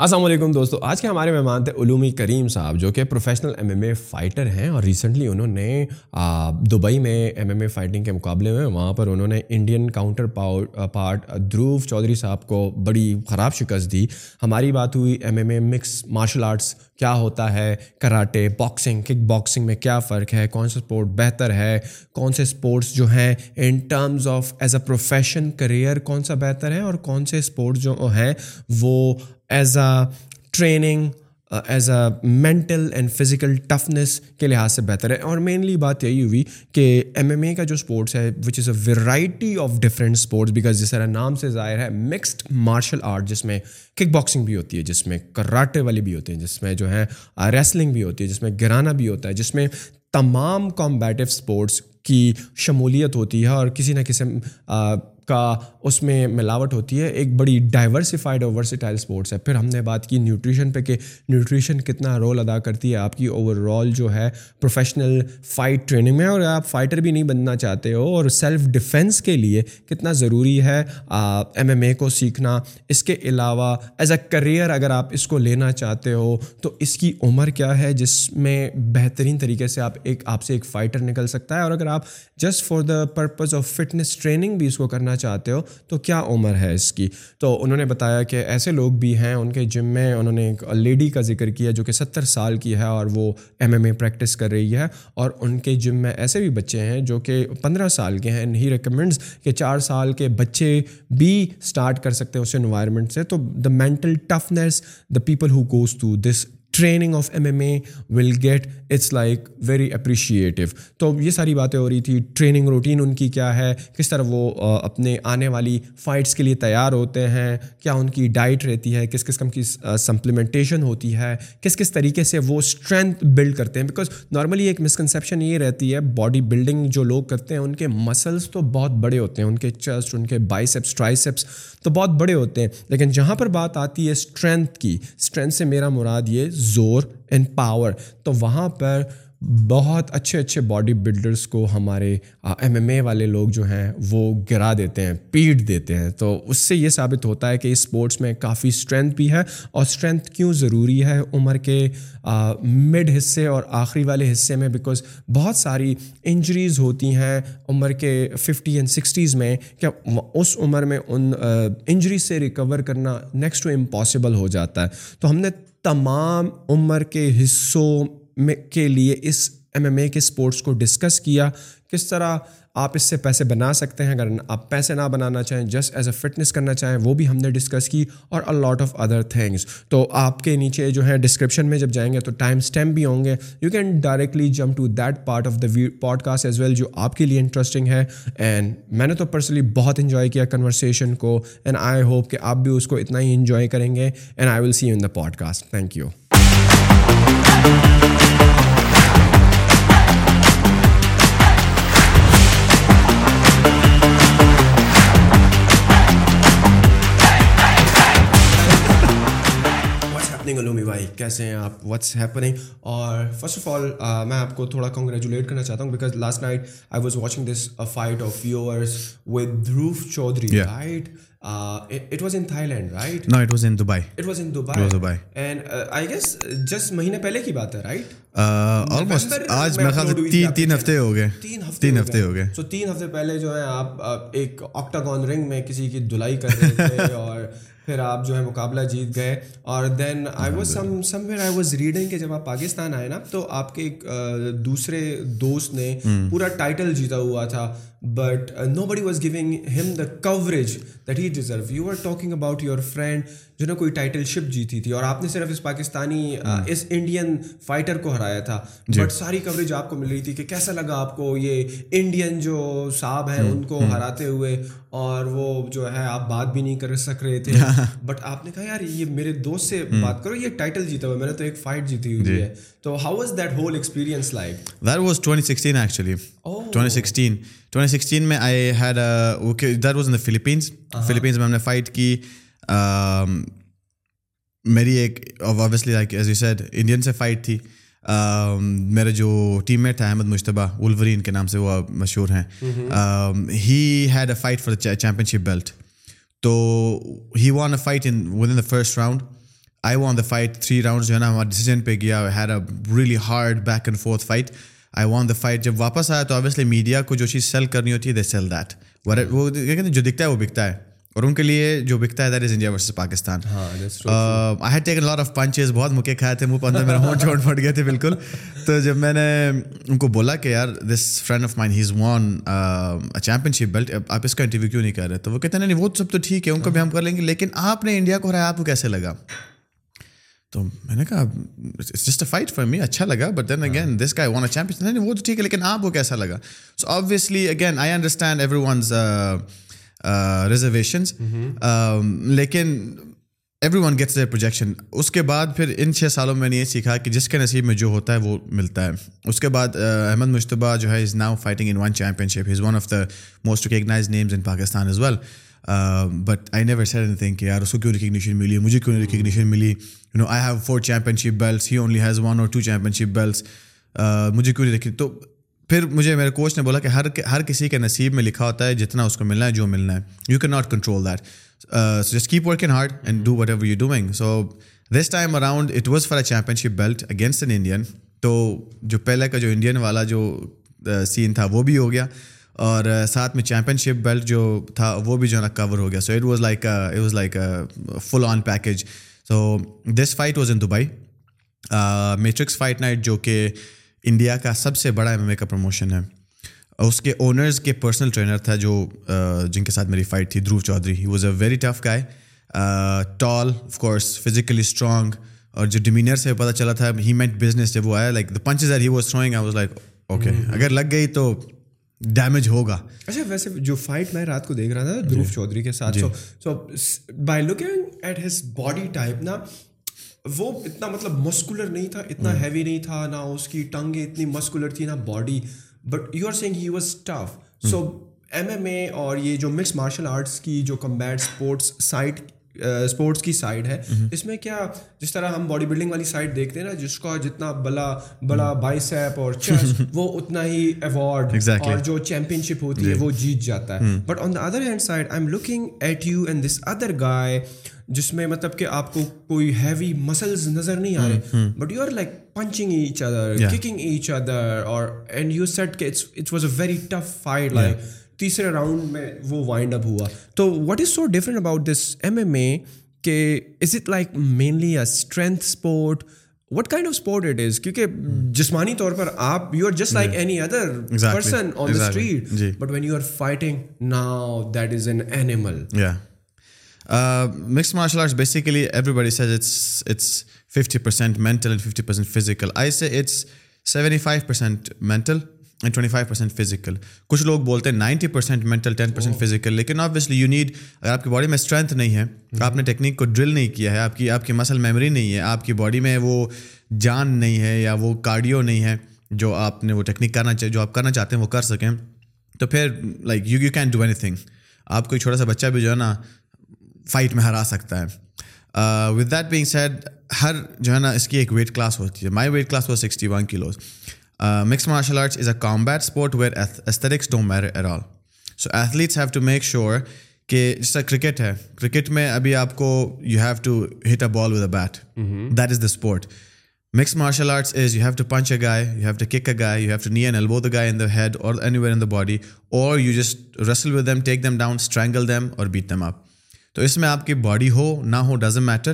السلام علیکم دوستو آج کے ہمارے مہمان تھے علومی کریم صاحب جو کہ professional M M A fighter ہیں اور ریسنٹلی انہوں نے دبئی میں ایم ایم اے فائٹنگ کے مقابلے میں وہاں پر انہوں نے انڈین کاؤنٹر پارٹ ادھر چودھری صاحب کو بڑی خراب شکست دی ہماری بات ہوئی M M A mix martial arts کیا ہوتا ہے کراٹے باکسنگ کک باکسنگ میں کیا فرق ہے کون سا اسپورٹ بہتر ہے کون سے اسپورٹس جو ہیں in terms of as a profession career کون سا بہتر ہے اور کون سے اسپورٹس جو ہیں وہ as a training as a mental and physical toughness کے لحاظ سے بہتر ہے اور مینلی بات یہی ہوئی کہ ایم ایم اے کا جو اسپورٹس ہے which is a variety of different sports because جس طرح نام سے ظاہر ہے مکسڈ مارشل آرٹ جس میں کک باکسنگ بھی ہوتی ہے جس میں کراٹے والی بھی ہوتی ہیں جس میں جو ہے ریسلنگ بھی ہوتی ہے جس میں گرانا بھی ہوتا ہے جس میں تمام کمبیٹیو اسپورٹس کی شمولیت ہوتی ہے اور کسی نہ کسی کا اس میں ملاوٹ ہوتی ہے ایک بڑی ڈائیورسفائڈ ورسیٹائل اسپورٹس ہے پھر ہم نے بات کی نیوٹریشن پہ کہ نیوٹریشن کتنا رول ادا کرتی ہے آپ کی اوور آل جو ہے پروفیشنل فائٹ ٹریننگ میں اور آپ فائٹر بھی نہیں بننا چاہتے ہو اور سیلف ڈیفینس کے لیے کتنا ضروری ہے ایم ایم اے کو سیکھنا اس کے علاوہ ایز اے کریئر اگر آپ اس کو لینا چاہتے ہو تو اس کی عمر کیا ہے جس میں بہترین طریقے سے آپ ایک آپ سے ایک فائٹر نکل سکتا ہے اور اگر آپ just for the purpose of fitness training بھی اس کو کرنا چاہتے ہو تو کیا عمر ہے اس کی تو انہوں نے بتایا کہ ایسے لوگ بھی ہیں ان کے جم میں انہوں نے ایک لیڈی کا ذکر کیا جو کہ ستر سال کی ہے اور وہ ایم ایم اے پریکٹس کر رہی ہے اور ان کے جم میں ایسے بھی بچے ہیں جو کہ پندرہ سال کے ہیں ہی ریکمینڈز کہ چار سال کے بچے بھی اسٹارٹ کر سکتے ہیں اس انوائرمنٹ سے تو the mental toughness the people who goes to this training of M M A will get it's like very appreciative تو یہ ساری باتیں ہو رہی تھی ٹریننگ روٹین ان کی کیا ہے کس طرح وہ اپنے آنے والی فائٹس کے لیے تیار ہوتے ہیں کیا ان کی ڈائٹ رہتی ہے کس قسم کی سپلیمنٹیشن ہوتی ہے کس کس طریقے سے وہ اسٹرینتھ بلڈ کرتے ہیں بیکاز نارملی ایک مسکنسیپشن یہ رہتی ہے باڈی بلڈنگ جو لوگ کرتے ہیں ان کے مسلس تو بہت بڑے ہوتے ہیں ان کے چیسٹ ان کے بائیسپس ٹرائیسپس تو بہت بڑے ہوتے ہیں لیکن جہاں پر بات آتی ہے اسٹرینتھ کی اسٹرینتھ سے میرا مراد یہ زور اینڈ پاور تو وہاں پر بہت اچھے اچھے باڈی بلڈرس کو ہمارے ایم ایم اے والے لوگ جو ہیں وہ گرا دیتے ہیں پیٹ دیتے ہیں تو اس سے یہ ثابت ہوتا ہے کہ اسپورٹس میں کافی اسٹرینتھ بھی ہے اور اسٹرینتھ کیوں ضروری ہے عمر کے مڈ حصے اور آخری والے حصے میں بیکاز بہت ساری انجریز ہوتی ہیں عمر کے ففٹی اینڈ سکسٹیز میں کیا اس عمر میں ان انجری سے ریکور کرنا نیکسٹ ٹو امپاسبل ہو جاتا ہے تو ہم نے تمام عمر کے حصوں میں کے لیے اس ایم ایم اے کے اسپورٹس کو ڈسکس کیا کس طرح آپ اس سے پیسے بنا سکتے ہیں اگر آپ پیسے نہ بنانا چاہیں جسٹ ایز اے فٹنس کرنا چاہیں وہ بھی ہم نے ڈسکس کی اور a lot of other things تو آپ کے نیچے جو ہے ڈسکرپشن میں جب جائیں گے تو ٹائم اسٹیمپ بھی ہوں گے you can directly jump to that part of the view podcast as well جو آپ کے لیے انٹرسٹنگ ہے اینڈ میں نے تو پرسنلی بہت انجوائے کیا کنورسیشن کو اینڈ آئی ہوپ کہ آپ بھی اس کو اتنا ہی انجوائے کریں گے and I will see in the podcast thank you morning علومی بھائی کیسے ہیں آپ واٹس ہیپننگ اور فرسٹ آف آل میں آپ کو تھوڑا کنگریچولیٹ کرنا چاہتا ہوں because last night I was watching this fight of yours with Dhruv Chaudhry right it was in Thailand right no it was in Dubai it was in Dubai Dubai and I guess just مہینے پہلے کی بات ہے right almost آج میرے خیال سے تین ہفتے ہو گئے تین ہفتے تین ہفتے ہو گئے سو تین ہفتے پہلے جو ہے آپ ایک آکٹاگون رنگ میں کسی کی دھلائی کر رہے تھے اور پھر آپ جو ہے مقابلہ جیت گئے اور then I was some somewhere I was reading کہ جب آپ پاکستان آئے نا تو آپ کے ایک دوسرے دوست نے پورا ٹائٹل جیتا ہوا تھا but nobody was giving ہم the coverage that he deserve you are talking about your friend جو نا کوئی ٹائٹل شپ جیتی تھی اور آپ نے صرف اس پاکستانی اس انڈین فائٹر کو ہرایا تھا بٹ جی۔ ساری کوریج آپ کو مل رہی تھی کہ کیسا لگا آپ کو یہ انڈین جو صاحب ہیں ان کو ہراتے ہوئے اور وہ جو ہے آپ بات بھی نہیں کر سک رہے تھے بٹ آپ نے کہا یار یہ میرے دوست سے بات کرو یہ ٹائٹل جیتا ہوا میں نے تو ایک فائٹ جیتی ہوئی جی۔ ہے تو how was that whole experience like that was 2016 actually 2016 2016 میں I had that was in the Philippines Philippines میں ہم نے فائٹ کی میری ایک like as you said Indian سے فائٹ تھی میرا جو ٹیم میٹ تھا احمد مشتبہ الورین کے نام سے وہ مشہور ہیں he had a fight the championship belt تو he won a fight in with in the first round I won the fight three round جو ہے نا ہمارا ڈیسیجن پہ گیا had a really hard back and forth fight I won the fight جب واپس آیا تو اوبیسلی میڈیا کو جو چیز سیل کرنی ہوتی ہے دے سیل دیٹ وہ جو دکھتا ہے وہ بکتا ہے اور ان کے لیے جو بکتا ہے that is India versus Pakistan I had taken of بہت مکے کھائے تھے تھے منہ پہ اندر میرا پھٹ گئے بالکل تو جب میں نے ان کو بولا کہ یار this friend of mine he ship belt آپ اس کا انٹرویو کیوں نہیں کر رہے تو وہ کہتے ہیں نہیں وہ سب تو ٹھیک ہے ان کو بھی ہم کر لیں گے لیکن آپ نے انڈیا کو ہرایا آپ کو کیسے لگا تو میں نے کہا جسٹ فائٹ فار می اچھا لگا بٹ دین اگین دس کا وہ تو ٹھیک ہے لیکن آپ کو کیسا لگا so obviously again I understand everyone's reservations لیکن everyone gets their projection اس کے بعد پھر ان چھ سالوں میں نے یہ سیکھا کہ جس کے نصیب میں جو ہوتا ہے وہ ملتا ہے اس کے بعد احمد مشتبہ جو ہے is now fighting in one championship is one of the most recognized names in Pakistan as well but I never said thing کہ یار اس کو کیوں ریکگنیشن ملی مجھے کیوں ریکگنیشن ملی you know I have four championship belts he only has one اور two championship belts مجھے کیوں نہیں تو پھر مجھے میرے کوچ نے بولا کہ ہر ہر کسی کے نصیب میں لکھا ہوتا ہے جتنا اس کو ملنا ہے جو ملنا ہے you can not control that just keep working hard and do whatever you doing so this time around it was for a championship belt against an Indian تو جو پہلے کا جو انڈین والا جو سین uh, تھا وہ بھی ہو گیا اور uh, ساتھ میں چیمپئن شپ بیلٹ جو تھا وہ بھی جو ہے نا کور ہو گیا so it was like was like full on package so this fight was in Dubai Matrix fight night جو کہ انڈیا کا سب سے بڑا ایم ایم اے کا پروموشن ہے اس کے اونرز کے پرسنل ٹرینر تھا جو جن کے ساتھ میری فائٹ تھی Dhruv Chaudhary he was a very tough guy tall of course physically strong اور جو ڈیمینر سے پتہ چلا تھا ہی مینٹ بزنس جب وہ آیا like the throwing I was strong okay اگر لگ گئی تو ڈیمیج ہوگا اچھا ویسے جو فائٹ میں رات کو دیکھ رہا تھا دھرو جی۔ چودھری کے ساتھ باڈی جی۔ ٹائپ نا وہ اتنا مطلب مسکولر نہیں تھا اتنا ہیوی نہیں تھا نہ اس کی ٹنگ اتنی مسکولر تھی نہ body but you are saying he was tough so M M A اور یہ جو مکس مارشل آرٹس کی جو کمبیٹ اسپورٹس سائٹ اسپورٹس کی سائڈ ہے اس میں کیا جس طرح ہم باڈی بلڈنگ والی سائڈ دیکھتے ہیں نا جس کا جتنا بلا بڑا بائیسیپ اور چیز وہ اتنا ہی ایوارڈ اور جو چیمپئن شپ ہوتی ہے جی۔ وہ جیت جاتا ہے but on the other hand side I am looking at you and this other guy جس میں مطلب کہ آپ کو کوئی ہیوی مسلز نظر نہیں آ رہے but you are like punching each other kicking each other اور اینڈ یو سیٹ کہ was a very tough fight like تیسرے راؤنڈ میں وہ وائنڈ اپ ہوا تو what is so different about this M M A کہ is it like mainly a strength sport what kind of sport it is کیونکہ جسمانی طور پر آپ you are just like any other person on the street but when you are fighting now that is an animal mix martial arts basically everybody says it's it's fifty percent mental and fifty percent physical I say it's seventy five percent mental and twenty five percent physical کچھ لوگ بولتے ہیں ninety percent mental ten percent physical لیکن obviously you need اگر آپ کی body میں strength نہیں ہے hmm. آپ نے ٹیکنیک کو ڈرل نہیں کیا ہے آپ کی آپ کی مسل میموری نہیں ہے آپ کی باڈی میں وہ جان نہیں ہے یا وہ کارڈیو نہیں ہے جو آپ نے وہ ٹیکنیک کرنا چاہیے جو آپ کرنا چاہتے ہیں وہ کر سکیں تو پھر like you you can do anything آپ کوئی چھوٹا سا بچہ بھی جو ہے نا فائٹ میں ہرا سکتا ہے ود دیٹ بینگ سیڈ ہر جو ہے نا اس کی ایک ویٹ کلاس ہوتی ہے مائی ویٹ کلاس ہو sixty one kilos mix martial arts is a combat sport where are all so athletes have to make sure کہ جس طرح کرکٹ ہے کرکٹ میں ابھی آپ کو you have to hit a ball with a bat that is the sport mix martial arts is you have to punch a guy you have to kick a guy you have to knee and elbow the guy in the head اور anywhere in the body اور you just wrestle with them take them down strangle them اور beat them آپ تو اس میں آپ کی باڈی ہو نہ ہو ڈزن میٹر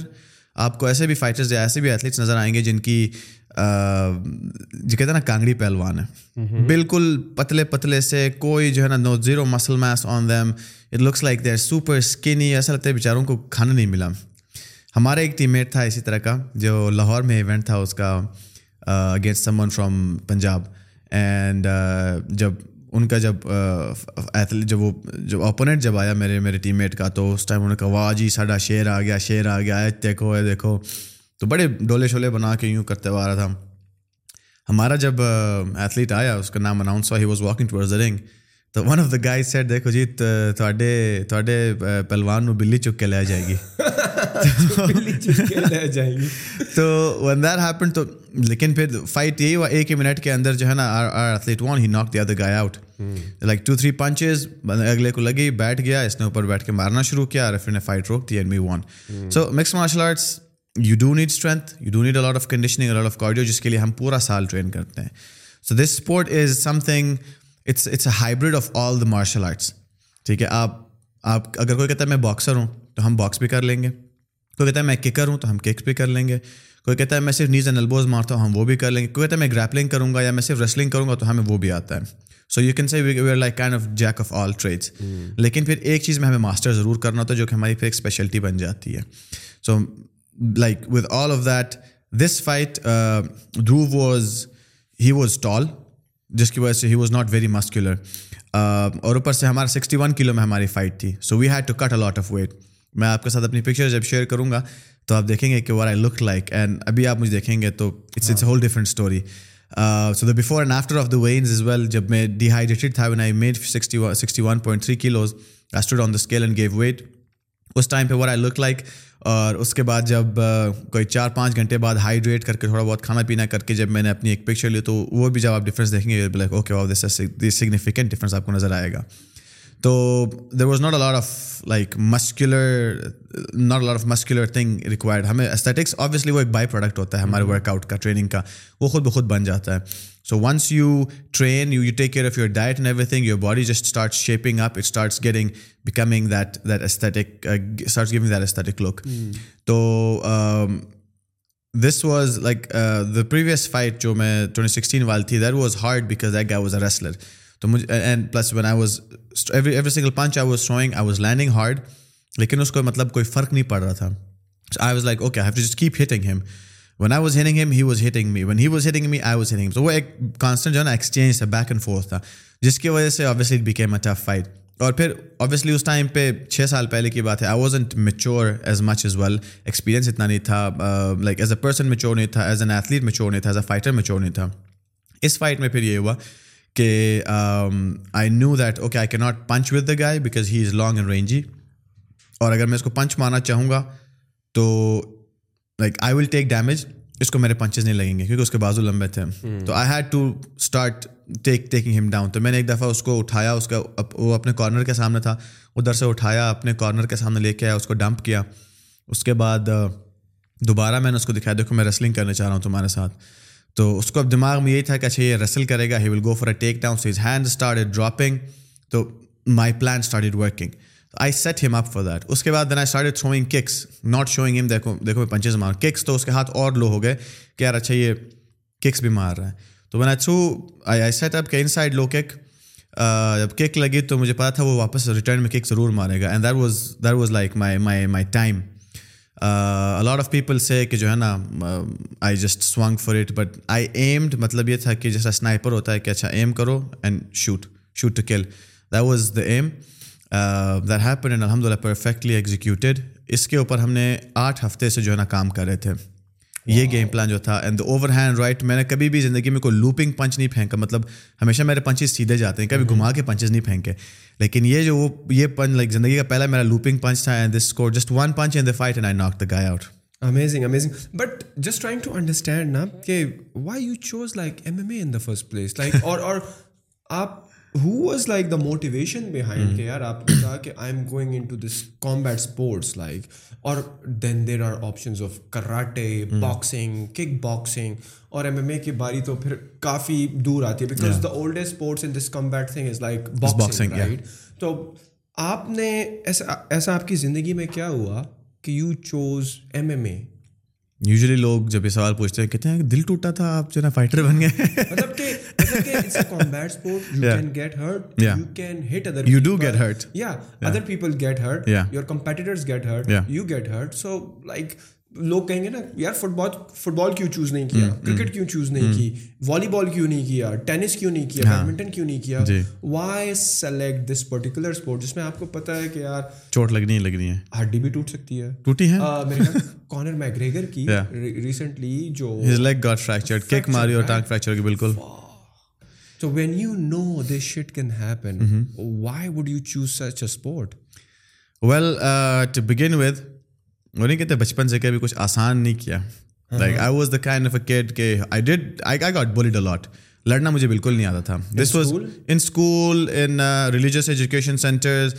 آپ کو ایسے بھی فائٹرز یا ایسے بھی ایتھلیٹس نظر آئیں گے جن کی جو کہتے ہیں نا کانگڑی پہلوان ہے بالکل پتلے پتلے سے کوئی جو ہے نا no zero muscle mass on them it looks like they're super skinny ہے بیچاروں کو کھانا نہیں ملا ہمارا ایک ٹیم میٹ تھا اسی طرح کا جو لاہور میں ایونٹ تھا اس کا against Suman from Punjab and جب ان کا جب ایتھلیٹ جب وہ جب اوپوننٹ جب آیا میرے میرے ٹیم میٹ کا تو اس ٹائم انہوں نے کہا واہ جی ساڈا شیر آ گیا شیر آ گیا ہے دیکھو اے دیکھو تو بڑے ڈولے شولے بنا کے یوں کرتے ہوا رہا تھا ہمارا جب ایتھلیٹ آیا اس کا نام اناؤنس ہوا he was walking the ring تو one of the guys said دیکھو جی تھوڑے پہلوان نو بلی چک کے لے جائے گی تو ون دیر ہیپن تو لیکن پھر فائٹ یہی ہوا ایک ہی منٹ کے اندر جو ہے نا ایتھلیٹ وان ہی ناک دیا guy out like two three punches اگلے کو لگی بیٹھ گیا اس نے اوپر بیٹھ کے مارنا شروع کیا اور پھر نے فائٹ روک دی and won so mix martial arts you do need strength you do need a lot of conditioning a lot of cardio جس کے لیے ہم پورا سال ٹرین کرتے ہیں so this sport is something it's it's a hybrid of all the martial arts ٹھیک ہے آپ آپ اگر کوئی کہتا ہے میں باکسر ہوں تو ہم باکس بھی کر لیں گے کوئی کہتا ہے میں کک کروں تو ہم کک بھی کر لیں گے کوئی کہتا ہے میں صرف نیز اینڈ البوز مارتا ہوں ہم وہ بھی کر لیں گے کوئی کہتا ہے میں گریپلنگ کروں گا یا میں صرف ریسلنگ کروں گا تو ہمیں وہ بھی آتا ہے so you can see we like kind of jack of all trades لیکن پھر ایک چیز میں ہمیں ماسٹر ضرور کرنا ہوتا ہے جو کہ ہماری پھر ایک اسپیشلٹی بن جاتی ہے so like with all of that this fight ڈرو واز ہی واز ٹال جس کی وجہ سے he was not very muscular اور اوپر سے ہمارا سکسٹی ون کلو میں ہماری فائٹ تھی so we had to cut a lot lot of weight میں آپ کے ساتھ اپنی پکچر جب شیئر کروں گا تو آپ دیکھیں گے کہ what I look like and ابھی آپ مجھے دیکھیں گے تو it's it's whole different story so the before and after of the weigh-ins as well جب میں ڈی ہائیڈریٹیڈ تھا when I made sixty sixty one point three kilos stood on the scale and gave weight اس time پہ وار I look like اور اس کے بعد جب uh, کوئی چار پانچ گھنٹے بعد ہائیڈریٹ کر کے تھوڑا بہت کھانا پینا کر کے جب میں نے اپنی ایک پکچر لی تو وہ بھی جب آپ ڈفرینس دیکھیں گے اوکے سگنیفیکینٹ ڈفرینس آپ کو نظر آئے گا تو there was not a lot of like muscular not a lot of muscular thing required ہمیں استھیٹکس آبویسلی وہ ایک بائی پروڈکٹ ہوتا ہے ہمارے ورک mm-hmm. آؤٹ کا ٹریننگ کا وہ خود بخود بن جاتا ہے so once you train you you take care of your diet and everything your body just start shaping up it starts getting becoming that that aesthetic starts giving that aesthetic look تو this was like the previous fight جو میں twenty sixteen والی تھی that was hard because that was a wrestler تو مجھے and plus one I was every every single punch I was throwing I was landing hard لیکن اس کو مطلب کوئی فرق نہیں پڑ رہا تھا I was like okay to just keep hitting him one I was him he was hitting me one he was hitting me I was him تو وہ ایک کانسٹنٹ جو ہے نا ایکسچینج تھا بیک اینڈ فورتھ تھا جس کی وجہ سے obviously became a tough fight اور پھر اوبیسلی اس ٹائم پہ چھ سال پہلے کی بات ہے I was and mature as much as well experience اتنا نہیں تھا like as a person mature نہیں تھا ایز این ایتھلیٹ میچور نہیں تھا ایز اے فائٹر میچور نہیں تھا اس فائٹ میں پھر یہ ہوا کہ I knew that okay I کی not punch with the guy because he is long and rangy اور اگر میں اس کو پنچ مارنا چاہوں گا تو like I will take damage اس کو میرے پنچز نہیں لگیں گے کیونکہ اس کے بازو لمبے تھے hmm. تو I had to start take taking him down تو میں نے ایک دفعہ اس کو اٹھایا اس کا وہ اپنے کارنر کے سامنے تھا ادھر سے اٹھایا اپنے کارنر کے سامنے لے کے آیا اس کو ڈمپ کیا اس کے بعد دوبارہ میں نے اس کو دکھایا دیکھو میں ریسلنگ کرنے چاہ رہا ہوں تمہارے ساتھ تو اس کو اب دماغ میں یہی تھا کہ اچھا یہ رسل کرے گا he will go for a take down so his hand start dropping تو my plan start working I set him up for that اس کے بعد then I start throwing kicks not showing him دیکھو دیکھو میں punches مار kicks تو اس کے ہاتھ اور لو ہو گئے کہ یار اچھا یہ ککس بھی مار رہا ہے تو when I through I I set up کہ ان سائڈ لو کک جب کک لگی تو مجھے پتا تھا وہ واپس ریٹرن میں کک ضرور مارے گا and that was that was like my my my time a lot of people سے کہ جو ہے نا I just swung for it but I aimed مطلب یہ تھا کہ جیسا اسنائپر ہوتا ہے کہ اچھا ایم کرو and shoot shoot to kill that was the aim that happen and الحمد للہ پرفیکٹلی ایگزیکیوٹیڈ اس کے اوپر ہم نے آٹھ ہفتے سے جو ہے نا کام کر رہے تھے یہ گیم پلان جو تھا اینڈ اوور ہینڈ رائٹ میں نے کبھی بھی زندگی میں کوئی لوپنگ پنچ نہیں پھینکا مطلب ہمیشہ میرے پنچز سیدھے جاتے ہیں کبھی mm-hmm. گھما کے پنچز نہیں پھینکے لیکن یہ جو یہ پنچ لائک زندگی کا پہلا میرا لوپنگ پنچ تھا and this score just one punch and the fight and I knock the guy out amazing amazing but just trying to understand نا کہ why you choose like M M A in the first place like اور آپ ہو was like the motivation behind کہ یار آپ نے کہا کہ I am going in to this combat sports like اور then there are options of karate boxing kick boxing اور ایم ایم اے کی باری تو پھر کافی دور آتی ہے because the oldest sports in this combat thing is like boxing right تو آپ نے ایسا ایسا آپ کی زندگی میں کیا ہوا کہ you choose M M A usually لوگ جب یہ سوال پوچھتے ہیں کہتے ہیں دل ٹوٹا تھا آپ جو نا فائٹر بن گئے other people get hurt your لوگ کہیں گے نا یار فٹ بال فٹ بال کیوں چوز نہیں کیا کرکٹ کیوں چوز نہیں کی والی بال کیوں نہیں کیا ٹینس کیوں نہیں کیا ہاں۔ بیڈمنٹن کیوں نہیں کیا why select this particular sport جس میں آپ کو پتا ہے کہ یار چوٹ لگنی ہی لگنی ہے ہڈی بھی ٹوٹ سکتی ہے ٹوٹی ہے میرے کارنر میگریگر کی ریسنٹلی جو his leg got fractured kick ماری اور ٹانک فریکچر کی بالکل تو when you know this shit can happen why would you choose such a sport well to begin with وہ نہیں کہتے بچپن سے کبھی کچھ آسان نہیں کیا like I I I I was the kind of a کہ ڈیڈ گاٹ الاٹ لڑنا مجھے بالکل نہیں آتا تھا this was in in school religious education centres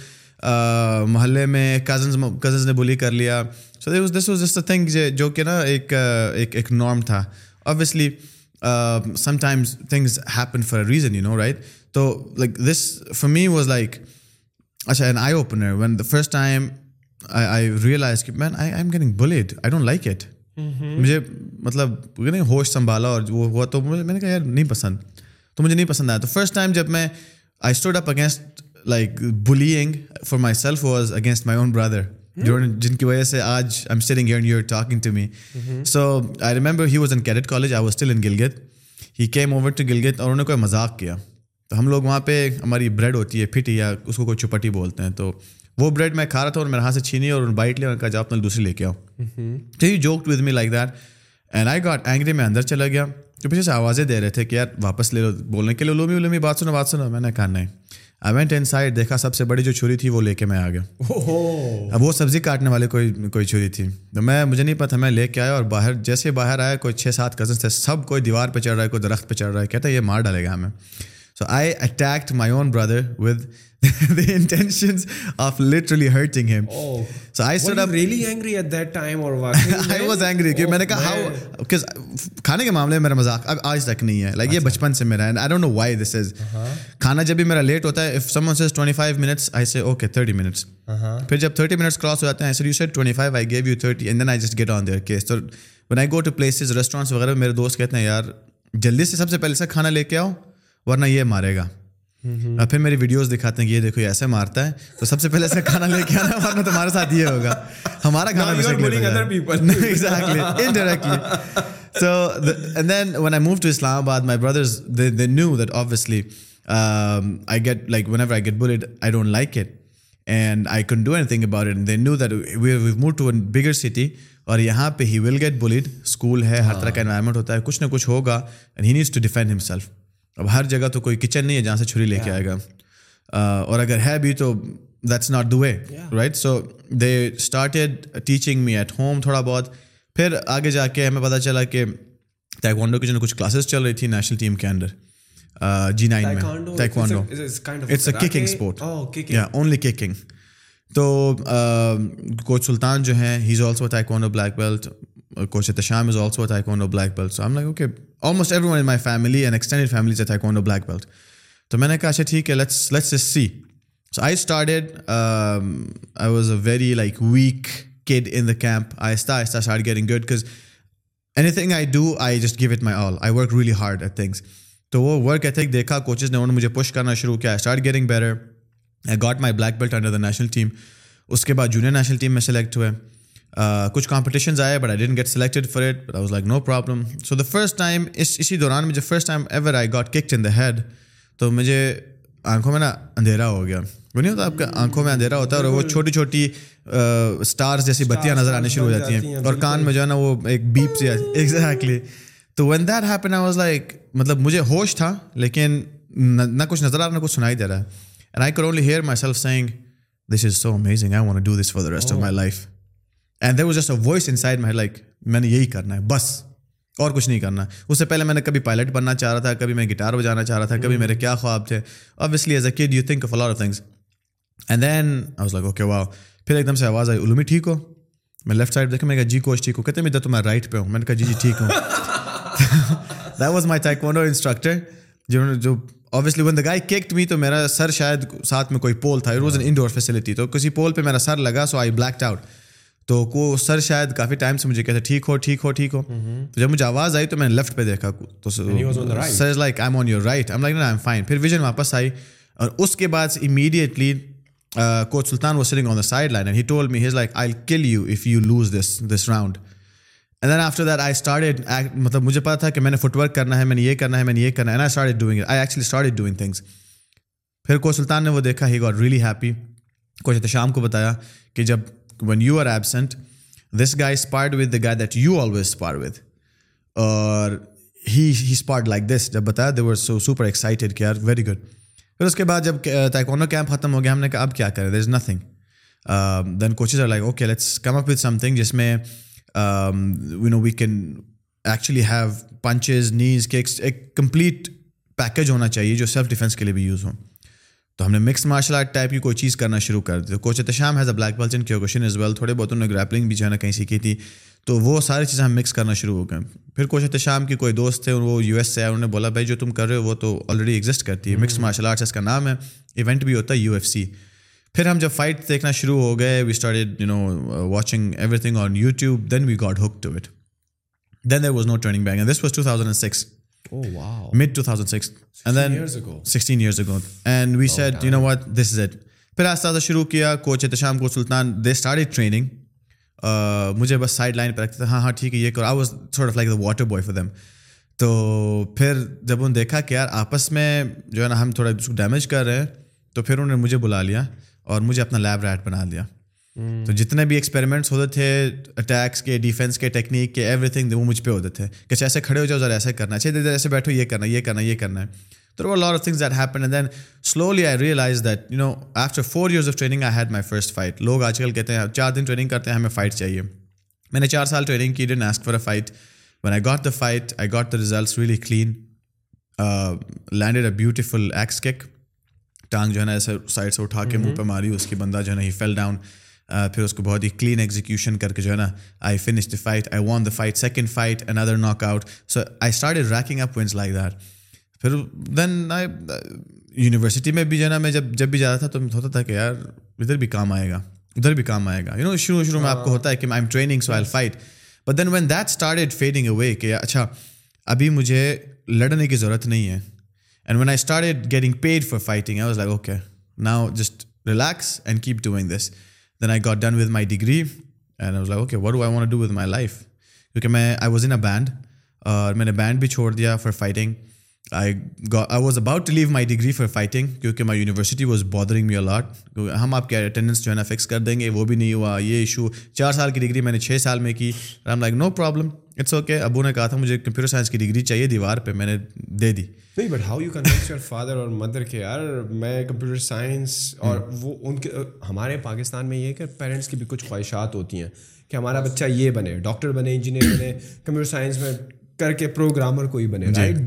محلے میں کزنز کزنز نے بولی کر لیا so this was just a thing جو کہ نا ایک uh, ایک نارم تھا sometimes things happen for a reason you know right تو like this for me was like اچھا an eye opener the first time realise آئینگ bullied I don't like it مجھے مطلب نہیں ہوش سنبھالا اور وہ ہوا تو میں نے کہا یار نہیں پسند تو مجھے نہیں پسند آیا تو فرسٹ ٹائم جب میں I stood up against like بلیئنگ for myself was against my own brother جن کی وجہ سے آج I am sitting you are talking to me so I remember he was in cadet college I was still in Gilgit he came over to Gilgit اور انہوں نے کوئی مذاق کیا تو ہم لوگ وہاں پہ ہماری بریڈ ہوتی ہے پھٹی یا اس کو کوئی چپٹی بولتے ہیں تو وہ بریڈ میں کھا رہا تھا اور میرے ہاتھ سے چھینی اور بائٹ لیا اور کہا جاؤ اپنا دوسری لے کے joke with me like that and I got angry میں اندر چلا گیا تو پیچھے سے آوازیں دے رہے تھے کہ یار واپس لے لو بولنے کے لیے لومی لومی بات سنو بات سنو میں نے کہا نہیں وینٹ ان سائڈ دیکھا سب سے بڑی جو چھری تھی وہ لے کے میں آ گیا اب وہ سبزی کاٹنے والے کوئی کوئی چھری تھی تو میں مجھے نہیں پتا میں لے کے آیا اور باہر جیسے باہر آیا کوئی چھ سات کزنس تھے سب کوئی دیوار پہ چڑھ رہا ہے کوئی درخت پہ چڑھ رہا ہے کہتا ہے یہ مار ڈالے گا ہمیں so I attacked my own brother with the intentions of literally hurting him. Oh, so I I stood up. Really angry angry. at that time or what? was how کھانے کے معاملے میں میرا مذاق اب آج تک نہیں ہے لائک یہ بچپن سے میرا دس از کھانا جب بھی میرا لیٹ ہوتا ہے پھر جب تھرٹی منٹس کراس ہو جاتے ہیں وغیرہ میرے دوست کہتے ہیں یار جلدی سے سب سے پہلے سے کھانا لے کے آؤ ورنہ یہ مارے گا Mm-hmm. اور پھر میری ویڈیوز دکھاتے ہیں کہ یہ دیکھو ایسے مارتا ہے تو سب سے پہلے ایسا کھانا لے کے آنا تمہارے ساتھ یہ ہوگا ہمارا کھانا باد بردرزلیٹ like when if I get bullied I don't like it and I can do anything move to big city اور یہاں پہ ہی ول گیٹ بلٹ اسکول ہے ہر طرح کا انوائرمنٹ ہوتا ہے کچھ نہ کچھ ہوگا and he needs to defend himself اب ہر جگہ تو کوئی کچن نہیں ہے جہاں سے چھری لے کے آئے گا اور اگر ہے بھی تو that's not way right so they started teaching me at home تھوڑا بہت پھر آگے جا کے ہمیں پتہ چلا کہ تائکوانڈو کی جو کچھ کلاسز چل رہی تھی نیشنل ٹیم کے اندر جی نائن میں اٹس اے اسپورٹ اونلی تو کوچ سلطان جو ہیں he is also taekwondo black belt coach ات شام از آلسو اتھ آئی کو بلیک بیلٹ سو ایم لگ کے almost my family and extended families ات آئی کون او بلیک بیلٹ تو میں نے کہا اچھا ٹھیک ہے let's let's us see so I started I was a very like weak kid in the camp آہستہ آہستہ start getting good because anything I do I just give it my all I work really hard at things تو وہ work آئی دیکھا coaches نے انہوں نے مجھے push کرنا شروع کیا start getting better I got my black belt under the national team اس کے بعد جونیئر نیشنل ٹیم میں سلیکٹ ہوئے Uh, کچھ کمپٹیشنز آئے but I didn't get selected for it but I was like no problem so the first time اس اسی دوران مجھے first time ever I got kick in the head تو مجھے آنکھوں میں نا اندھیرا ہو گیا وہ نہیں ہوتا آپ کے آنکھوں میں اندھیرا ہوتا ہے اور وہ چھوٹی چھوٹی اسٹارس uh, جیسی بتیاں نظر آنی شروع ہو جاتی ہیں اور کان میں جو ہے نا وہ ایک بیپ سے ایگزیکٹلی تو when that happen I was like مطلب مجھے ہوش تھا لیکن نہ کچھ نظر آ رہا نہ کچھ سنائی دے رہا ہے and I only hear myself saying this is so amazing I want do this for the rest of my life and there just a voice inside my like میں نے یہی کرنا ہے بس اور کچھ نہیں کرنا ہے اس سے پہلے میں نے کبھی پائلٹ بننا چاہ رہا تھا کبھی میں گٹار بجانا چاہ رہا تھا کبھی میرے کیا خواب تھے ابویسلی واہ پھر ایک دم سے آواز آئی ٹھیک ہو میں لیفٹ سائڈ دیکھا میں کہا جی کوچ ٹھیک ہو کہتے میں تو میں رائٹ پہ ہوں میں نے کہا جی جی ٹھیک ہوں دیٹ واز مائی مائیڈ انسٹرکٹر جنہوں نے جو ون دا گائی کیکٹ می تو میرا سر شاید ساتھ میں کوئی پول تھا انڈور فیسلٹی تو کسی پول پہ میرا سر لگا سو آئی بلیک آؤٹ تو کو سر شاید کافی ٹائم سے مجھے کہتے ٹھیک ہو ٹھیک ہو ٹھیک ہو جب مجھے آواز آئی تو میں نے لیفٹ پہ دیکھا تو sir like I am on your right I M M like fine پھر ویژن واپس آئی اور اس کے بعد امیڈیٹلی کوچ سلطان وہ سلنگ on the side line he told me he's like I kill you if you lose this this round and then after that I start مطلب مجھے پتا تھا کہ میں نے فٹ ورک کرنا ہے میں نے یہ کرنا ہے میں نے یہ کرنا ہے start doing I actually start it doing things پھر کوچ سلطان نے وہ دیکھا ہی got really happy coach Ehtesham شام کو بتایا کہ جب when you are absent this guy sparred with the guy that you always spar with اور ہی اسپارڈ لائک دس جب بتایا they were so super excited care very good پھر اس کے بعد جب تیکونو کیمپ ختم ہو گیا ہم نے کہا اب کیا کرے there is nothing then coaches are like okay let's come up with something جس میں you know we can actually have punches knees کے کمپلیٹ پیکیج ہونا چاہیے جو سیلف ڈیفینس کے لیے بھی یوز ہوں تو ہم نے مکس مارشل آرٹ ٹائپ کی کوئی چیز کرنا شروع کر دی تو coach Ehtisham has a black belt in Kyokushin as well تھوڑے بہت انہوں نے گریپلنگ بھی جو ہے نا کہیں سیکھی تھی تو وہ ساری چیزیں ہم مکس کرنا شروع ہو گئے پھر کوچ احتشام کی کوئی دوست تھے وہ یو ایس سے انہوں نے بولا بھائی جو تم کر رہے ہو وہ تو آلریڈی ایگزسٹ کرتی ہے مکس مارشل آرٹس اس کا نام ہے ایونٹ بھی ہوتا ہے یو ایف سی پھر ہم جب فائٹ دیکھنا شروع ہو گئے we started you know watching everything on YouTube then we got hook to it then there was no turning being this was two thousand and six پھر آہستہ شروع کیا کوچ احتشام کو سلطان دے اسٹارٹ ٹریننگ مجھے بس side line پہ رکھتے تھے ہاں ہاں ٹھیک ہے یہ کرو آئی واز تھوڑا واٹر بوائے فور دیم تو پھر جب انہوں نے دیکھا کہ یار آپس میں جو ہے نا ہم تھوڑا اس کو ڈیمیج کر رہے ہیں تو پھر انہوں نے مجھے بلا لیا اور مجھے اپنا لیب ریٹ بنا لیا Hmm. تو جتنے بھی ایکسپیریمنٹس ہوتے تھے اٹیکس کے ڈیفینس کے ٹیکنیک کے ایوری تھنگ وہ مجھ پہ ہوتے تھے کہ اچھا ایسے کھڑے ہو جاؤ ذرا ایسے کرنا ہے اچھا، ادھر ایسے بیٹھو یہ کرنا یہ کرنا یہ کرنا ہے تو things that happen then slowly I realise that you know after four years of training I had my first fight لوگ آج کل کہتے ہیں چار دن ٹریننگ کرتے ہیں ہمیں فائٹ چاہیے میں نے چار سال ٹریننگ کی done ask for a fight one I got the fight I got the results really clean landed a beautiful axe kick ٹانگ جو ہے نا ایسے سائڈ سے اٹھا کے منہ پہ ماری اس کی بندہ جو ہے نا ہی فیل ڈاؤن پھر اس کو بہت ہی کلین ایگزیکیوشن کر کے جو ہے نا I finish the fight I won the fight second fight N other knock out so I start racking up wins like that پھر دین آئی یونیورسٹی میں بھی جو ہے نا میں جب جب بھی جاتا تھا تو ہوتا تھا کہ یار ادھر بھی کام آئے گا ادھر بھی کام آئے گا یو نو شروع شروع میں آپ کو ہوتا ہے کہ I I am training so fight but then when that fading away کہ اچھا ابھی مجھے لڑنے کی ضرورت نہیں ہے and when I start getting paid for fighting I was like okay now just relax and keep doing this then I got done with my degree and like okay what I want do with my life کیونکہ میں I was in a band اور میں نے band بھی چھوڑ دیا for fighting I I was about to leave my degree for fighting کیونکہ my university was bothering me a lot ہم آپ کے اٹینڈنس جو ہے نا فکس کر دیں گے وہ بھی نہیں ہوا یہ ایشو چار سال کی ڈگری میں نے چھ سال میں کی came like no problem it's okay ابو نے کہا تھا مجھے کمپیوٹر سائنس کی ڈگری چاہیے دیوار پہ میں نے دے دی نہیں but how you convince your father اور مدر کے یار میں کمپیوٹر سائنس اور hmm. وہ ان کے ہمارے پاکستان میں یہ ہے کہ پیرنٹس کی بھی کچھ خواہشات ہوتی ہیں کہ ہمارا بچہ یہ بنے ڈاکٹر بنے انجینئر بنے کمپیوٹر سائنس میں کر کے پروگرامر کوئی بنے رائٹ جی۔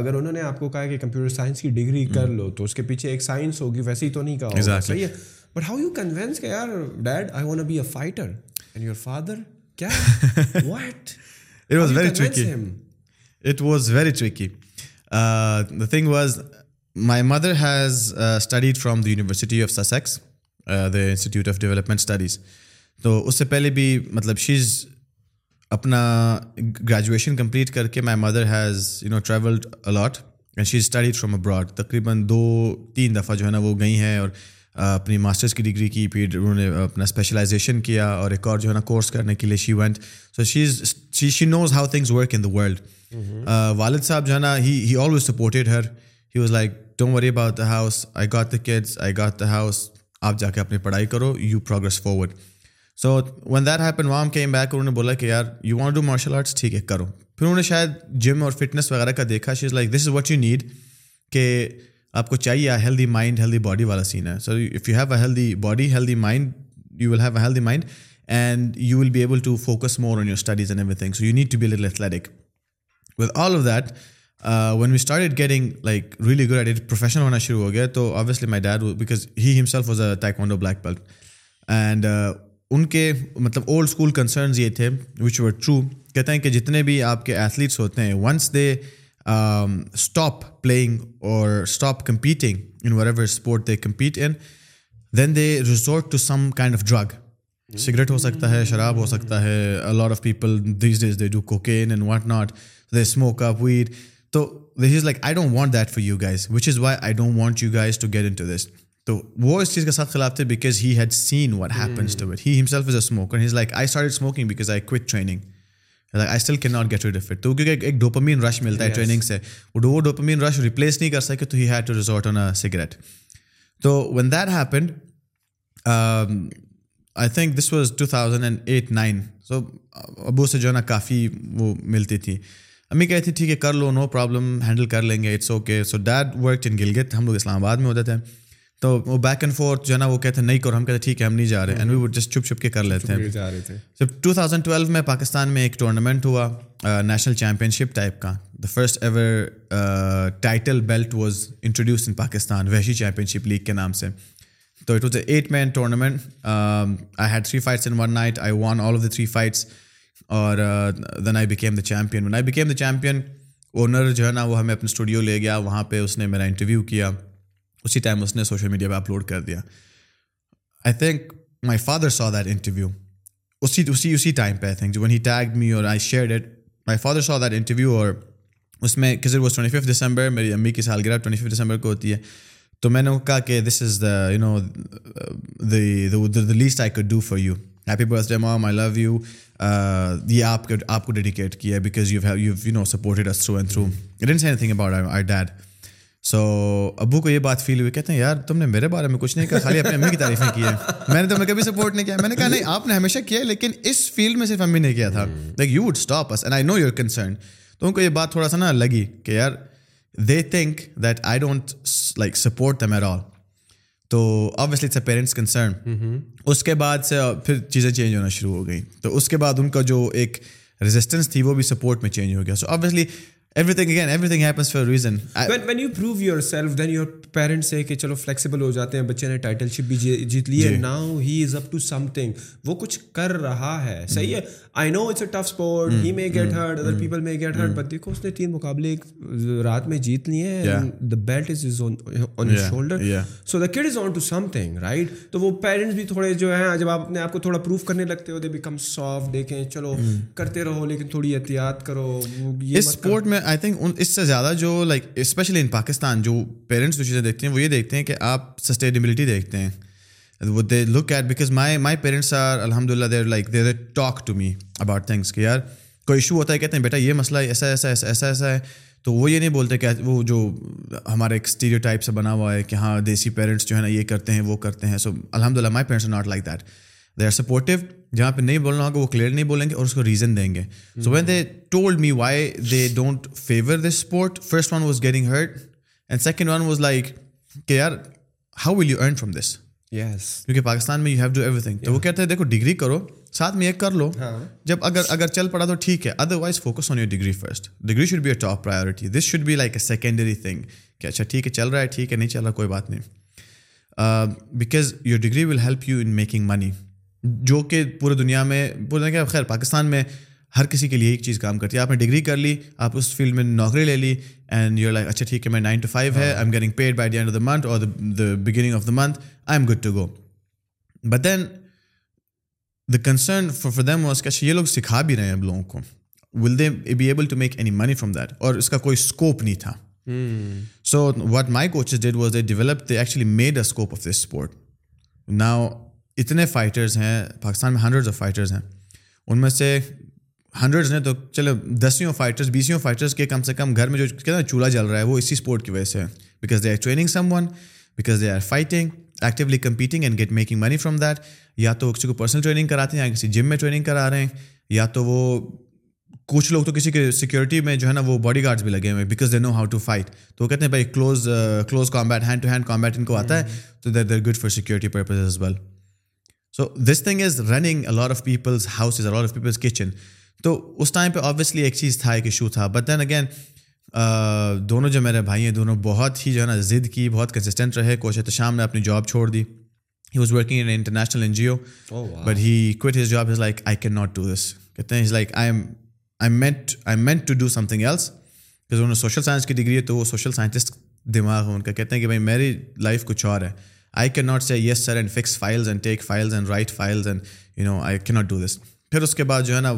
اگر انہوں نے آپ کو کہا کہ کمپیوٹر سائنس کی ڈگری کر لو تو اس کے پیچھے ایک سائنس ہوگی ویسے ہی تو نہیں کہا صحیح ہے بٹ ہاؤ یو کنوینس کہ یار dad I want be a fighter and your father کیا what it was very tricky it was very tricky the thing was my mother has studied from the University of Sussex the Institute of Development Studies تو اس سے پہلے بھی مطلب she is اپنا graduation complete کر کے my mother has you know travelled a lot and she studied from abroad تقریباً دو تین دفعہ جو ہے نا وہ گئی ہیں اور اپنی ماسٹرس کی ڈگری کی پھر انہوں نے اپنا اسپیشلائزیشن کیا اور ایک اور جو ہے نا کورس کرنے کے لیے she went so she is she she knows how things work in the world والد صاحب جو ہے نا ہی always supported her he was like don't worry about the house I got the kids I got the house آپ جا کے اپنی پڑھائی کرو you progress forward so when that happen وام کیم بیک انہوں نے بولا کہ یار you want do martial arts ٹھیک ہے کرو پھر انہوں نے شاید جم اور فٹنس وغیرہ کا دیکھا she is like this is what you need کہ آپ کو چاہیے ہیلدی مائنڈ ہیلدی باڈی والا سین ہے so if you have a healthy body healthy mind you will have a healthy mind and you will be able to focus more on your studies and everything so you need to be little athletic with all of that when we start it getting like really good at professional ہونا شروع ہو گیا تو obviously my dad because he was a was on do black belt and ان کے مطلب old school concerns یہ تھے وچ ور ٹرو کہتے ہیں کہ جتنے بھی آپ کے ایتھلیٹس ہوتے ہیں ونس دے اسٹاپ پلئنگ اور stop competing in whatever sport they compete in then they resort to some kind of drug cigarette ہو سکتا ہے شراب ہو سکتا ہے lot of people these days they do cocaine and what not they smoke up weed تو this is like I don't want that for you guys which is why I don't want you guys to get in to this تو وہ اس چیز کے ساتھ خلاف تھے because had seen what he himself is a smoker has like I start smoking because I quit training like I still can not get to deft تو کیونکہ ایک ڈوپامین رش ملتا ہے ٹریننگ سے وہ ڈوپامین رش ریپلیس نہیں کر سکے تو he had to resort on a cigarette تو when that happened I think this was two thousand and eight nine so ابو سے جو ہے نا کافی وہ ملتی تھی امی کہتی تھی ہے کر لو نو پرابلم ہینڈل کر لیں گے it's okay so that work in Gilgit ہم لوگ اسلام آباد میں ہوتے تھے تو وہ بیک اینڈ فورتھ جو ہے نا وہ کہتے ہیں نہیں کرو ہم کہتے ہیں ٹھیک ہے ہم نہیں جا رہے ہیں وڈ جسٹ چھپ چھپ کے کر لیتے ہیں جب ٹو تھاؤزنڈ ٹویلو میں پاکستان میں ایک ٹورنامنٹ ہوا نیشنل چیمپئن شپ ٹائپ کا the first ever title belt was introduce in Pakistan ویشی چیمپئن شپ لیگ کے نام سے تو it was a eight man tournament I had three fights in one night I won all of the three fights اور then I became the champion I became the champion owner جو ہے نا وہ ہمیں اپنے اسٹوڈیو لے گیا وہاں پہ اس نے میرا انٹرویو کیا اسی ٹائم اس نے سوشل میڈیا پہ اپلوڈ کر دیا I think my father saw that interview اسی اسی اسی ٹائم پہ I think when he tag me اور I share it my father saw that interview اور اس میں کسی وہ ٹوئنٹی ففتھ دسمبر میری امی کی سالگرہ ٹوئنٹی ففتھ دسمبر کو ہوتی ہے تو میں نے کہا کہ this is the you know the least I could do for you happy birth day مام آئی لو یو یہ آپ کو آپ کو ڈیڈیکیٹ کیا ہے because you you know supported us through and through didn't see anything about I dead so so, ابو کو یہ بات فیل ہوئی کہتے ہیں یار تم نے میرے بارے میں کچھ نہیں کہا خالی اپنی امی کی تعریف نہیں کی ہے میں نے تمہیں کبھی سپورٹ نہیں کیا میں نے کہا نہیں آپ نے ہمیشہ کیا ہے لیکن اس فیلڈ میں صرف امی نے کیا تھا like you would stop us and I know your concern تو ان کو یہ بات تھوڑا سا نا لگی کہ یار they think that I don't like support the Mir all تو آبویسلی پیرنٹس کنسرن اس کے بعد سے پھر چیزیں چینج ہونا شروع ہو گئیں تو اس کے بعد ان کا جو ایک ریزسٹینس تھی وہ بھی سپورٹ میں چینج ہو گیا so obviously everything again everything happens for reason when when you prove yourself then your parents ہے کہ چلو فلیکسیبل ہو جاتے ہیں بچے نے ٹائٹل شپ بھی جیت لی ہے now he is up to something وہ کچھ کر رہا ہے صحیح ہے I know it's a tough sport he may may get get other people but دیکھو اس نے تین مقابلے رات میں جیت لیے ہیں the the belt is is on on shoulder so to something right تو وہ پیرنٹس بھی تھوڑے جو ہیں جب آپ اپنے آپ کو تھوڑا پروف کرنے لگتے ہو دے بیکم سافٹ دیکھیں چلو کرتے رہو لیکن تھوڑی احتیاط کرو یہ اسپورٹ میں آئی تھنک اس سے زیادہ جو لائک اسپیشلی ان پاکستان جو پیرنٹس جو چیزیں دیکھتے ہیں وہ یہ دیکھتے ہیں کہ آپ سسٹینیبلٹی دیکھتے ہیں وہ they look at because my my parents are الحمد للہ they're like they're talk to me about things کہ یار کوئی ایشو ہوتا ہے کہتے ہیں بیٹا یہ مسئلہ ہے ایسا ایسا ایسا ایسا ہے تو وہ یہ نہیں بولتے کہ وہ جو ہمارے ایک اسٹیریو ٹائپ سے بنا ہوا ہے کہ ہاں دیسی پیرنٹس جو ہے نا یہ کرتے ہیں وہ کرتے ہیں سو الحمد للہ my parents not like that they are supportive جہاں پہ نہیں بولنا ہوگا وہ کلیئر نہیں بولیں گے اور اس کو ریزن دیں گے so when they told me why they don't favour this sport first one was getting hurt and second one was like کہ یار how will you earn from this yes کیونکہ پاکستان میں you have do everything تو وہ کہتے ہیں دیکھو degree کرو ساتھ میں ایک کر لو ہاں۔ جب اگر اگر چل پڑا تو ٹھیک ہے otherwise focus on your degree first degree should be a top priority this should be like a secondary thing کہ اچھا ٹھیک ہے چل رہا ہے ٹھیک ہے نہیں چل رہا کوئی بات نہیں because your degree will help you in making money جو کہ پورے دنیا میں پورے دنیا خیر پاکستان میں ہر کسی کے لیے ایک چیز کام کرتی ہے آپ نے ڈگری کر لی آپ اس فیلڈ میں نوکری لے لی اینڈ یو لائک اچھا ٹھیک ہے میں نائن ٹو فائیو ہے I am getting paid by the end of the month اور the beginning of the month I am good to go but then the concern for for them دم یہ لوگ سکھا بھی رہے ہیں اب لوگوں کو will they be able to make any money from that اور اس کا کوئی اسکوپ نہیں تھا so what my coaches dead was they develop they actually made a scope of this sport now اتنے فائٹرز ہیں پاکستان میں ہنڈریڈ آف فائٹرز ہیں ان میں سے ہنڈریڈز نے تو چلو دسیوں فائٹرس بیسو فائٹرس کے کم سے کم گھر میں جو کہتے ہیں چولہا جل رہا ہے وہ اسی اسپورٹ کی وجہ سے because they are training some one because they are fighting actually competing and get making money from that یا تو کسی کو پرسنل ٹریننگ کراتے ہیں یا کسی جم میں ٹریننگ کرا رہے ہیں یا تو وہ کچھ لوگ تو کسی کے سیکورٹی میں جو ہے نا وہ باڈی گارڈز بھی لگے ہوئے ہیں because they know how to fight تو وہ کہتے ہیں بھائی close close combat hand to hand combat ان کو آتا ہے hmm. تو دیر دیر good for security purpose well so this thing is running a lot of Peoples houses kitchen تو اس ٹائم پہ آبویسلی ایک چیز تھا ایک ایشو تھا بٹ دین اگین دونوں جو میرے بھائی ہیں دونوں بہت ہی جو ہے نا ضد کی بہت کنسسٹنٹ رہے کوشت شام نے اپنی جاب چھوڑ دی he was working in international N G O but he his job is like I can not do this کہتے ہیں like I I I am meant meant to do something else انہوں نے social science کی degree ہے تو وہ social scientist دماغ ہے ان کا کہتے ہیں کہ بھائی میری لائف کچھ اور ہے I can not say yes sir and fix files and take files and write files and you know I کی ناٹ ڈو دس پھر اس کے بعد جو ہے نا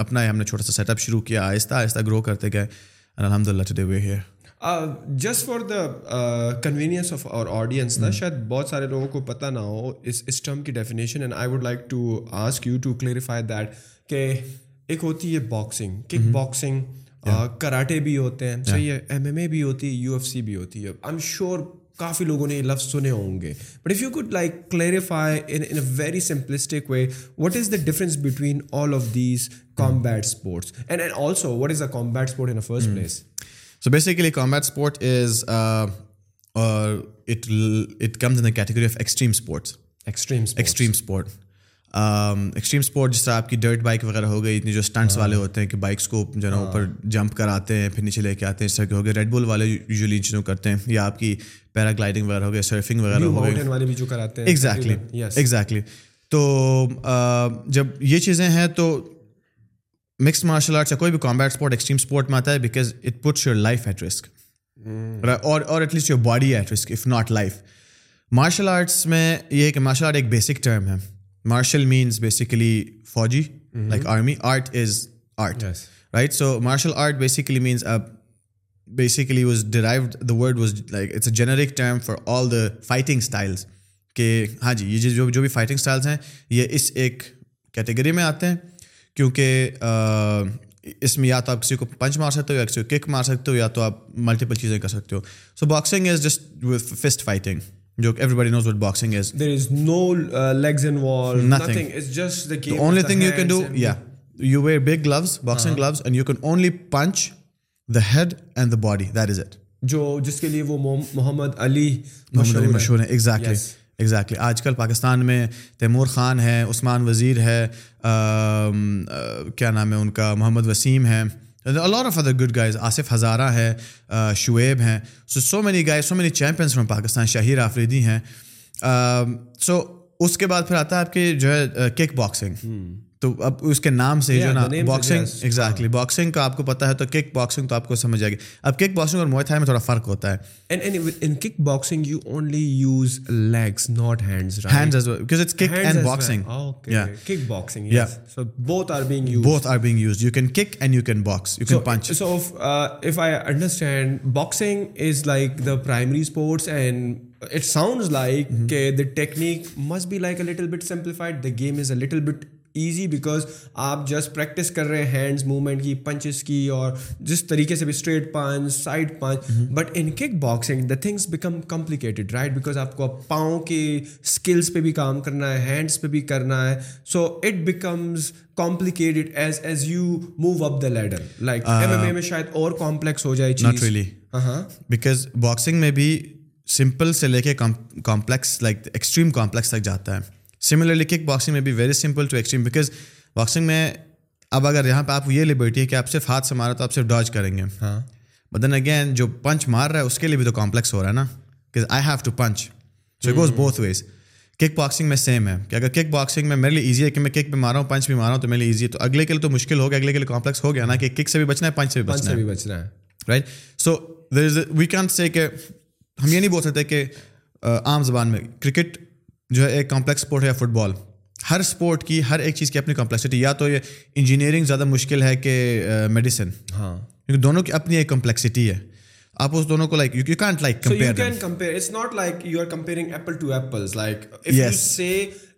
اپنا ہم نے چھوٹا سا سیٹ اپ شروع کیا آہستہ آہستہ گرو کرتے گئے الحمد للہ we here just for the convenience of our audience نا hmm. شاید بہت سارے لوگوں کو پتہ نہ ہو اس اس ٹرم کی definition and I would like to ask you to clarify that کہ ایک ہوتی ہے باکسنگ کک باکسنگ کراٹے بھی ہوتے ہیں ہے ایم ایم اے بھی ہوتی ہے یو ایف سی بھی ہوتی ہے آئی ایم شیور کافی لوگوں نے یہ لفظ سنے ہوں گے but if you could like clarify in very simplistic way what is the difference between all of these combat sports and and also what is a combat sport in first place so basically combat sport is it comes in category of extreme sports extreme sport extreme sport جس طرح آپ کی dirt bike وغیرہ ہو گئی اتنی جو اسٹنٹس ہاں۔ والے ہوتے ہیں کہ بائکس کو جو ہے ہاں۔ اوپر جمپ کراتے ہیں پھر نیچے لے کے آتے ہیں اس طرح کے ہو گئے ریڈ بول والے یوزلی ان چیزوں کرتے ہیں یا آپ کی پیرا گلائڈنگ وغیرہ ہو گئے سرفنگ وغیرہ ہو گئی ایگزیکٹلی ایگزیکٹلی تو جب یہ چیزیں ہیں تو مکس مارشل آرٹس یا کوئی بھی کامبیٹ اسپورٹ ایکسٹریم اسپورٹ میں آتا ہے because it puts your life at risk اور at least your body at risk if not life martial arts میں یہ کہ مارشل آرٹ ایک بیسک ٹرم ہے مارشل مینس بیسیکلی فوجی like army art is art right so martial art basically means basically was derived the world was like it's a generic term for all the fighting styles کہ ہاں جی یہ جو جو بھی fighting styles ہیں یہ اس ایک کیٹیگری میں آتے ہیں کیونکہ اس میں یا تو آپ کسی کو پنچ مار سکتے ہو یا کسی کو کک مار سکتے ہو یا تو آپ ملٹیپل چیزیں کر سکتے ہو so boxing is just fist fighting جو head body that is it جو جس کے لیے وہ محمد علی محمد علی مشہور ہیں ایگزیکٹلی آج کل پاکستان میں تیمور خان ہے عثمان وزیر ہے کیا نام ہے ان کا محمد وسیم ہے a lot of other good guys Asif Hazara ہے شعیب ہیں so so many guys so many champions from Pakistan Shaheer Afridi ہیں سو اس کے بعد پھر آتا ہے آپ کے جو ہے کک باکسنگ تو اب اس کے نام سے جو نا باکسنگ ایگزیکٹلی باکسنگ کا آپ کو پتا ہے تو کک باکسنگ تو آپ کو سمجھ آئے گی اب کک باکسنگ اور موتھائی میں تھوڑا فرق ہوتا ہے technique be like a little bit simplified the game is a little bit easy because آپ جسٹ پریکٹس کر رہے ہیں ہینڈس موومنٹ کی پنچز کی اور جس طریقے سے بھی straight punch side punch but in kick boxing the things become complicated right because آپ کو پاؤں کے اسکلس پہ بھی کام کرنا ہے ہینڈس پہ بھی کرنا ہے so it becomes complicated as as you move up the ladder like میں شاید اور کمپلیکس ہو جائے چیز ہاں بیکاز باکسنگ میں بھی سمپل سے لے کے کمپلیکس لائک ایکسٹریم کمپلیکس تک جاتا ہے سملرلی کک باکسنگ میں بھی very simple to extreme because boxing میں اب اگر یہاں پہ آپ یہ لبرٹی ہے کہ آپ صرف ہاتھ سے مارا تو آپ صرف ڈاج کریں گے بٹ دین اگین جو پنچ مار رہا ہے اس کے لیے بھی تو کمپلیکس ہو رہا ہے نا کہ I have to punch so goes both ways kick boxing میں سیم ہے کہ اگر کک باکسنگ میں میرے لیے ایزی ہے کہ میں کک بھی مارا ہوں پنچ بھی مارا ہوں تو میرے لیے ایزی ہے تو اگلے کے لیے تو مشکل ہو گیا اگلے کے لیے کمپلیکس ہو گیا نا کہ کک سے بھی بچنا ہے پنچ سے بھی ہے بچنا ہے right so there we can say کہ ہم یہ نہیں بول سکتے کہ عام زبان میں کرکٹ جو ہے ایک کمپلیکس سپورٹ ہے فٹ بال ہر اسپورٹ کی ہر ایک چیز کی اپنی کمپلیکسٹی یا تو یہ انجینئرنگ زیادہ مشکل ہے کہ میڈیسن ہاں کیونکہ دونوں کی اپنی ایک کمپلیکسٹی ہے آپ اس دونوں کو like you can't like compare can compare it's not like you are comparing apple to apples like if you say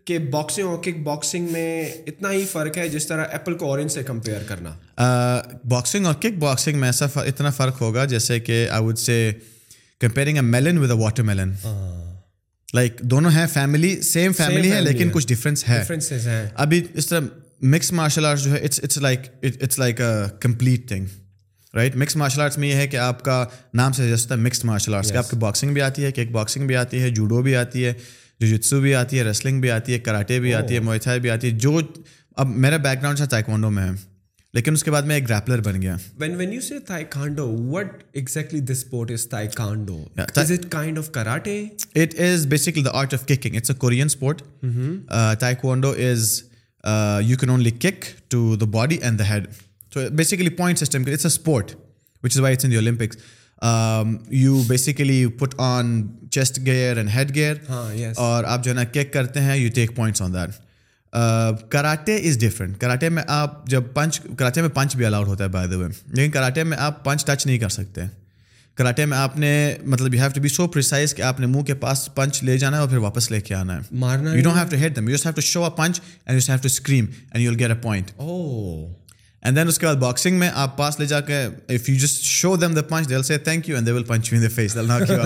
کہ باکسنگ اور کک باکسنگ میں اتنا ہی فرق ہے جس طرح ایپل کو اورنج سے کمپیئر کرنا باکسنگ اور کک باکسنگ میں ایسا اتنا فرق ہوگا جیسے کہ I would say comparing a melon with a watermelon like دونوں ہیں فیملی سیم فیملی ہے لیکن کچھ ڈفرینس ہے ابھی اس طرح مکس مارشل آرٹس جو ہے it's like complete thing right mix martial arts میں یہ ہے کہ آپ کا نام سے جستا ہے مکس مارشل آرٹس آپ کی باکسنگ بھی آتی ہے کیک باکسنگ بھی آتی ہے جوڈو بھی آتی ہے جوجتسو بھی آتی ہے ریسلنگ بھی آتی ہے کراٹے بھی آتی ہے مویتھائی بھی آتی ہے جو اب میرا بیک گراؤنڈ ساتھ تائکوانڈو میں ہے لیکن اس کے بعد میں ایک گریپلر بن گیا اور آپ جو ہے نا کیک کرتے ہیں you take points on that karate is different karate میں آپ جب پنچ کراٹے میں پنچ بھی الاؤڈ ہوتا ہے بائی دا وے لیکن کراٹے میں آپ پنچ ٹچ نہیں کر سکتے کراٹے میں آپ نے مطلب you have to be so precise کہ آپ نے منہ کے پاس پنچ لے جانا ہے اور پھر واپس لے کے آنا ہے مارنا you don't have to hit them you have to show a punch and you have to scream and you will get a point oh and then اس کے بعد باکسنگ میں آپ پاس لے جا کے if you just show them the punch دل سے thank you and they will punch you in the face they'll knock you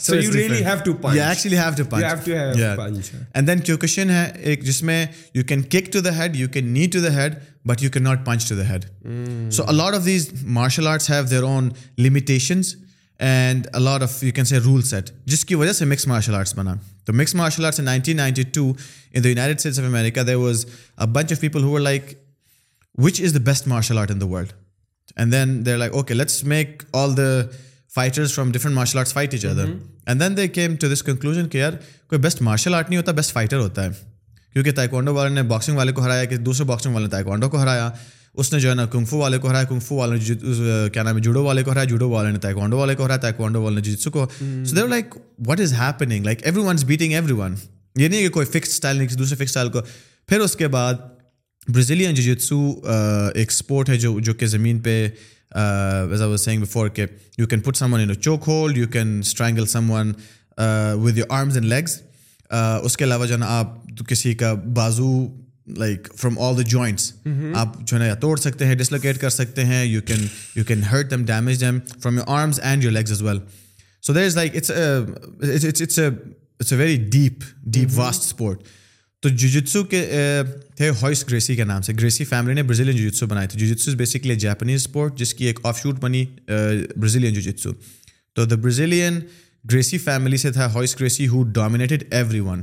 so you really have to punch یا actually have to punch you have to have punch and then کیوکشن ہے ایک جس میں you can kick to the head you can knee to the head but you can not punch to the head so a lot of these martial arts have their own limitations and a lot of you can say rule set جس کی وجہ سے mix martial arts بنا تو mix martial arts nineteen ninety two in the United States of America they was a bunch of people who like which is the best martial art in the world and then there like okay let's make all the fighters from different martial arts fight each other and then they came to this conclusion یار کوئی best martial art نہیں ہوتا best fighter ہوتا ہے کیونکہ taekwondo والے نے boxing والے کو ہرایا کہ دوسرے باکسنگ والے نے تائیکوانڈو کو ہرایا اس نے جو ہے نا کنفو والے کو ہرایا کنفو والے نے کیا نام ہے جوڈو والے کو ہرایا جوڈو والے نے تائیکوانڈو والے کو ہرایا تائیکوانڈو والے نے جیتسو کو so there like what is happening like every one is beating everyone یہ نہیں کہ کوئی فکس اسٹائل نہیں دوسرے فکس اسٹائل کو پھر اس کے بعد برازیلین ایک اسپورٹ ہے جو جو کہ زمین پہ سینگ بفور کہ you can put someone in choke hold you can strangle someone with your arms and legs اس کے علاوہ جو ہے نا آپ کسی کا بازو like from all the joints آپ جو ہے نا توڑ سکتے ہیں ڈسلوکیٹ کر سکتے ہیں you can you can hurt them damage them from your arms and your legs as well so there is like it's a very deep deep vast sport تو جوجتسو کے تھے ہائس گریسی کے نام سے گریسی فیملی نے Brazilian جوجتسو is basically Japanese sport جس کی ایک آف شوٹ بنی برازیلین جوجتسو تو دا برازیلین گریسی فیملی سے تھا Royce Gracie who dominated everyone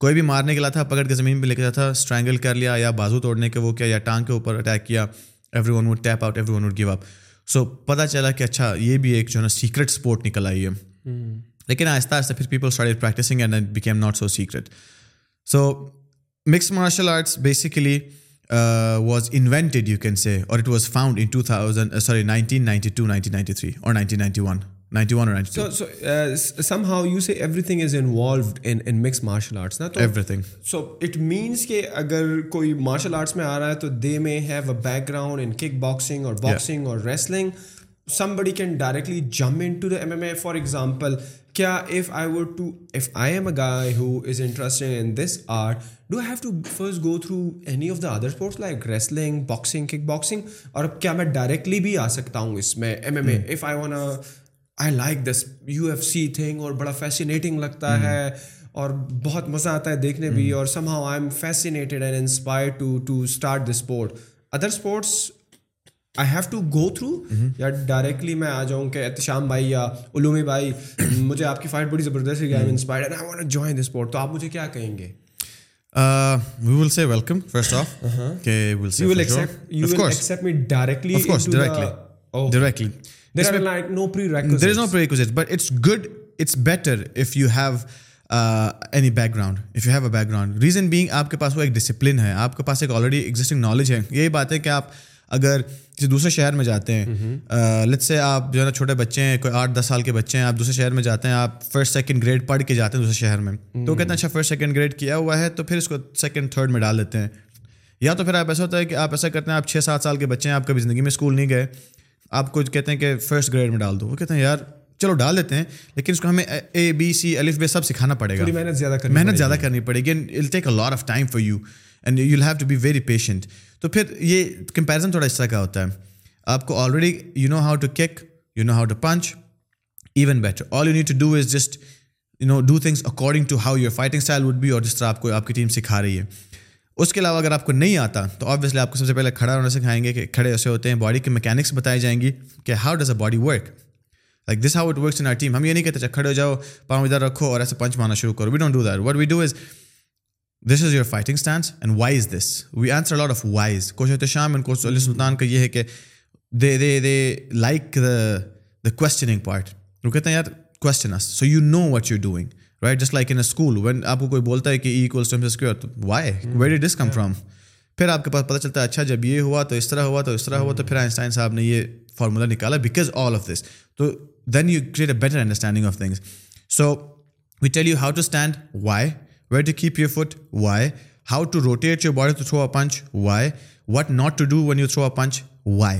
کوئی بھی مارنے کے لا تھا پکڑ کے زمین پہ لے کے تھا اسٹرینگل کر لیا یا بازو توڑنے کے وہ کیا یا ٹانگ کے اوپر اٹیک کیا everyone would tap out everyone would give up سو پتا چلا کہ اچھا یہ بھی ایک جو ہے نا سیکریٹ اسپورٹ نکل آئی ہے لیکن آہستہ آہستہ پھر people start practising and became not so secret so mix martial arts basically was invented you can say اور it was found in two thousand sorry nineteen ninety two nineteen ninety three اور nineteen ninety one somehow you see everything is involved in mix martial arts نا everything so it means کہ اگر کوئی martial arts میں آ رہا ہے تو they may have a background in kick boxing اور boxing اور ریسلنگ سم بڑی can directly jump in to the M M A for example کیا if I would to I am a guy who is interesting in this art do have to first go through any of the other sports like wrestling boxing kick boxing اور کیا میں directly بھی آ سکتا ہوں اس میں M M A if I wanna I like this U F C thing اور بڑا فیسینیٹنگ لگتا hmm. ہے اور بہت مزہ آتا ہے دیکھنے بھی hmm. اور some how I am fascinated and inspire to to start the sport other sports I have to go through یا ڈائریکٹلی میں آ جاؤں کہ احتشام بھائی بھائی یا علومی مجھے مجھے آپ آپ کی فائٹ بڑی زبردست جوائن دس اسپورٹ تو کیا کہیں گے ریزن بینگ آپ کے پاس وہ ایک ڈسپلن ہے آپ کے پاس ایک آلریڈی نالج ہے یہی بات ہے کہ آپ اگر کسی دوسرے شہر میں جاتے ہیں لت سے آپ جو ہے نا چھوٹے بچے ہیں کوئی آٹھ دس سال کے بچے ہیں آپ دوسرے شہر میں جاتے ہیں آپ فرسٹ سیکنڈ گریڈ پڑھ کے جاتے ہیں دوسرے شہر میں تو کہتے ہیں اچھا فرسٹ سیکنڈ گریڈ کیا ہوا ہے تو پھر اس کو سیکنڈ تھرڈ میں ڈال دیتے ہیں یا تو پھر آپ ایسا ہوتا ہے کہ آپ ایسا کرتے ہیں آپ چھ سات سال کے بچے ہیں آپ کبھی زندگی میں اسکول نہیں گئے آپ کو کہتے ہیں کہ فرسٹ گریڈ میں ڈال دو وہ کہتے ہیں یار چلو ڈال دیتے ہیں لیکن اس کو ہمیں اے بی سی الف بے سب سکھانا پڑے گا محنت زیادہ کرنی پڑے گی lot of time for you and you have to be very patient تو پھر یہ کمپیریزن تھوڑا اس طرح کا ہوتا ہے آپ کو already you know how to kick you know how to punch even better all you need to do is just you know do things according to how your fighting style would be اور جس طرح آپ کو آپ کی team سکھا رہی ہے اس کے علاوہ اگر آپ کو نہیں آتا تو آبویسلی آپ کو سب سے پہلے کھڑا ہونا سکھائیں گے کہ کھڑے ایسے ہوتے ہیں باڈی کے میکینکس بتائی جائیں گی کہ how does a body work like this how it works in our team ہم یہ نہیں کہتے کھڑے ہو جاؤ پاؤں ادھر رکھو اور ایسے پنچ مارنا شروع کرو we don't do what we do is this is your fighting stance and why is this we answer lot of whys question Ehtesham شام ان علیہ سلطان کا یہ ہے کہ they they they like the the questioning part وہ کہتے ہیں یار question us so you know what you doing right just like in a school when آپ کو کوئی بولتا ہے کہ equals cure Y very come from پھر آپ کے پاس پتہ چلتا ہے اچھا جب یہ ہوا تو اس طرح ہوا تو اس طرح ہوا تو پھر آئنسٹائن صاحب نے یہ فارمولہ نکالا بیکاز آل آف دس تو then you create a better understanding of things so we tell you how to stand why where to keep your fit why how to rotate your body through a punch why what not to do when you throw a punch why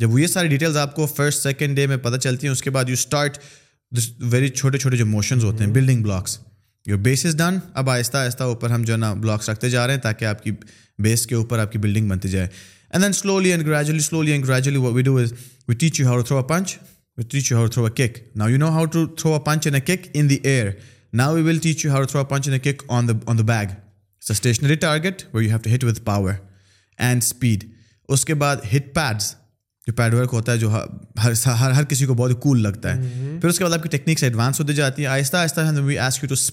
جب یہ ساری details آپ کو first second day میں پتہ چلتی ہیں اس کے بعد یو اسٹارٹ ویری چھوٹے چھوٹے جو موشنز ہوتے ہیں building blocks your base is done اب آہستہ آہستہ اوپر ہم جو ہے نا بلاکس رکھتے جا رہے ہیں تاکہ آپ کی بیس کے اوپر آپ کی بلڈنگ بنتی جائے and then slowly and gradually slowly and gradually we do is we teach you how throw a punch we teach you how throw a kick now you know how to throw a and kick in the air now will teach you ہر تھوڑا punching on on the bag stationary target you have to hit with power and speed اس کے بعد hit pads جو pad work ہوتا ہے جو ہر کسی کو بہت کول لگتا ہے پھر اس کے بعد آپ کی ٹیکنیکس ایڈوانس ہوتی جاتی ہیں آہستہ آہستہ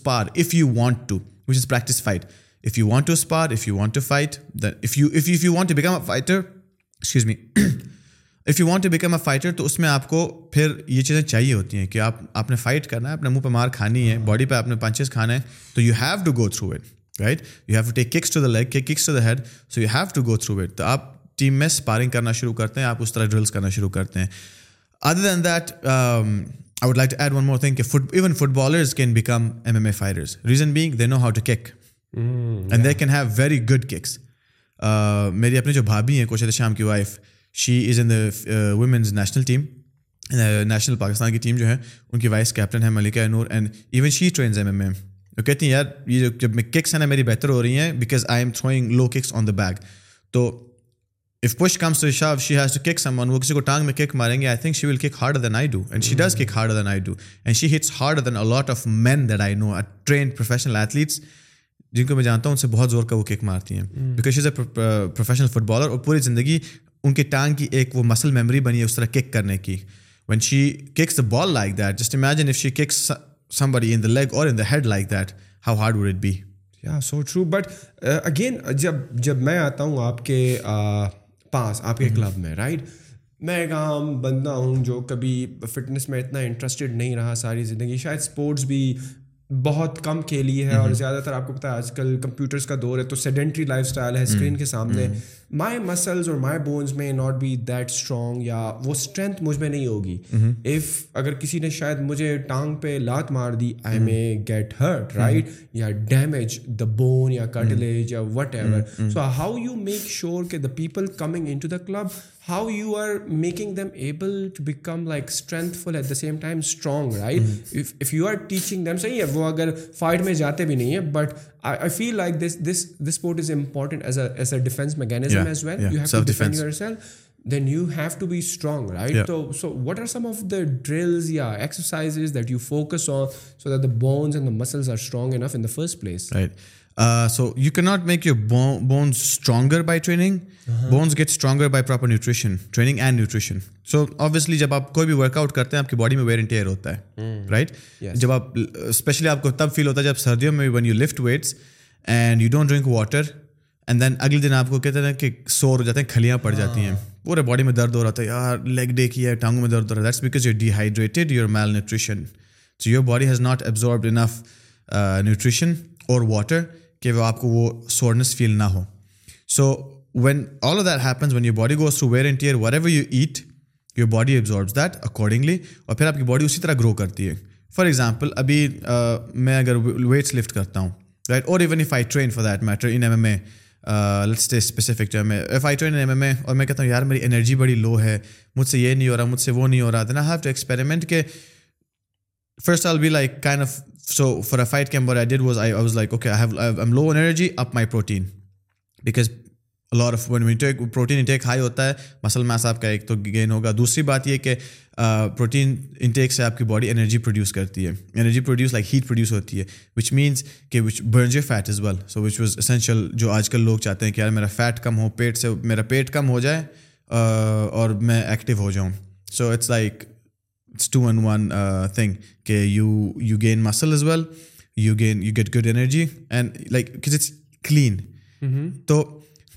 fight if you want to spar if you want to a fighter if you want to become a fighter تو اس میں آپ کو پھر یہ چیزیں چاہیے ہوتی ہیں کہ آپ آپ نے فائٹ کرنا ہے اپنے منہ پہ مار کھانی ہے باڈی پہ آپ نے پنچز کھانا ہے تو you have to go through it right you have to take kicks to the leg kicks to the head so you have to go through it تو آپ ٹیم میں اسپارنگ کرنا شروع کرتے ہیں آپ اس طرح ڈرلس کرنا شروع کرتے ہیں other then that I would like to add one more thing کہ even footballers can become M M A reason being they know how to kick and they can have very good kicks میری اپنے جو بھابھی ہیں کوشت شام کی wife she is in the women's national team national Pakistan کی team جو ہے ان کی وائس کیپٹن ہے Malika Noor and even she trains M M M وہ کہتی ہیں یار یہ جو جب میں ککس ہیں نا میری بہتر ہو رہی ہیں because I am throwing low kicks on the bag تو if push comes to shove she has to kick someone وہ کسی کو ٹانگ میں کک ماریں گے I think she will kick hard than I do and she does kick hard than I do and she hits hard than a lot of men that I know a train professional athletes جن کو میں جانتا ہوں ان سے بہت زور کا وہ کک مارتی ہیں because she is a professional footballer اور پوری زندگی ان کے ٹانگ کی ایک وہ مسل میموری بنی ہے اس طرح کک کرنے کی when she kicks the ball like that just imagine if she kicks somebody in the leg اور in the head like that how hard would it be یا سو ٹرو بٹ اگین جب جب میں آتا ہوں آپ کے پاس آپ کے کلب میں رائٹ میں ایک عام بندہ ہوں جو کبھی فٹنس میں اتنا انٹرسٹیڈ نہیں رہا ساری زندگی شاید اسپورٹس بھی بہت کم کھیلی ہے اور زیادہ تر آپ کو پتا ہے آج کل کمپیوٹرس کا دور ہے تو سیڈنٹری لائف اسٹائل ہے اسکرین کے سامنے مائی مسلز اور my bones may not be that strong یا وہ اسٹرینتھ مجھ میں نہیں ہوگی اف mm-hmm. اگر کسی نے شاید مجھے ٹانگ پہ لات مار دی I may get hurt right یا ڈیمیج دا بون یا کٹلیج mm-hmm. یا whatever so how you make sure کہ the people coming in to the club how you are making them able to become like strength full at the same time strong right if you are teaching them صحیح ہے وہ اگر fight میں جاتے بھی نہیں ہے but I feel like this sport is important as a defense mechanism as well. You have to defend yourself. Then you have to be strong, right? Yeah. So what are some of the drills, exercises that you focus on so that the bones and the muscles are strong enough in the first place? Right. So you can not make your bones stronger by training bones get stronger by proper nutrition training and nutrition so obviously جب آپ کوئی بھی work out کرتے ہیں آپ کی body میں year ہوتا ہے رائٹ جب آپ اسپیشلی آپ کو تب فیل ہوتا ہے جب سردیوں میں one you lift weights and you don't drink water and then اگلے دن آپ کو کہتے ہیں کہ سور ہو جاتے ہیں کھلیاں پڑ جاتی ہیں پورے باڈی میں درد ہو رہا تھا یار لیگ ڈے کی ہے ٹانگوں میں درد ہو رہا ہے that's because you dehydrated your mile nutrition so your body has not absorbed enough nutrition اور واٹر کہ وہ آپ کو وہ سورنس فیل نہ ہو so when all of that happens when your body goes to wear and tear where ever you eat your body ایگزور that accordingly اور پھر آپ کی باڈی اسی طرح گرو کرتی ہے فار ایگزامپل ابھی میں اگر ویٹس لفٹ کرتا ہوں رائٹ اور even I train for that matter in M S specifically in M M A اور میں کہتا ہوں یار میری انرجی بڑی لو ہے مجھ سے یہ نہیں ہو رہا مجھ سے وہ نہیں ہو رہا then I have to experiment کہ first all be like kind of so for a fight camp okay low energy up my protein because lot of protein intake high ہوتا ہے مسل میس آپ کا ایک تو گین ہوگا دوسری بات یہ کہ پروٹین انٹیک سے آپ کی باڈی انرجی پروڈیوس کرتی ہے energy produce like heat produce ہوتی ہے وچ مینس کہ which برنجو fat as well so which was essential جو آج کل لوگ چاہتے ہیں کہ یار میرا فیٹ کم ہو پیٹ سے میرا پیٹ کم ہو جائے اور میں ایکٹیو ہو جاؤں so it's like it's two in one thing کہ you you gain muscle as well you gain you get good energy and like it's clean تو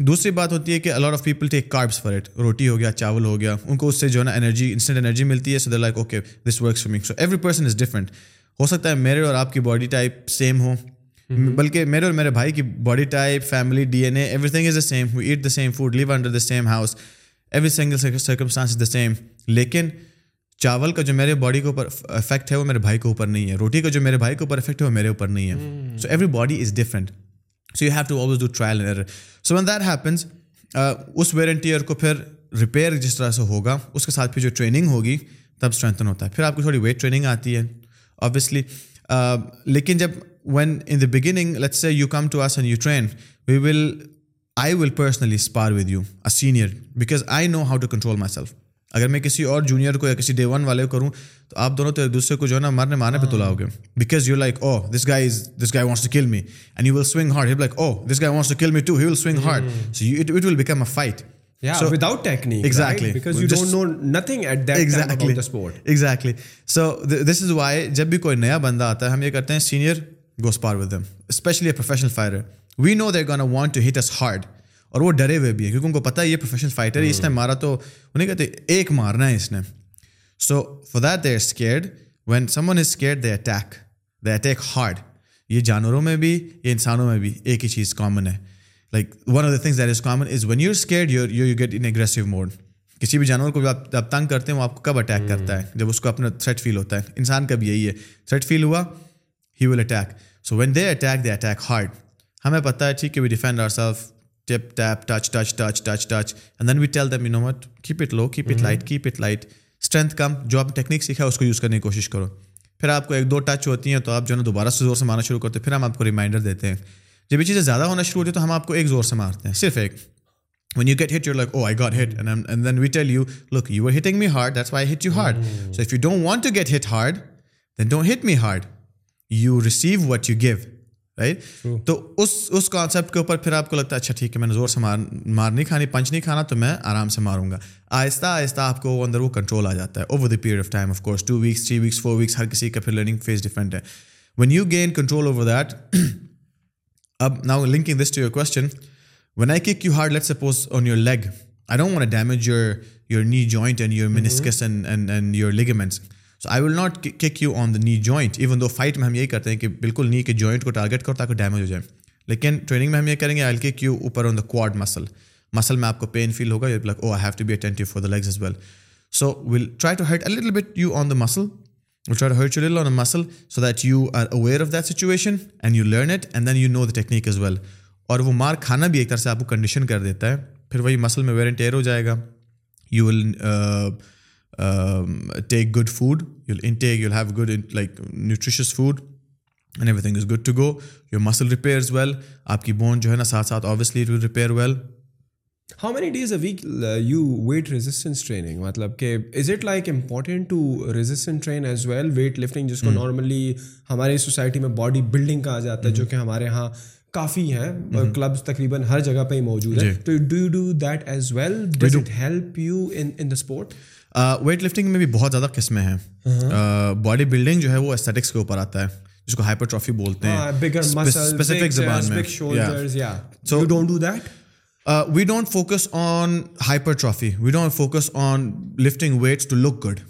دوسری بات ہوتی ہے کہ a lot of people take carbs for it روٹی ہو گیا چاول ہو گیا ان کو اس سے جو ہے نا انرجی انسٹنٹ انرجی ملتی ہے so the like okay this works for me so every person is different ہو سکتا ہے میرے اور آپ کی باڈی ٹائپ سیم ہو mm-hmm. بلکہ میرے اور میرے بھائی کی body type family D N A everything is the same who eat the same food live under the same house every single circumstance is the same لیکن چاول کا جو میرے باڈی کے اوپر افیکٹ ہے وہ میرے بھائی کے اوپر نہیں ہے روٹی کا جو میرے بھائی کے اوپر افیکٹ ہے وہ میرے اوپر نہیں ہے so everybody is different so you have to always do trial and error so when that happens اس ویرنٹیئر کو پھر ریپیئر جس طرح سے ہوگا اس کے ساتھ پھر جو ٹریننگ ہوگی تب اسٹرینتھن ہوتا ہے پھر آپ کی تھوڑی ویٹ ٹریننگ آتی ہے آبویسلی uh, لیکن جب when in the beginning let's say you come to us and you train we will I will personally spar with you a senior because I know how to control myself اگر میں کسی اور junior کو یا کسی day one والے کو کروں تو آپ دونوں تو ایک دوسرے کو جو ہے نا مارنے مارنے پہ ہاں۔ تلاؤ گے because you like oh this guy is this this guy guy wants wants to to to kill kill me me and you will will will swing swing hard hard he he like oh so it it become fight why جب بھی کوئی نیا بندہ آتا ہے ہم یہ کرتے ہیں senior with them especially professional we know they gonna want to hit us hard اور وہ ڈرے ہوئے بھی ہیں کیونکہ ان کو پتا ہے یہ پروفیشنل فائٹر ہے اس نے مارا تو انہیں کہتے ایک مارنا ہے اس نے so for that they are scared when someone is scare they attack they attack hard یہ جانوروں میں بھی یہ انسانوں میں بھی ایک ہی چیز کامن ہے like one of the things that is common is when you scare your you you get in aggressive mode کسی بھی جانور کو جب آپ جب تنگ کرتے ہیں وہ آپ کو کب اٹیک کرتا ہے جب اس کو اپنا تھریٹ فیل ہوتا ہے انسان کب یہی ہے تھریٹ فیل ہوا he will attack so when they attack they attack hard ہمیں پتہ ہے ٹھیک ہے we defend are self tap tap touch touch touch touch touch and then we tell you know mitt keep it low keep it light keep it light strength کم جو آپ نے technique سیکھا ہے اس کو یوز کرنے کی کوشش کرو پھر آپ کو ایک دو ٹچ ہوتی ہیں تو آپ جو ہے نا دوبارہ سے زور سے مارنا شروع کرتے ہیں پھر ہم آپ کو ریمائنڈر دیتے ہیں جب یہ چیزیں زیادہ ہونا شروع ہوتی ہیں تو ہم آپ کو ایک زور سے مارتے ہیں صرف ایک when you get hit your like oh I got hit then we tell you look you are hitting me hard that's why hit you hard so if you don't want to get hit hard then don't hit me hard you receive what you give right تو اس اس concept کے اوپر پھر آپ کو لگتا ہے اچھا ٹھیک ہے میں نے زور سے مار مار نہیں کھانی پنچ نہیں کھانا تو میں آرام سے ماروں گا آہستہ آہستہ آپ کو اندر وہ کنٹرول آ جاتا ہے over the period of time of course two weeks three weeks four weeks ہر کسی کا پھر لرننگ فیز ڈفرینٹ ہے when you gain control over that اب now linking this to your question when I kick you hard let suppose on your leg I don't want damage your your knee joint and your meniscus and and your ligaments so I will not kick you on the knee joint even though fight میں ہم یہی کرتے ہیں کہ بالکل knee کے joint کو target کرو تاکہ ڈیمیج ہو جائے لیکن ٹریننگ میں ہم یہ کریں گے آئی کک یو اوپر آن دا کوڈ مسل مسل میں آپ کو پین فیل ہوگا oh I have to be attentive for the legs as well so well try to hurt but you on the muscle try to you Lal on the muscle so that you are aware of that situation and you learn it and then you know the technique as well اور وہ مار کھانا بھی ایک طرح سے آپ کو کنڈیشن کر دیتا ہے پھر وہی مسل میں ویرنٹیئر ہو جائے گا you will um, take good food you'll you'll intake have take good food have good نیوٹریش food is good to go you muscle rape well آپ کی بون جو ہے نا ساتھ ساتھ how many does a weight resistance مطلب کہ is it like important to resistance train as well weight lifting جس کو نارملی ہماری سوسائٹی میں باڈی بلڈنگ کہا جاتا ہے جو کہ ہمارے یہاں کافی ہیں کلبس تقریباً ہر جگہ پہ ہی موجود ہیں تو do do you you that as well does it help in the sport weight lifting میں بھی بہت زیادہ قسمیں ہیں باڈی بلڈنگ جو ہے وہ کے اوپر آتا ہے جس کو ہائپر ٹرافی بولتے ہیں we we don't don't focus focus on on hypertrophy lifting weights to look good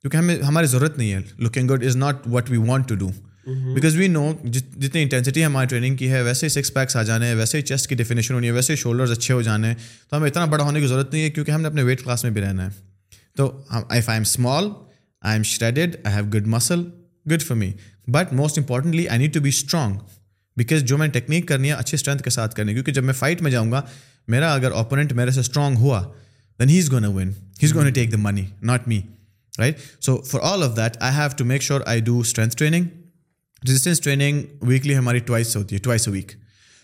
کیونکہ ہمیں ہماری ضرورت نہیں ہے looking good is not what we want to do because we know جتنی انٹینسٹی ہماری ٹریننگ کی ہے ویسے ہی سکس پیکس آ جانے ہیں ویسے ہی چیسٹ کی ڈیفینیشن ہونی ہے ویسے ہی شولڈرز اچھے ہو جانے ہیں تو ہمیں اتنا بڑا ہونے کی ضرورت نہیں ہے کیونکہ ہم نے اپنے ویٹ کلاس میں بھی رہنا ہے تو I am small I am shredded I have good muscle good for me but most importantly I need to be strong because جو میں ٹیکنیک کرنی ہے اچھے اسٹرینتھ کے ساتھ کرنی ہے کیونکہ جب میں فائٹ میں جاؤں گا میرا اگر اوپوننٹ میرے سے اسٹرانگ ہوا then he is gone a when he is gone a take the money not me right so for all of that I have to make sure I do strength training resistance training weekly ہماری twice ہوتی ہے twice a week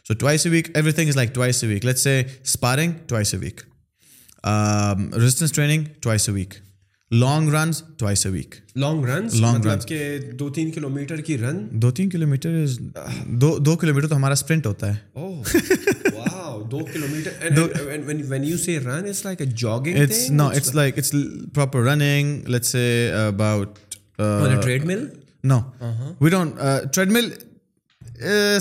so twice a week everything is like twice a week let's a sparring twice a week resistance training twice a week long runs twice a week long runs long run کے دو تین kilometre کی run دو تین kilometre دو kilometre تو ہمارا sprint ہوتا ہے treadmill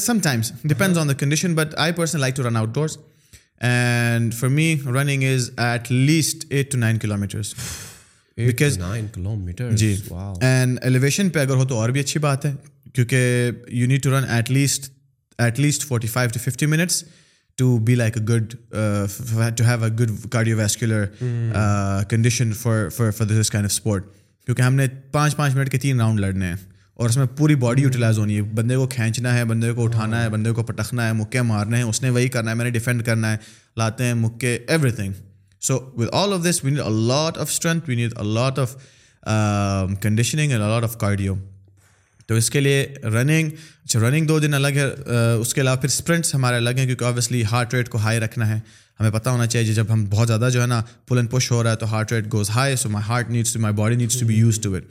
sometimes depends on the condition but I person like to run outdoors and for me running is at least at to nine kilometres because nine kilometre جی and elevation پہ اگر ہو تو اور بھی اچھی بات ہے کیونکہ you need to run at least at least forty five to fifty minutes to be like a good to have a good cardiovascular condition for for for this kind of sport کیونکہ ہم نے پانچ پانچ minute کے تین round لڑنے ہیں اور اس میں پوری باڈی یوٹیلائز ہونی ہے بندے کو کھینچنا ہے بندے کو اٹھانا ہے بندے کو پٹکنا ہے مکے مارنے ہیں اس نے وہی کرنا ہے میں نے ڈیفینڈ کرنا ہے لاتے ہیں مکے everything so with all of this we need a lot of strength we need a lot of conditioning and a lot of cardio تو اس کے لیے رننگ اچھا رننگ دو دن الگ ہے اس کے علاوہ پھر اسپرنٹس ہمارے الگ ہیں کیونکہ آبویسلی ہارٹ ریٹ کو ہائی رکھنا ہے ہمیں پتہ ہونا چاہیے جب ہم بہت زیادہ جو ہے نا پل اینڈ پش ہو رہا ہے تو heart rate goes high so my heart needs to my body needs to be used to it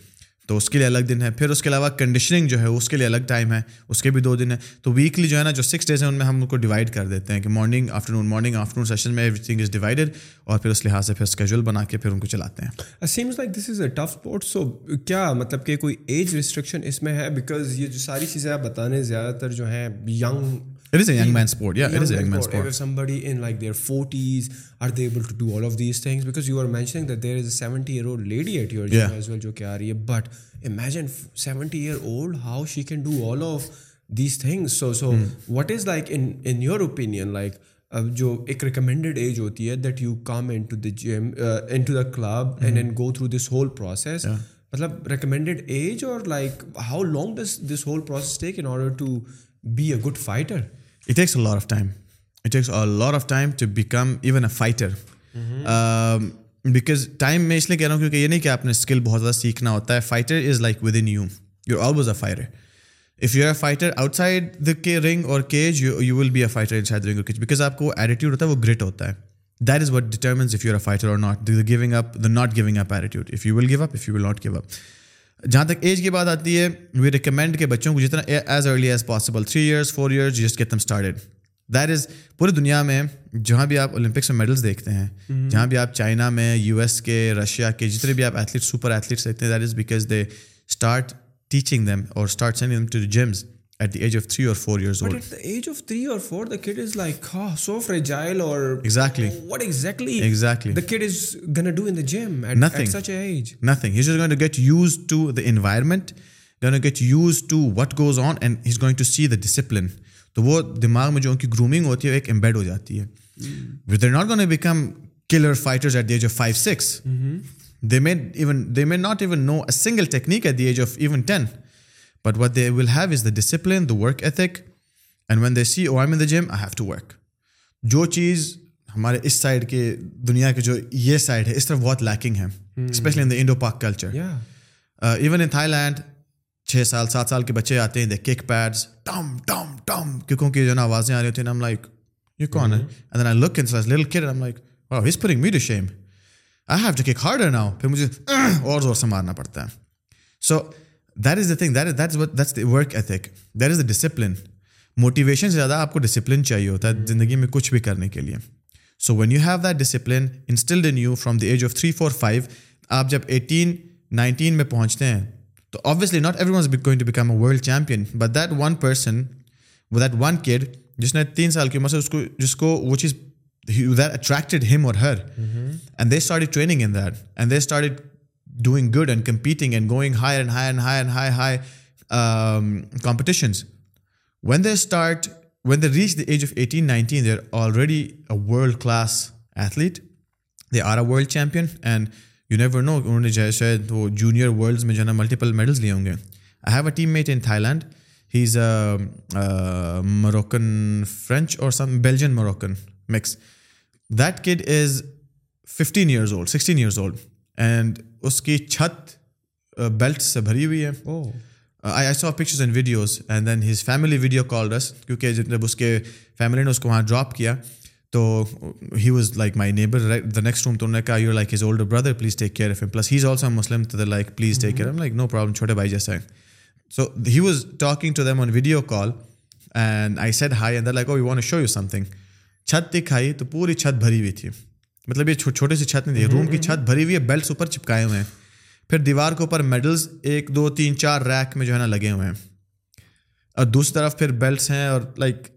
تو اس کے لیے الگ دن ہے پھر اس کے علاوہ کنڈیشننگ جو ہے اس کے لیے الگ ٹائم ہے اس کے بھی دو دن ہیں تو ویکلی جو ہے نا جو سکس ڈیز ہیں ان میں ہم ان کو ڈیوائڈ کر دیتے ہیں کہ morning afternoon morning afternoon session میں ایوری تھنگ از ڈیوائڈیڈ اور پھر اس لحاظ سے پھر اسکیجول بنا کے پھر ان کو چلاتے ہیں like this is a tough sport so کیا مطلب کہ کوئی ایج ریسٹرکشن اس میں ہے بیکاز یہ جو ساری چیزیں آپ بتانے زیادہ تر جو ہیں young It it is is is a a a young young man's man's sport. sport. Yeah, yeah. If somebody in like their 40s are they able to do all of these things? Because you mentioning that there 70 year old lady at your gym seventy year but imagine 70 year old how she can do all of these things. So so hmm. what is like in in your opinion like اب جو ایک recommended age ہوتی ہے that you come in to to the the gym in club and and go through this whole process مطلب recommended age اور like how long this this whole process take in order to be a good fighter it takes a of time it takes a lot of time to become even a fighter because time میں اس لیے کہہ رہا ہوں کیونکہ یہ نہیں کہ آپ نے اسکل بہت زیادہ سیکھنا ہوتا ہے fighter is like with in you you allows a fighter if you are a fighter outside the کے ring or cage you will be a fighter inside ring or cage because آپ کو attitude ہوتا ہے وہ great ہوتا ہے that is what determines if you are fighter or the giving up the not giving up if if you you will will give up not give up جہاں تک age کی بات آتی ہے وی ریکمینڈ کہ بچوں کو جتنا as early as possible three years four just جس دم اسٹارٹیڈ دیٹ از پوری دنیا میں جہاں بھی آپ اولمپکس میں میڈلس دیکھتے ہیں جہاں بھی آپ چائنا میں یو ایس کے رشیا کے جتنے بھی آپ ایتھلیٹ سپر ایتھلیٹس دیکھتے ہیں that is because they start teaching them اور start games at of three اور جو ان کی گرومنگ ہوتی ہے ایک امبیڈ ہو جاتی ہے not not gone a become colour at at the the age age of of five six they they may may even even even know single technique ten But what they will have is the discipline, the work ethic. And when they see, oh, I'm in the gym, I have to work. جو چیز ہمارے اس side کے دنیا کے جو یہ side ہے اس طرف بہت لیکنگ ہے especially in the Indo Pak culture even in Thailand چھ سال سات سال کے بچے آتے ہیں دے کک پیڈس ٹم ٹم ٹم کیوں کہ جو نا آوازیں آ رہی ہوتی ہیں ہم لائک یو کون ہے then I look in little kid him like wow his پرنگ me to shame I have to kick hard now پھر مجھے اور زور سے مارنا پڑتا ہے so so, that is the thing that that is that work ethic that is the discipline motivation سے زیادہ آپ کو ڈسپلن چاہیے ہوتا ہے زندگی میں کچھ بھی کرنے کے لیے so when you have that discipline in you from the age of three four five آپ جب ایٹین نائنٹین میں پہنچتے ہیں تو obviously not everyone going to become a world champion but that one person و that one kid جس نے تین سال کی عمر سے اس کو جس کو وہ چیز اٹریکٹیڈ ہم اور ہر and they start training in that and they start doing good and competing and going high and high and high and high high competitions when they start when they reach the age of eighteen nineteen they are already a world class athlete they are a world champion and you never know انہوں نے جو ہے شاید وہ junior worlds میں جو ہے نا ملٹیپل میڈلس لیے ہوں گے I have a teammate in Thailand he is a Moroccan French or some Belgian Moroccan mix that kid is fifteen years old sixteen years old and اس کی چھت بیلٹ سے بھری ہوئی ہے I saw pictures and videos and then his family video call رس کیونکہ جب اس کے فیملی نے اس کو وہاں ڈراپ کیا تو he was like my neighbour the next room تو انہوں نے کہا you like his old brother please take care of him plus his is also Muslim like please take care like no problem چھوٹے جیسا جیسے so he was talking to them on video call and I said hi and the like oh we want show you something چھت دکھائی تو پوری چھت بھری ہوئی تھی مطلب یہ چھوٹے سی چھت نہیں دی روم کی چھت بھری ہوئی ہے بیلٹس اوپر چپکائے ہوئے ہیں پھر دیوار کے اوپر میڈلز ایک دو تین چار ریک میں جو ہے نا لگے ہوئے ہیں اور دوسری طرف پھر بیلٹس ہیں اور like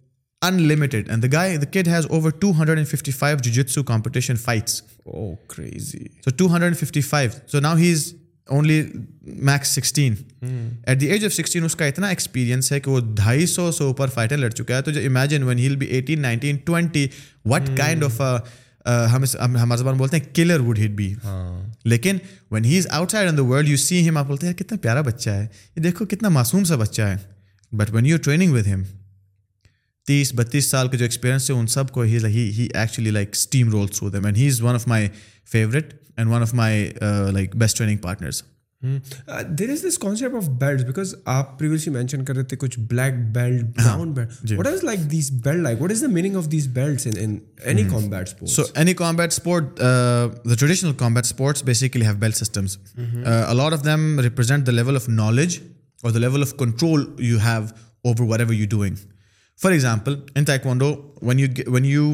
unlimited and the guy the kid has over two hundred and fifty five jiu jitsu competition fights oh crazy so two hundred and fifty five so now he is only max sixteen at the age of sixteen اس کا اتنا experience ہے کہ وہ ڈھائی سو سے اوپر fighter لڑ چکا ہے تو جو imagine when he'll be eighteen nineteen twenty what kind of ہمارے زبان بولتے ہیں کلر وڈ ہٹ بی لیکن when he is outside on the world you see ہم آپ بولتے ہیں کتنا پیارا بچہ ہے یہ دیکھو کتنا معصوم سا بچہ ہے but when you training with him تیس بتیس سال کے جو ایکسپیرینس ہے ان سب کو ہی ایکچولی لائک اسٹیم رولس ہو دے and he is one of my favourite and one of my like best training partners there is this concept of belt because آپ پریویسلی مینشن کر رہے تھے کچھ black belt brown belt what is like these belt like what is the meaning of these belt any combat sport so any combat sport the traditional combat sports basically have belt systems a lot of them represent the level of knowledge or the level of control you have over whatever you doing for example in ٹائک when you when you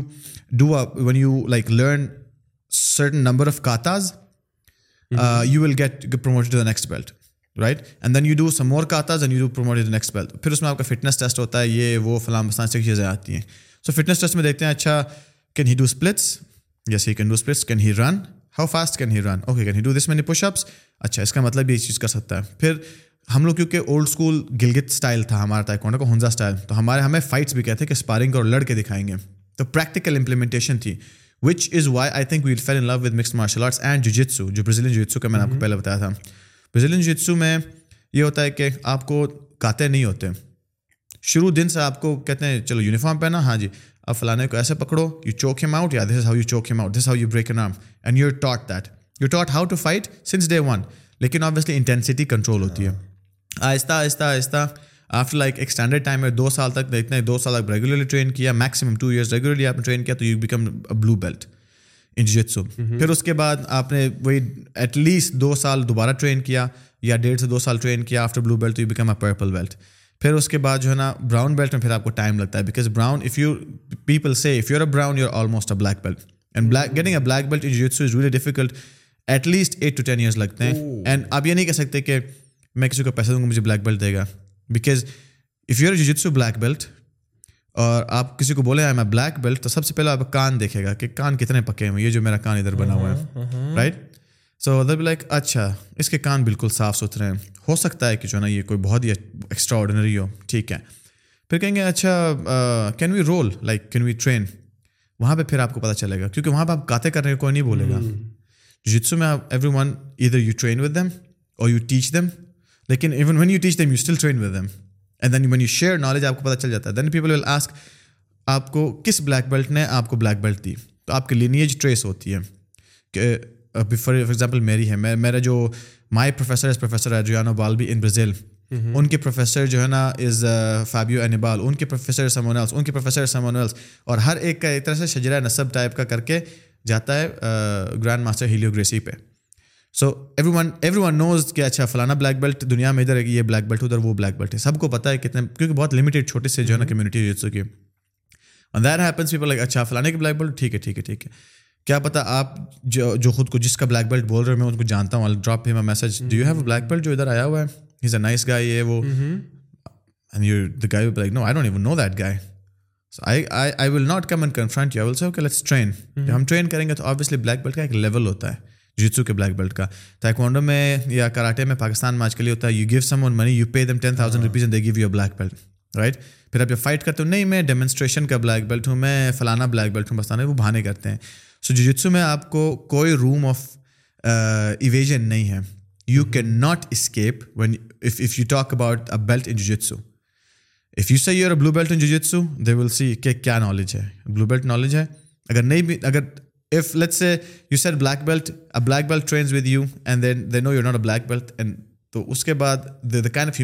do when you like learn certain number of katas you will get promote to the next belt right and then you do some more آتا then you do promote to next belt پھر اس میں آپ کا fitness test ہوتا ہے یہ وہ فلاں فلاں سے چیزیں آتی ہیں سو فٹنس ٹیسٹ میں دیکھتے ہیں اچھا can he do splits yes he can do splits can he run how fast can he run okay can he do this many push ups اچھا اس کا مطلب یہ چیز کر سکتا ہے پھر ہم لوگ کیونکہ اولڈ اسکول گلگت اسٹائل تھا ہمارا تائیکوانڈو کا ہنزا اسٹائل تو ہمارے ہمیں فائٹس بھی کہتے ہیں کہ اسپارنگ اور لڑ کے دکھائیں گے تو پریکٹیکل امپلیمنٹیشن تھی which is why I think well fell in love with mixed martial arts and جوجیتسو جو برازیلین جوجیتسو کا میں نے آپ کو mm-hmm. پہلے بتایا تھا برازیلین جوجیتسو میں یہ ہوتا ہے کہ آپ کو کاتے نہیں ہوتے شروع دن سے آپ کو کہتے ہیں چلو یونیفارم پہنا ہاں جی اب فلانے کو ایسے پکڑو یو چوک ایم آؤٹ یا this how you Chowk M out this how you break an arm and you taught that you taught how to fight since day one لیکن آبویسلی انٹینسٹی کنٹرول ہوتی ہے آہستہ آہستہ آہستہ after like extended time ہے دو سال تک اتنا دو سال تک ریگولرلی ٹرین کیا میکسیمم ٹو ایئرس ریگولرلی آپ نے ٹرین کیا تو you become blue belt in jitsu پھر اس کے بعد آپ نے وہی ایٹ لیسٹ دو سال دوبارہ ٹرین کیا یا ڈیڑھ سے دو سال ٹرین کیا after blue belt you become a purple belt پھر اس کے بعد جو ہے نا براؤن بیلٹ میں پھر آپ کو ٹائم لگتا ہے because brown if you people سے if you are brown you are almost a black belt and black getting a black belt in jitsu is very difficult at least at to ten years لگتے ہیں and oh. آپ یہ نہیں کہہ سکتے کہ میں کسی کو پیسہ دوں گا مجھے بلیک بیلٹ دے گا بیکاز اف یو جو جتسو بلیک بیلٹ اور آپ کسی کو بولے آئی میں بلیک بیلٹ تو سب سے پہلے آپ کان دیکھے گا کہ کان کتنے پکے ہوئے یہ جو میرا کان ادھر بنا ہوا ہے رائٹ سو ادھر بھی لائک اچھا اس کے کان بالکل صاف ستھرے ہیں ہو سکتا ہے کہ جو ہے نا یہ کوئی بہت ہی ایکسٹرا آرڈینری ہو ٹھیک ہے پھر کہیں گے اچھا can we roll like can we train وہاں پہ پھر آپ کو پتہ چلے گا کیونکہ وہاں پہ آپ گاتے کرنے کو نہیں بولے گا جتسو میں آپ ایوری ون ادھر یو ٹرین ود دیم اور یو ٹیچ دیم لیکن even when you teach them you still train with them and then when you share knowledge آپ کو پتہ چل جاتا ہے دین پیپل ول آسک آپ کو کس بلیک بیلٹ نے آپ کو بلیک بیلٹ دی تو آپ کی لینیج ٹریس ہوتی ہے کہ فار ایگزامپل میری ہے میرا جو my professor is professor Adriano Balbi in Brazil ان کے پروفیسر جو ہے نا از فیبیو اینبال ان کے پروفیسر سمونیلس ان کے پروفیسر سمونیلس اور ہر ایک کا ایک طرح سے شجرا نصب ٹائپ کا کر کے جاتا ہے گرینڈ ماسٹر ہیلیوگریسی پہ so everyone everyone knows کہ اچھا فلانا بلیک بیلٹ دنیا میں ادھر ہے کہ یہ بلیک بیلٹ ادھر وہ بلیک بیلٹ ہے سب کو پتہ ہے کتنے کیونکہ بہت لمیٹیڈ چھوٹے سے جو ہے نا کمیونٹی ہیپنس پیپل لائک اچھا فلانے کے بلیک بیلٹ ٹھیک ہے ٹھیک ہے ٹھیک ہے کیا پتا آپ جو جو خود کو جس کا بلیک بیلٹ بول رہے ہو ان کو جانتا ہوں ڈراپ ہی میں message do you have black belt جو ادھر آیا ہوا ہے is a nice guy guy I will not come confront you train ہم ٹرین کریں گے تو آبویسلی بلیک بیلٹ کا ایک لیول ہوتا ہے جیتسو کے بلیک بیلٹ کا تائیکوانڈو میں یا کراٹے میں پاکستان میں آج کل ہوتا ہے you give some own money you pay them ten thousand rupees and they give you black belt right پھر آپ جب فائٹ کرتے ہو نہیں میں ڈیمونسٹریشن کا بلیک بیلٹ ہوں میں فلانا بلیک بیلٹ ہوں بس وہ بہانے کرتے ہیں سو جو جتسو میں آپ کو کوئی روم آف ایویژن نہیں ہے you can not escape when if you talk about a belt in jitsu if you see your blue belt in jitsu they will see کہ کیا نالج ہے بلو بیلٹ نالج ہے اگر نہیں بھی اگر if late say you set black belt black belt trains with you and then they know you not a black belt and تو اس کے بعد the kind of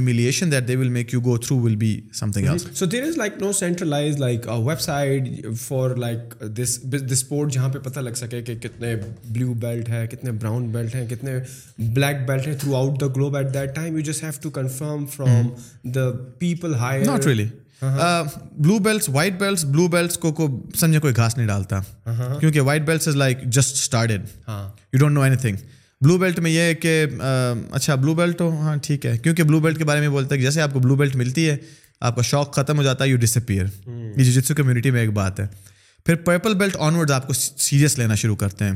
that they will will make you go through be some else so there is like no centralise like web site for like this this sport جہاں پہ پتہ لگ سکے کہ کتنے بلیو بیلٹ ہیں کتنے براؤن بیلٹ ہیں کتنے بلیک بیلٹ ہیں throughout the globe at that time you just have to confirm from the people high not blue belts white belts blue belts کو کو سنجے کوئی گھاس نہیں ڈالتا ہاں۔ کیونکہ white belts is like just started you don't know anything blue belt میں یہ ہے کہ اچھا بلو بیلٹ ہو ہاں ٹھیک ہے کیونکہ بلو بیلٹ کے بارے میں بولتے ہیں جیسے آپ کو بلو بیلٹ ملتی ہے آپ کا شوق ختم ہو جاتا ہے یو ڈس اپئر یہ کمیونٹی میں ایک بات ہے پھر پرپل بیلٹ آنورڈ آپ کو سیریس لینا شروع کرتے ہیں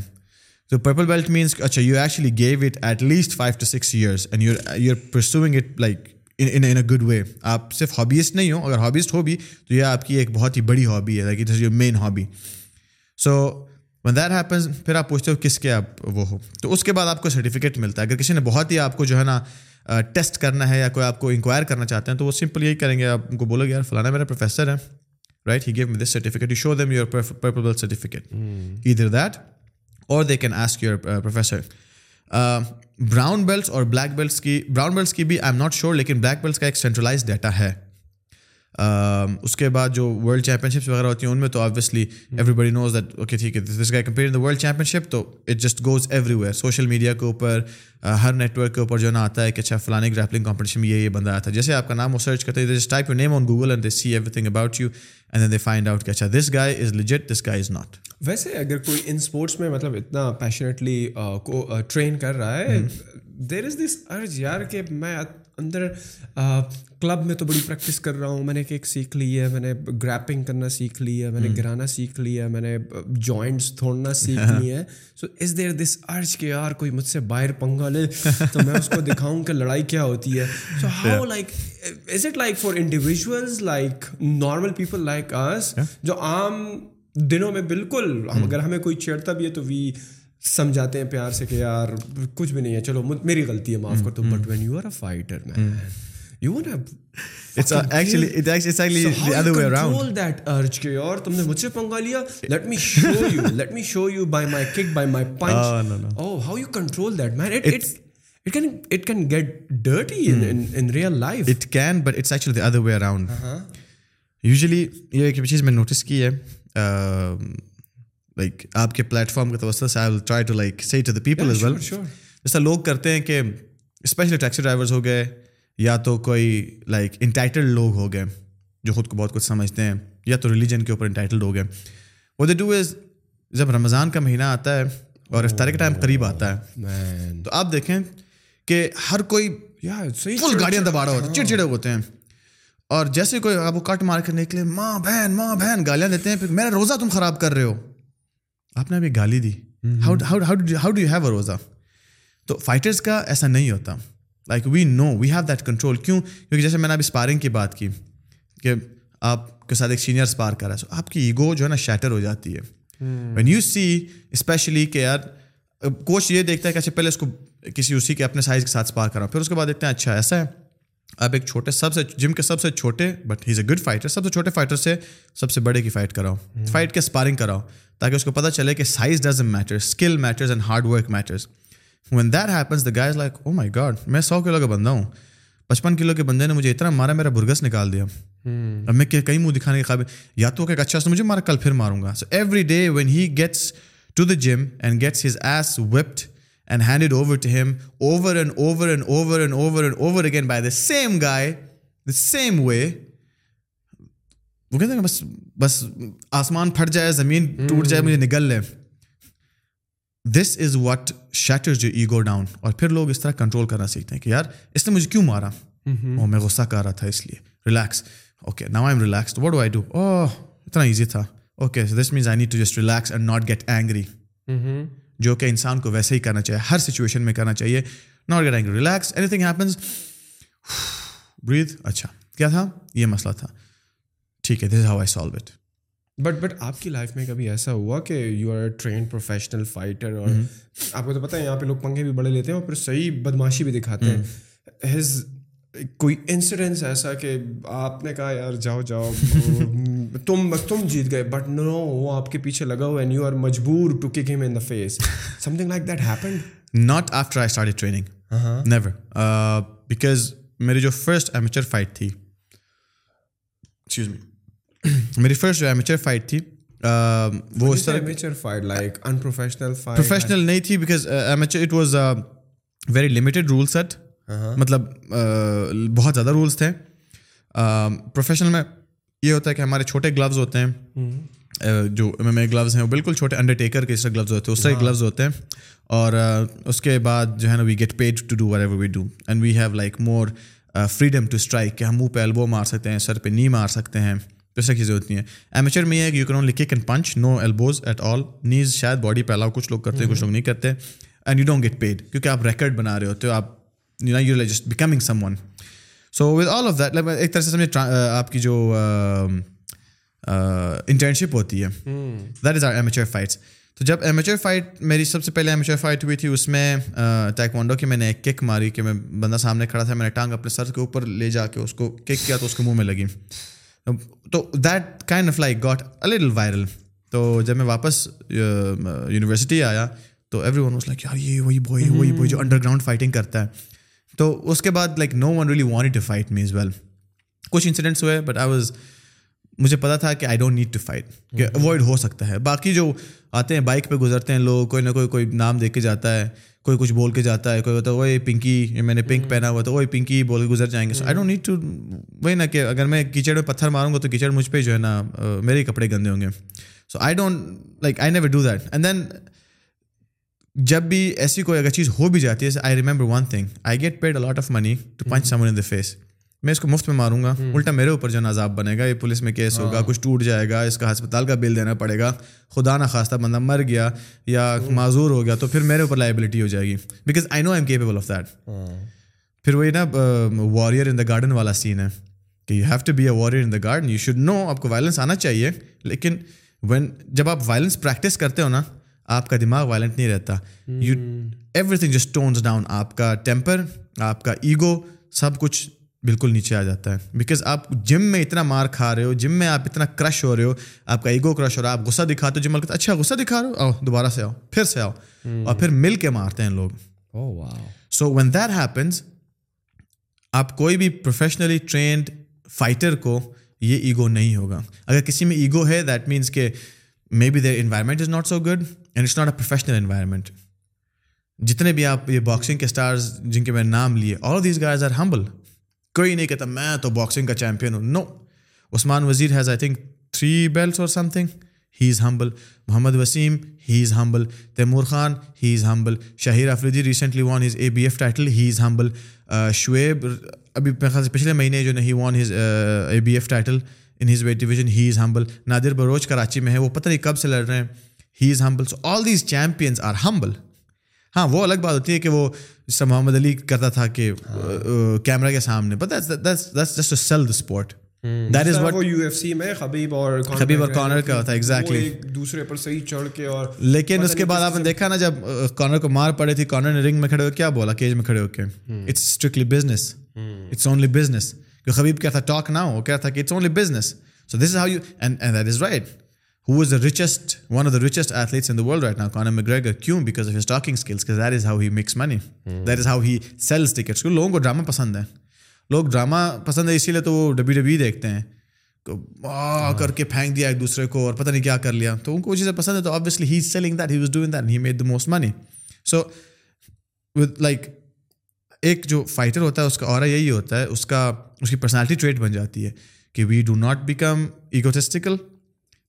تو پرپل بیلٹ مینس اچھا you actually give it at least five to six years and you you are pursuing it like in a good way آپ صرف ہابیسٹ نہیں ہوں اگر ہابیسٹ ہو بھی تو یہ آپ کی ایک بہت ہی بڑی ہابی ہے like it is your main hobby so one that happens پھر آپ پوچھتے ہو کس کے آپ وہ ہو تو اس کے بعد آپ کو سرٹیفکیٹ ملتا ہے اگر کسی نے بہت ہی آپ کو جو ہے نا ٹیسٹ کرنا ہے یا کوئی آپ کو انکوائر کرنا چاہتے ہیں تو وہ سمپل یہی کریں گے آپ کو بولو گے یار فلانا میرا پروفیسر ہے right he give me this certificate you show them your purple certificate ادھر دیٹ اور they can ask your professor brown belts اور بلیک بیلٹس کی براؤن بیلٹس کی بھی آئی ایم ناٹ شیور لیکن بلیک بیلٹس کا ایک سینٹرلائز ڈیٹا ہے Um, اس کے بعد جو ورلڈ چیمپئن شپس وغیرہ ہوتی ہیں ان میں تو obviously everybody knows that okay ٹھیک ہے this guy compare the world championship تو it just goes everywhere social media کے اوپر uh, ہر نیٹ ورک کے اوپر جو ہے نا آتا ہے کہ اچھا فلانے گریپلنگ کمپٹیشن میں یہ یہ بندہ آیا تھا جیسے آپ کا نام وہ سرچ کرتے ہیں Google and they see everything about you and then they find out کہ اچھا this guy is legit this guy is not ویسے اگر کوئی ان اسپورٹس میں مطلب اتنا پیشنیٹلی ٹرین uh, uh, کر رہا ہے دیر از دس ارج یار کہ میں اندر کلب میں تو بڑی پریکٹس کر رہا ہوں میں نے کیک سیکھ لی ہے میں نے گریپنگ کرنا سیکھ لی ہے میں نے گرانا سیکھ لی ہے میں نے جوائنٹس سیکھ لی ہے سو از دیر دس ارج کہ یار کوئی مجھ سے باہر پنگا لے تو میں اس کو دکھاؤں کہ لڑائی کیا ہوتی ہے so how like is it like for individual like normal people like us جو عام دنوں میں بالکل اگر ہمیں کوئی چھیڑتا بھی ہے تو وی سمجھاتے ہیں پیار سے کہ یار کچھ بھی نہیں ہے چلو میری غلطی ہے معاف کر but when way around usually یہ ایک چیز میں نوٹس کی ہے لائک آپ کے پلیٹ فارم کے توسط سے I try to to like the people is well جیسا لوگ کرتے ہیں کہ اسپیشلی ٹیکسی ڈرائیورز ہو گئے یا تو کوئی لائک انٹائٹلڈ لوگ ہو گئے جو خود کو بہت کچھ سمجھتے ہیں یا تو ریلیجن کے اوپر انٹائٹلڈ ہو گئے وہ دے ڈو از جب رمضان کا مہینہ آتا ہے اور افطار کے ٹائم oh, قریب آتا ہے تو آپ دیکھیں کہ ہر کوئی فل گاڑیاں دبا رہا ہوتا ہے ہاں. چڑچڑے ہوتے ہیں اور جیسے کوئی آپ کو کٹ مار کر نکلے ماں بہن ماں بہن گالیاں دیتے ہیں پھر میرا روزہ تم خراب کر رہے ہو آپ نے ابھی گالی دی ہاؤ ڈو ہیو روزہ تو فائٹرس کا ایسا نہیں ہوتا like we know we have that control کیوں کیونکہ جیسے میں نے ابھی اسپارنگ کی بات کی کہ آپ کے ساتھ ایک سینئر اسپار کرا ہے سو آپ کی ایگو جو ہے نا شیٹر ہو جاتی ہے وین یو سی اسپیشلی کہ یار کوچ یہ دیکھتا ہے کہ اچھا پہلے اس کو کسی اسی کے اپنے سائز کے ساتھ اسپار کراؤں پھر اس کے بعد دیکھتے ہیں اچھا ایسا ہے اب ایک چھوٹے سب سے جم کے سب سے چھوٹے but he is a good fighter سب سے چھوٹے فائٹر سے سب سے بڑے کی فائٹ کراؤ فائٹ کے اسپارنگ کراؤ تاکہ اس کو پتہ چلے کہ size matter skill matters matters and hard work when that happens the like oh my God میں سو کلو کا بندہ ہوں پچپن کلو کے بندے نے مجھے اتنا مارا میرا برگس نکال دیا hmm. اب میں کئی منہ دکھانے کے قابل یا تو کہ اچھا مجھے مارا کل پھر ماروں گا so every day when he gets to the gym and gets his hand over to him over and over and over and over and over again گائے وے بس بس آسمان پھٹ جائے زمین ٹوٹ جائے مجھے نکل لے this is what shutter ego down اور پھر لوگ اس طرح کنٹرول کرنا سیکھتے ہیں کہ یار اس نے مجھے کیوں مارا میں غصہ کر رہا تھا اس لیے relax okay now I am relax what would I do اتنا ایزی تھا okay this means I need to just relax and not get angry جو کہ انسان کو ویسے ہی کرنا چاہیے ہر سچویشن میں کرنا چاہیے not get angry relax anything happens breathe اچھا کیا تھا یہ مسئلہ تھا ٹھیک ہے this how I solve it but but آپ کی لائف میں کبھی ایسا ہوا کہ you are trained professional fighter اور آپ کو تو پتہ ہے یہاں پہ لوگ پنکھے بھی بڑے لیتے ہیں اور پھر صحیح بدماشی بھی دکھاتے ہیں ہز کوئی انسیڈنس ایسا کہ آپ نے کہا یار جاؤ جاؤ تم بس تم جیت گئے بٹ نو وہ آپ کے پیچھے لگا ہوا اینڈ یو آر مجبور to kick him in the face something like that happen not after I start training never because میری جو فرسٹ ایمیچر فائٹ تھی ایکسکیوز می میری فرسٹ جو ایمیچر فائٹ تھی وہ اس طرح fight like in professional fight professional نہیں تھی because amateur it was very limited rule set مطلب بہت زیادہ رولس تھے پروفیشنل میں یہ ہوتا ہے کہ ہمارے چھوٹے گلوز ہوتے ہیں جو ایم ایم اے گلوز ہیں وہ بالکل چھوٹے انڈر ٹیکر کے اس طرح گلوز ہوتے ہیں اس طرح گلوز ہاں۔ ہوتے ہیں اور اس کے بعد جو ہے نا we get paid to do we do and we have like more freedom to strike کہ ہم منہ پہ ایلبو مار سکتے ہیں سر پہ نی مار سکتے ہیں جیسے چیزیں ہوتی ہیں ایمیچر میں یہ ہے کہ you can punch no elbows at all knees شاید باڈی پہ الاؤ کچھ لوگ کرتے ہیں کچھ لوگ نہیں کرتے and you don't get paid کیونکہ آپ ریکارڈ بنا رہے ہوتے ہو آپ یو نا you just becoming someone so with all of that like ایک طرح سے سمجھے آپ کی جو انٹرنشپ ہوتی ہے that is are amateur fights تو جب ایمیچور فائٹ میری سب سے پہلے ایمیچور فائٹ ہوئی تھی اس میں ٹیکوانڈو کی میں نے ایک کک ماری کہ میں بندہ سامنے کھڑا تھا میں نے ٹانگ اپنے سر کے اوپر لے جا کے اس کو کک کیا تو اس کے منہ میں لگی تو that kind of like got a little viral تو جب میں واپس یونیورسٹی آیا تو ایوری ون واس لائک یار یہ وہی بوائے بوائے وہی جو انڈر گراؤنڈ فائٹنگ کرتا ہے تو اس کے بعد like no one really want to fight میز ویل کچھ انسیڈنٹس ہوئے بٹ آئی واز مجھے پتا تھا کہ I don't need to fight کہ اوائڈ mm-hmm. ہو سکتا ہے باقی جو آتے ہیں بائک پہ گزرتے ہیں لوگ کوئی نہ کوئی کوئی نام دے کے جاتا ہے کوئی کچھ بول کے جاتا ہے کوئی ہوتا ہے وہ پنکی میں نے پنک mm-hmm. پہنا ہوا تھا وہ پنکی بول کے گزر جائیں گے so I don't need to وہی نہ کہ اگر میں کیچڑ میں پتھر ماروں گا تو کیچڑ مجھ پہ جو ہے نا میرے ہی کپڑے گندے ہوں گے so I don't like I never do that and then جب بھی ایسی کوئی اگر چیز ہو بھی جاتی ہے I remember one thing I get paid a lot of money to punch someone in the face میں اس کو مفت میں ماروں گا الٹا میرے اوپر جو عذاب بنے گا یہ پولیس میں کیس ہوگا ہاں۔ کچھ ٹوٹ جائے گا اس کا ہسپتال کا بل دینا پڑے گا خدا نخواستہ بندہ مر گیا یا معذور ہو گیا تو پھر میرے اوپر لائبلٹی ہو جائے گی because I know am capable of that پھر وہی نا وارئر ان دا گارڈن والا سین ہے کہ you have to be a warrior in the garden you should know آپ کو وائلنس آنا چاہیے لیکن وین جب آپ وائلنس پریکٹس کرتے ہو نا آپ کا دماغ وائلنٹ نہیں رہتا you everything just tones down آپ کا ٹیمپر آپ کا ایگو سب کچھ بالکل نیچے آ جاتا ہے بیکاز آپ جم میں اتنا مار کھا رہے ہو جم میں آپ اتنا کرش ہو رہے ہو آپ کا ایگو کرش ہو رہا ہے آپ غصہ دکھاتے ہو جم جی لگتا اچھا غصہ دکھا رہے ہو آؤ دوبارہ سے آؤ پھر سے آؤ hmm. اور پھر مل کے مارتے ہیں لوگ سو وین دیٹ ہیپنس آپ کوئی بھی پروفیشنلی ٹرینڈ فائٹر کو یہ ایگو نہیں ہوگا اگر کسی میں ایگو ہے دیٹ مینس کہ may be there environment is not so good and it's not a professional environment جتنے بھی آپ یہ باکسنگ کے اسٹارز جن کے میں نام لیے all these guys are humble کوئی نہیں کہتا میں تو باکسنگ کا چیمپئن ہوں no Usman Wazir has I think three belts اور something he is humble Muhammad Waseem he is humble Taimur Khan he is humble Shahir Afridi recently won his A B F title he is humble Shoaib ابھی پچھلے مہینے جو نہیں won his A B F title in his weight division he is humble Nadir Bharuch Karachi میں ہے وہ پتہ نہیں کب سے لڑ رہے ہیں he is humble so all these champions are humble ہاں وہ الگ بات ہوتی ہے کہ وہ جس طرح محمد علی کرتا تھا کہ کیمرہ کے سامنے جسٹ سیل دا اسپورٹ خبیب اور کارنر کا تھا ایگزیکٹلی دوسرے پر صحیح چڑھ کے اور لیکن اس کے بعد آپ نے دیکھا نا جب کارنر کو مار پڑے تھی کارنر نے رنگ میں کھڑے ہو کیا بولا کیج میں کھڑے ہو کے it's strictly business it's only business کہ خبیب کیا تھا ٹاک نا وہ کیا تھا کہ it's only business so this is how you and and that is right who is the richest one of the richest athletes in the world right now great ار کیوں because of his talking skills that is how he makes money that is how he sells tickets کیونکہ لوگوں کو drama پسند ہے لوگ drama پسند ہے اسی لیے تو وہ ڈبی ڈبی دیکھتے ہیں ہاں. کر کے پھینک دیا ایک دوسرے کو اور پتہ نہیں کیا کر لیا تو ان کو وہ چیزیں پسند ہے تو obviously he selling that he was doing that he made the most money so with like ایک جو فائٹر ہوتا ہے اس کا اور یہی ہوتا ہے اس کا اس کی پرسنالٹی ٹریٹ بن جاتی ہے کہ we do not become egotistical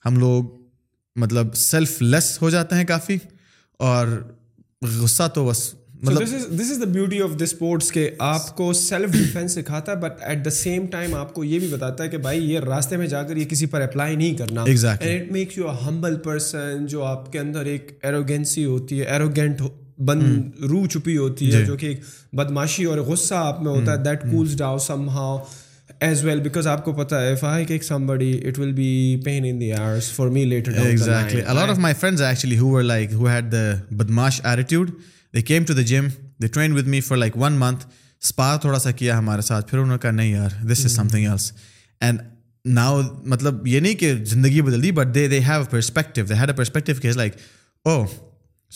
ہم لوگ مطلب سیلف لیس ہو جاتے ہیں کافی اور غصہ تو بس مطلب this is the beauty of the sports کہ آپ کو سیلف ڈیفینس سکھاتا ہے but at the same time آپ کو یہ بھی بتاتا ہے کہ بھائی یہ راستے میں جا کر یہ کسی پر اپلائی نہیں کرنا ہمبل پرسن جو آپ کے اندر ایک ایروگینسی ہوتی ہے ایروگینٹ بند روح چھپی ہوتی ہے جی۔ جو کہ ایک بدماشی اور غصہ آپ میں ہوتا ہے that cools down somehow as well because آپ کو پتا ہے if I kick somebody it will be pain in the arse for me later exactly a lot of my friends actually who were like who had the بدماش attitude they came to the gym they train with me for like one month spa تھوڑا سا کیا ہمارے ساتھ پھر انہوں نے کہا نہیں یار this is something else and now مطلب یہ نہیں کہ زندگی بدل دی but they they have perspective they had a perspective کہ لائک او oh,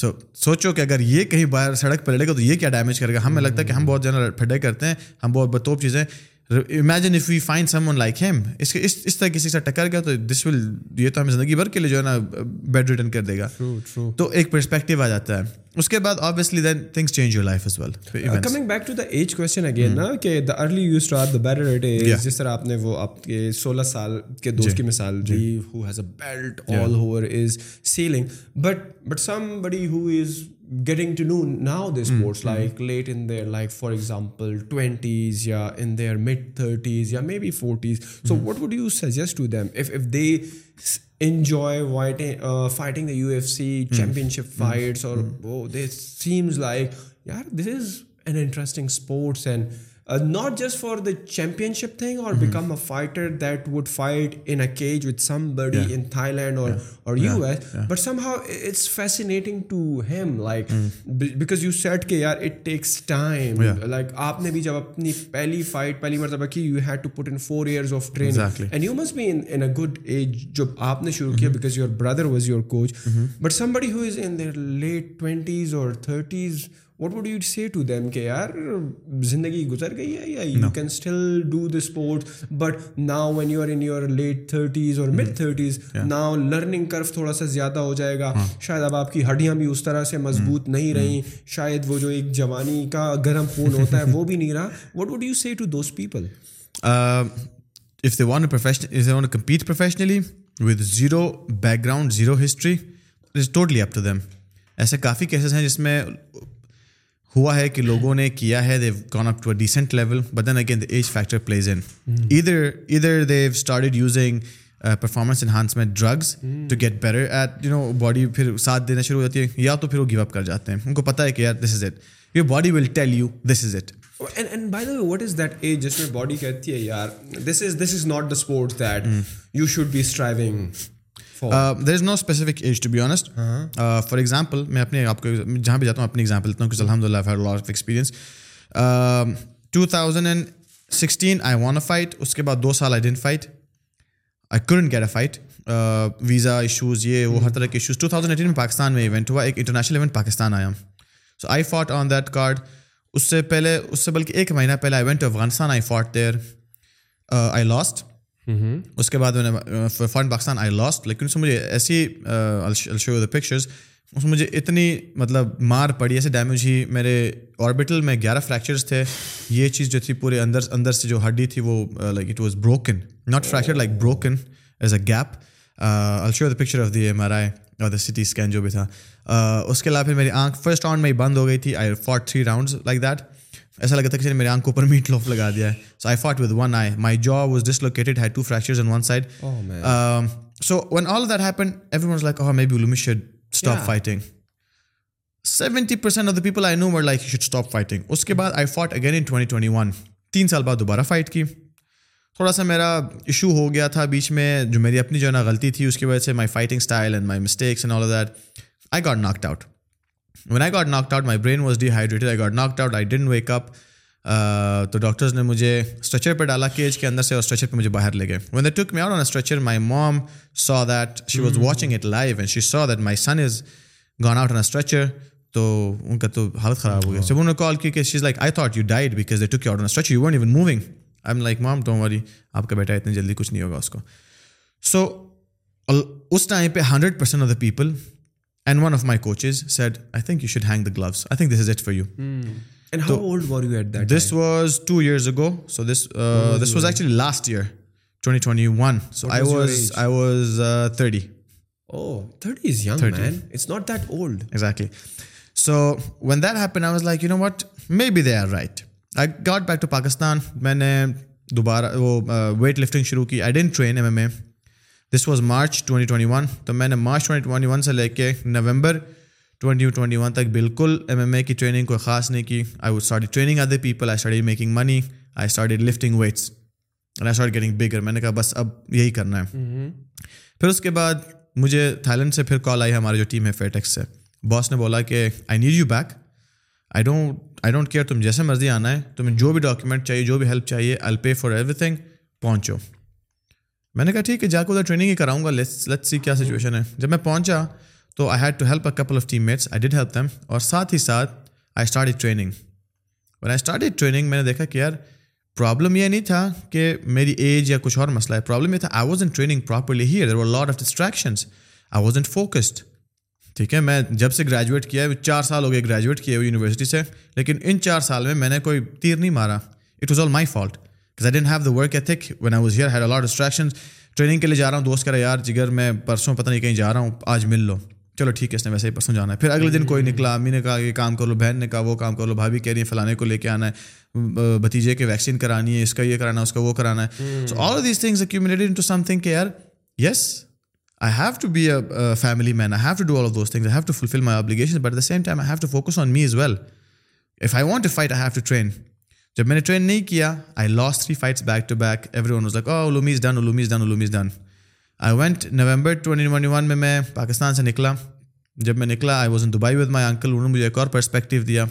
سو سوچو کہ اگر یہ کہیں باہر سڑک پہ لڑے گا تو یہ کیا ڈیمیج کرے گا ہمیں لگتا ہے کہ ہم بہت زیادہ پھڈے کرتے ہیں ہم بہت بتوپ چیزیں imagine if we find someone like him اس کے اس طرح کسی سے ٹکر گیا تو دس ول یہ تو ہمیں زندگی بھر کے لیے جو ہے نا بیڈ ریٹرن کر دے گا تو ایک پرسپیکٹو آ جاتا ہے اس کے بعد obviously then things change your life is well coming back to the age question again نا کہ the early you start the better at age جس طرح آپ نے وہ آپ کے سولہ سال کے دوست کی مثال دی who has a belt all over is selling but but سم بڑی ہو is getting to know now the hmm, sports hmm. like late in their, like for example 20s, yeah, in their mid 30s, yeah, maybe 40s. So hmm. what would you suggest to them if they enjoy fighting uh, the UFC championship fights, or oh, this seems like, yeah, this is an interesting sports and not just for the championship thing اور become a fighter that would fight in a cage with somebody in Thailand اور اور U S but somehow it's fascinating to him like because you said کے یار it takes time like آپ نے بھی جب اپنی پہلی فائٹ پہلی مرتبہ کی you had to put in four years of training and you must be in a good age جب آپ نے شروع کیا because your brother was your coach but سم بڑی ہو is in their late twenties اور thirties what would you say to them کہ یار زندگی گزر گئی ہے یا you can still do the sport but now when you are in your late thirties اور mid thirties now learning curve تھوڑا سا زیادہ ہو جائے گا شاید اب آپ کی ہڈیاں بھی اس طرح سے مضبوط نہیں رہیں شاید وہ جو ایک جوانی کا گرم خون ہوتا ہے وہ بھی نہیں رہا what would you say to those people if they want compete professionally with zero background zero history is totally up to them ایسے کافی کیسز ہیں جس میں ہوا ہے کہ لوگوں نے کیا ہے they gone up to a decent level but then again the age factor plays in ادھر ادھر they start using performance enhancement drugs to get better at you know body پھر ساتھ دینا شروع ہو جاتی ہے یا تو پھر وہ گیو اپ کر جاتے ہیں ان کو پتہ ہے کہ یار this is it your body will tell you this is it what is that age جس میں باڈی کہتی ہے یار this is this is not the sport that you should be striving there is no specific age to be honest for example میں اپنے آپ کو جہاں بھی جاتا ہوں اپنی ایگزامپل دیتا ہوں کہ الحمد للہ of experience two thousand and sixteen I won a fight اس کے بعد دو سال I didn't fight I couldn't get a fight visa issues یہ وہ ہر طرح کے ایشوز ٹو تھاؤزنڈ ایٹین میں پاکستان میں ایونٹ ہوا ایک انٹرنیشنل ایونٹ پاکستان آیا so I fought on that card اس سے پہلے اس سے بلکہ ایک مہینہ پہلے I event Afghanistan I fought there I lost Mm-hmm. اس کے بعد میں نے فن پاکستان آئی لاسٹ لیکن اس میں مجھے ایسی شو دا پکچرز اس میں مجھے اتنی مطلب مار پڑی ایسے ڈیمیج ہی میرے آربٹل میں گیارہ فریکچرس تھے یہ چیز جو تھی پورے اندر اندر سے جو ہڈی تھی وہ like it was broken not fracture like broken as a gap the picture of the M R I اور دا سی ٹی اسکین جو بھی تھا اس کے علاوہ پھر میری آنکھ فرسٹ راؤنڈ میں ہی بند ہو گئی تھی I for three rounds like that ایسا لگتا تھا کہ میرے آنکھوں پر میٹ لوف لگا دیا ہے so I fought with one I my jaw fractures on one side so when all that happen every like be should stop fighting seventy percent of the people I know like should stop fighting اس کے بعد I fought again in twenty twenty one تین سال بعد دوبارہ fight کی تھوڑا سا میرا ایشو ہو گیا تھا بیچ میں جو میری اپنی جو ہے نا غلطی تھی اس کی وجہ سے my fighting style and my mistakes and all that I got knock out when I got knock out my brain was dehydrated I got knock out I didn't wake up تو doctors نے مجھے اسٹرچر پہ ڈالا cage کے اندر سے اور stretcher پہ مجھے باہر لے گئے when the took me out on stretcher my mom saw that she was watching it live and she saw that my son is gone out on stretcher stretcher تو ان کا تو حالت خراب ہو گیا انہوں نے کال کی کہ she is like I thought you died because they took on stretcher stretcher you ون even moving I am like mom worry آپ کا بیٹا اتنی جلدی کچھ نہیں ہوگا اس کو سو اس ٹائم پہ hundred percent of the people and one of my coaches said I think you should hang the gloves I think this is it for you this was two years ago so this this was actually last year twenty twenty one so I was I was thirty so when that happen I was like you know what maybe they are right I got back to Pakistan میں نے دوبارہ وہ weight lifting شروع کی I didn't train M M A this was March twenty twenty one تو میں نے March twenty twenty one سے لے کے نومبر ٹوئنٹی ٹوئنٹی ون تک بالکل ایم ایم اے کی ٹریننگ کوئی خاص نہیں کی I would start training other people I start making money I start add lifting weights I start getting bigger میں نے کہا بس اب یہی کرنا ہے mm-hmm. پھر اس کے بعد مجھے تھا لینڈ سے پھر کال آئی ہماری جو ٹیم ہے فیٹیکس سے باس نے بولا کہ I need you back I don't I don't care تم جیسے مرضی آنا ہے تمہیں جو بھی ڈاکیومنٹ چاہیے جو بھی ہیلپ چاہیے I pay for everything پہنچو میں نے کہا ٹھیک ہے جا کے ادھر ٹریننگ ہی کراؤں گا لیٹس سی کیا سچویشن ہے جب میں پہنچا تو I had to help a couple of teammates I help them اور ساتھ ہی ساتھ آئی اسٹارٹ اٹ ٹریننگ اور آئی اسٹارٹ اٹ ٹریننگ میں نے دیکھا کہ یار پرابلم یہ نہیں تھا کہ میری ایج یا کچھ اور مسئلہ ہے پرابلم یہ تھا I was in training properly ہی lot of distractions I was unfocused ٹھیک ہے میں جب سے گریجویٹ کیا ہے چار سال ہو گئے گریجویٹ کیے ہوئے یونیورسٹی سے لیکن ان چار سال میں میں نے کوئی تیر نہیں مارا it was all my fault ethic when a lot distraction training کے لیے جا رہا ہوں دوست کرا یار جگر میں پرسوں پتہ نہیں کہیں جا رہا ہوں آج مل لو چلو ٹھیک ہے اس نے ویسے ہی پرسوں جانا ہے پھر اگلے دن کوئی نکلا امی نے کہا یہ کام کر لو بہن نے کہا وہ کام کر لو بھابھی کہہ رہی ہیں فلانے کو لے کے آنا ہے بھتیجے کے ویکسین کرانی ہے اس کا یہ کرانا ہے اس کا وہ کرانا ہے so all these something کہ یار yes I have to be a family man I have to do all of those things I have to fulfil my but the same time I have to focus on me as well if I want to fight I have to train جب میں نے train نہیں کیا I lost three fights back to back every one ڈنوم is done um is done done I went November twenty twenty one میں میں پاکستان سے نکلا جب میں نکلا I was in Dubai with my uncle انہوں نے مجھے ایک اور پرسپیکٹیو دیا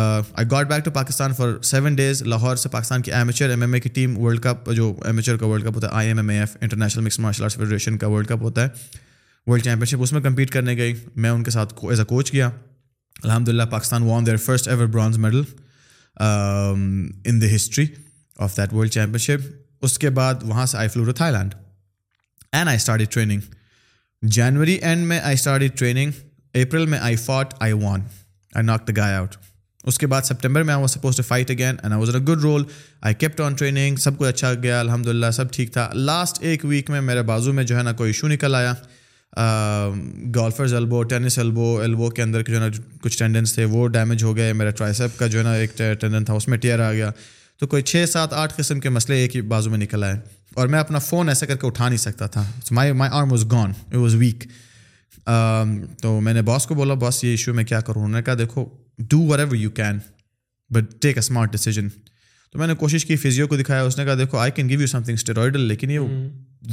I got back to Pakistan for seven days Lahore سے پاکستان کی ایمیچر ایم ایم اے کی ٹیم ورلڈ کپ جو کا ورلڈ کپ ہوتا ہے I M M A F international mixed martial arts federation کا ورلڈ کپ ہوتا ہے ورلڈ چیمپئن شپ اس میں کمپیٹ کرنے گئی میں ان کے ساتھ ایز اے کوچ کیا الحمد للہ Pakistan won their first ever bronze medal in the history of that world championship اس کے بعد وہاں سے I flew to Thailand and I start training January and میں آئی اسٹارٹ ٹریننگ اپریل میں I fought I one I knock the guy out اس کے بعد سپٹمبر میں I suppose to fight again and I was a good roll I kept on training سب کچھ اچھا گیا الحمد للہ سب ٹھیک تھا لاسٹ ایک ویک میں میرے بازو میں جو ہے نا کوئی ایشو نکل آیا golfers elbow tennis elbow elbow کے اندر کے جو ہے نا کچھ ٹینڈنس تھے وہ ڈیمیج ہو گئے میرا ٹرائیسپ کا جو ہے نا ایک ٹینڈن تھا اس میں ٹیئر آ گیا تو کوئی چھ سات آٹھ قسم کے مسئلے ایک ہی بازو میں نکل آئے اور میں اپنا فون ایسا کر کے اٹھا نہیں سکتا تھا my my arm was gone it was weak تو میں نے باس کو بولا باس یہ ایشو میں کیا کروں انہوں نے کہا دیکھو do were you can but take a smart decision تو میں نے کوشش کی فیزیو کو دکھایا اس نے کہا دیکھو I can give you something steroidal لیکن یہ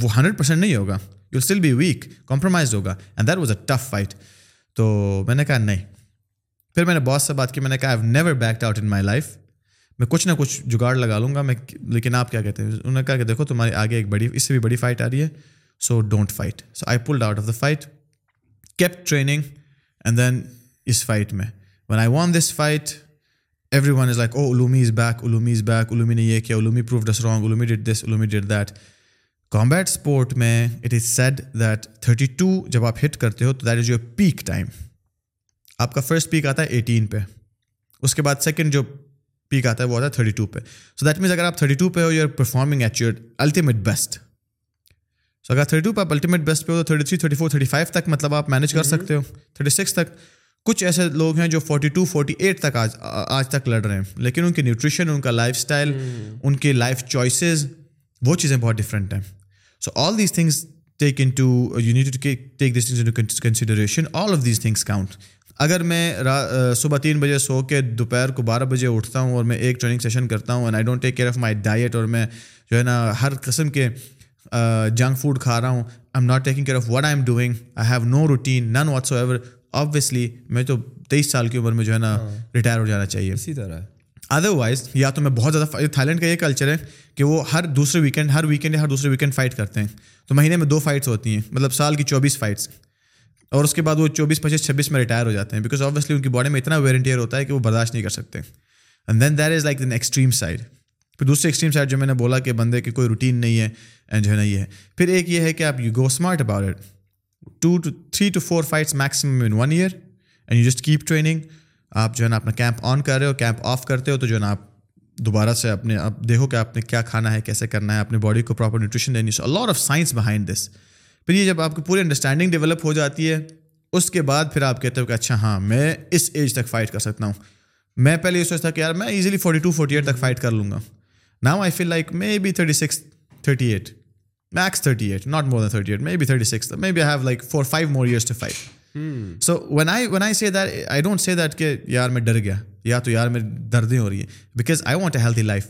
وہ ہنڈریڈ پرسینٹ نہیں ہوگا you still be weak compromise ہوگا and that was a tough fight تو میں نے کہا نہیں پھر میں نے بہت سا بات کی میں نے کہا I never back out in my life میں کچھ نہ کچھ جگاڑ لگا لوں گا میں لیکن آپ کیا کہتے ہیں انہوں نے کہا کہ دیکھو تمہاری آگے ایک بڑی اس سے بھی بڑی فائٹ آ رہی ہے so don't fight so I pulled out of the fight keep training and then اس فائٹ میں one I won this fight every one is like oh علومی is back علومی is back علومی نے یہ کیا علومی proof this wrong علومی did this علومی did that combat sport میں it is said that thirty two جب آپ hit کرتے ہو تو that is your peak time آپ کا فرسٹ پیک آتا ہے ایٹین پہ اس کے بعد سیکنڈ جو پیک آتا ہے وہ آتا ہے تھرٹی ٹو پہ سو دیٹ مینس اگر آپ تھرٹی ٹو پہ ہو you are performing at your ultimate best so اگر تھرٹی ٹو پہ آپ الٹیمیٹ بیسٹ پہ ہو تو thirty three thirty four thirty five تک مطلب آپ مینیج کر سکتے ہو تھرٹی سکس تک کچھ ایسے لوگ ہیں جو فورٹی ٹو فورٹی ایٹ تک آج آج تک لڑ رہے ہیں لیکن ان کے نیوٹریشن ان کا لائف اسٹائل hmm. ان کی لائف چوائسیز وہ چیزیں بہت ڈفرینٹ ہیں so all these things take into you take things consideration all of these things count اگر میں صبح تین بجے سو کے دوپہر کو بارہ بجے اٹھتا ہوں اور میں ایک ٹریننگ سیشن کرتا ہوں and I don't take care of my diet اور میں جو ہے نا ہر قسم کے جنک فوڈ کھا رہا ہوں I am not taking care of what I am doing I have no routine none whatsoever obviously میں تو تیئیس سال کی عمر میں جو ہے نا ریٹائر ہاں۔ ہو جانا چاہیے اسی طرح ادر وائز یا تو میں بہت زیادہ تھا لینڈ کا یہ کلچر ہے کہ وہ ہر دوسرے ویکینڈ ہر ویکینڈ یا ہر دوسرے ویکینڈ فائٹ کرتے ہیں تو مہینے میں دو فائٹس ہوتی ہیں مطلب سال کی چوبیس فائٹس اور اس کے بعد وہ چوبیس پچیس چھبیس میں ریٹائر ہو جاتے ہیں بیکاز آبویسلی ان کی باڈی میں اتنا ویرنٹیئر ہوتا ہے کہ وہ برداشت نہیں کر سکتے and then there is like then extreme side پھر دوسری ایکسٹریم سائڈ جو میں نے بولا کہ بندے کی کوئی روٹین نہیں ہے اینڈ جو ہے نا یہ ہے پھر ایک یہ ہے کہ آپ you go smart about it two to three to four fights maximum in one year and you just keep training آپ جو ہے نا اپنا کیمپ آن کر رہے ہو کیمپ آف کرتے ہو تو جو ہے نا آپ دوبارہ سے اپنے آپ دیکھو کہ آپ نے کیا کھانا ہے کیسے کرنا ہے اپنے باڈی کو پراپر نیوٹریشن دینی so a lot of science behind this پھر یہ جب آپ کی پوری انڈرسٹینڈنگ ڈیولپ ہو جاتی ہے اس کے بعد پھر آپ کہتے ہو کہ اچھا ہاں میں اس ایج تک فائٹ کر سکتا ہوں میں پہلے یہ سوچتا کہ یار میں easily forty two forty eight تک فائٹ کر لوں گا now I feel like maybe thirty six thirty eight max thirty eight not more than thirty eight maybe thirty six may have like four five more that کہ یار میں ڈر گیا یا تو یار میں دردیں ہو رہی ہیں because I want a healthy life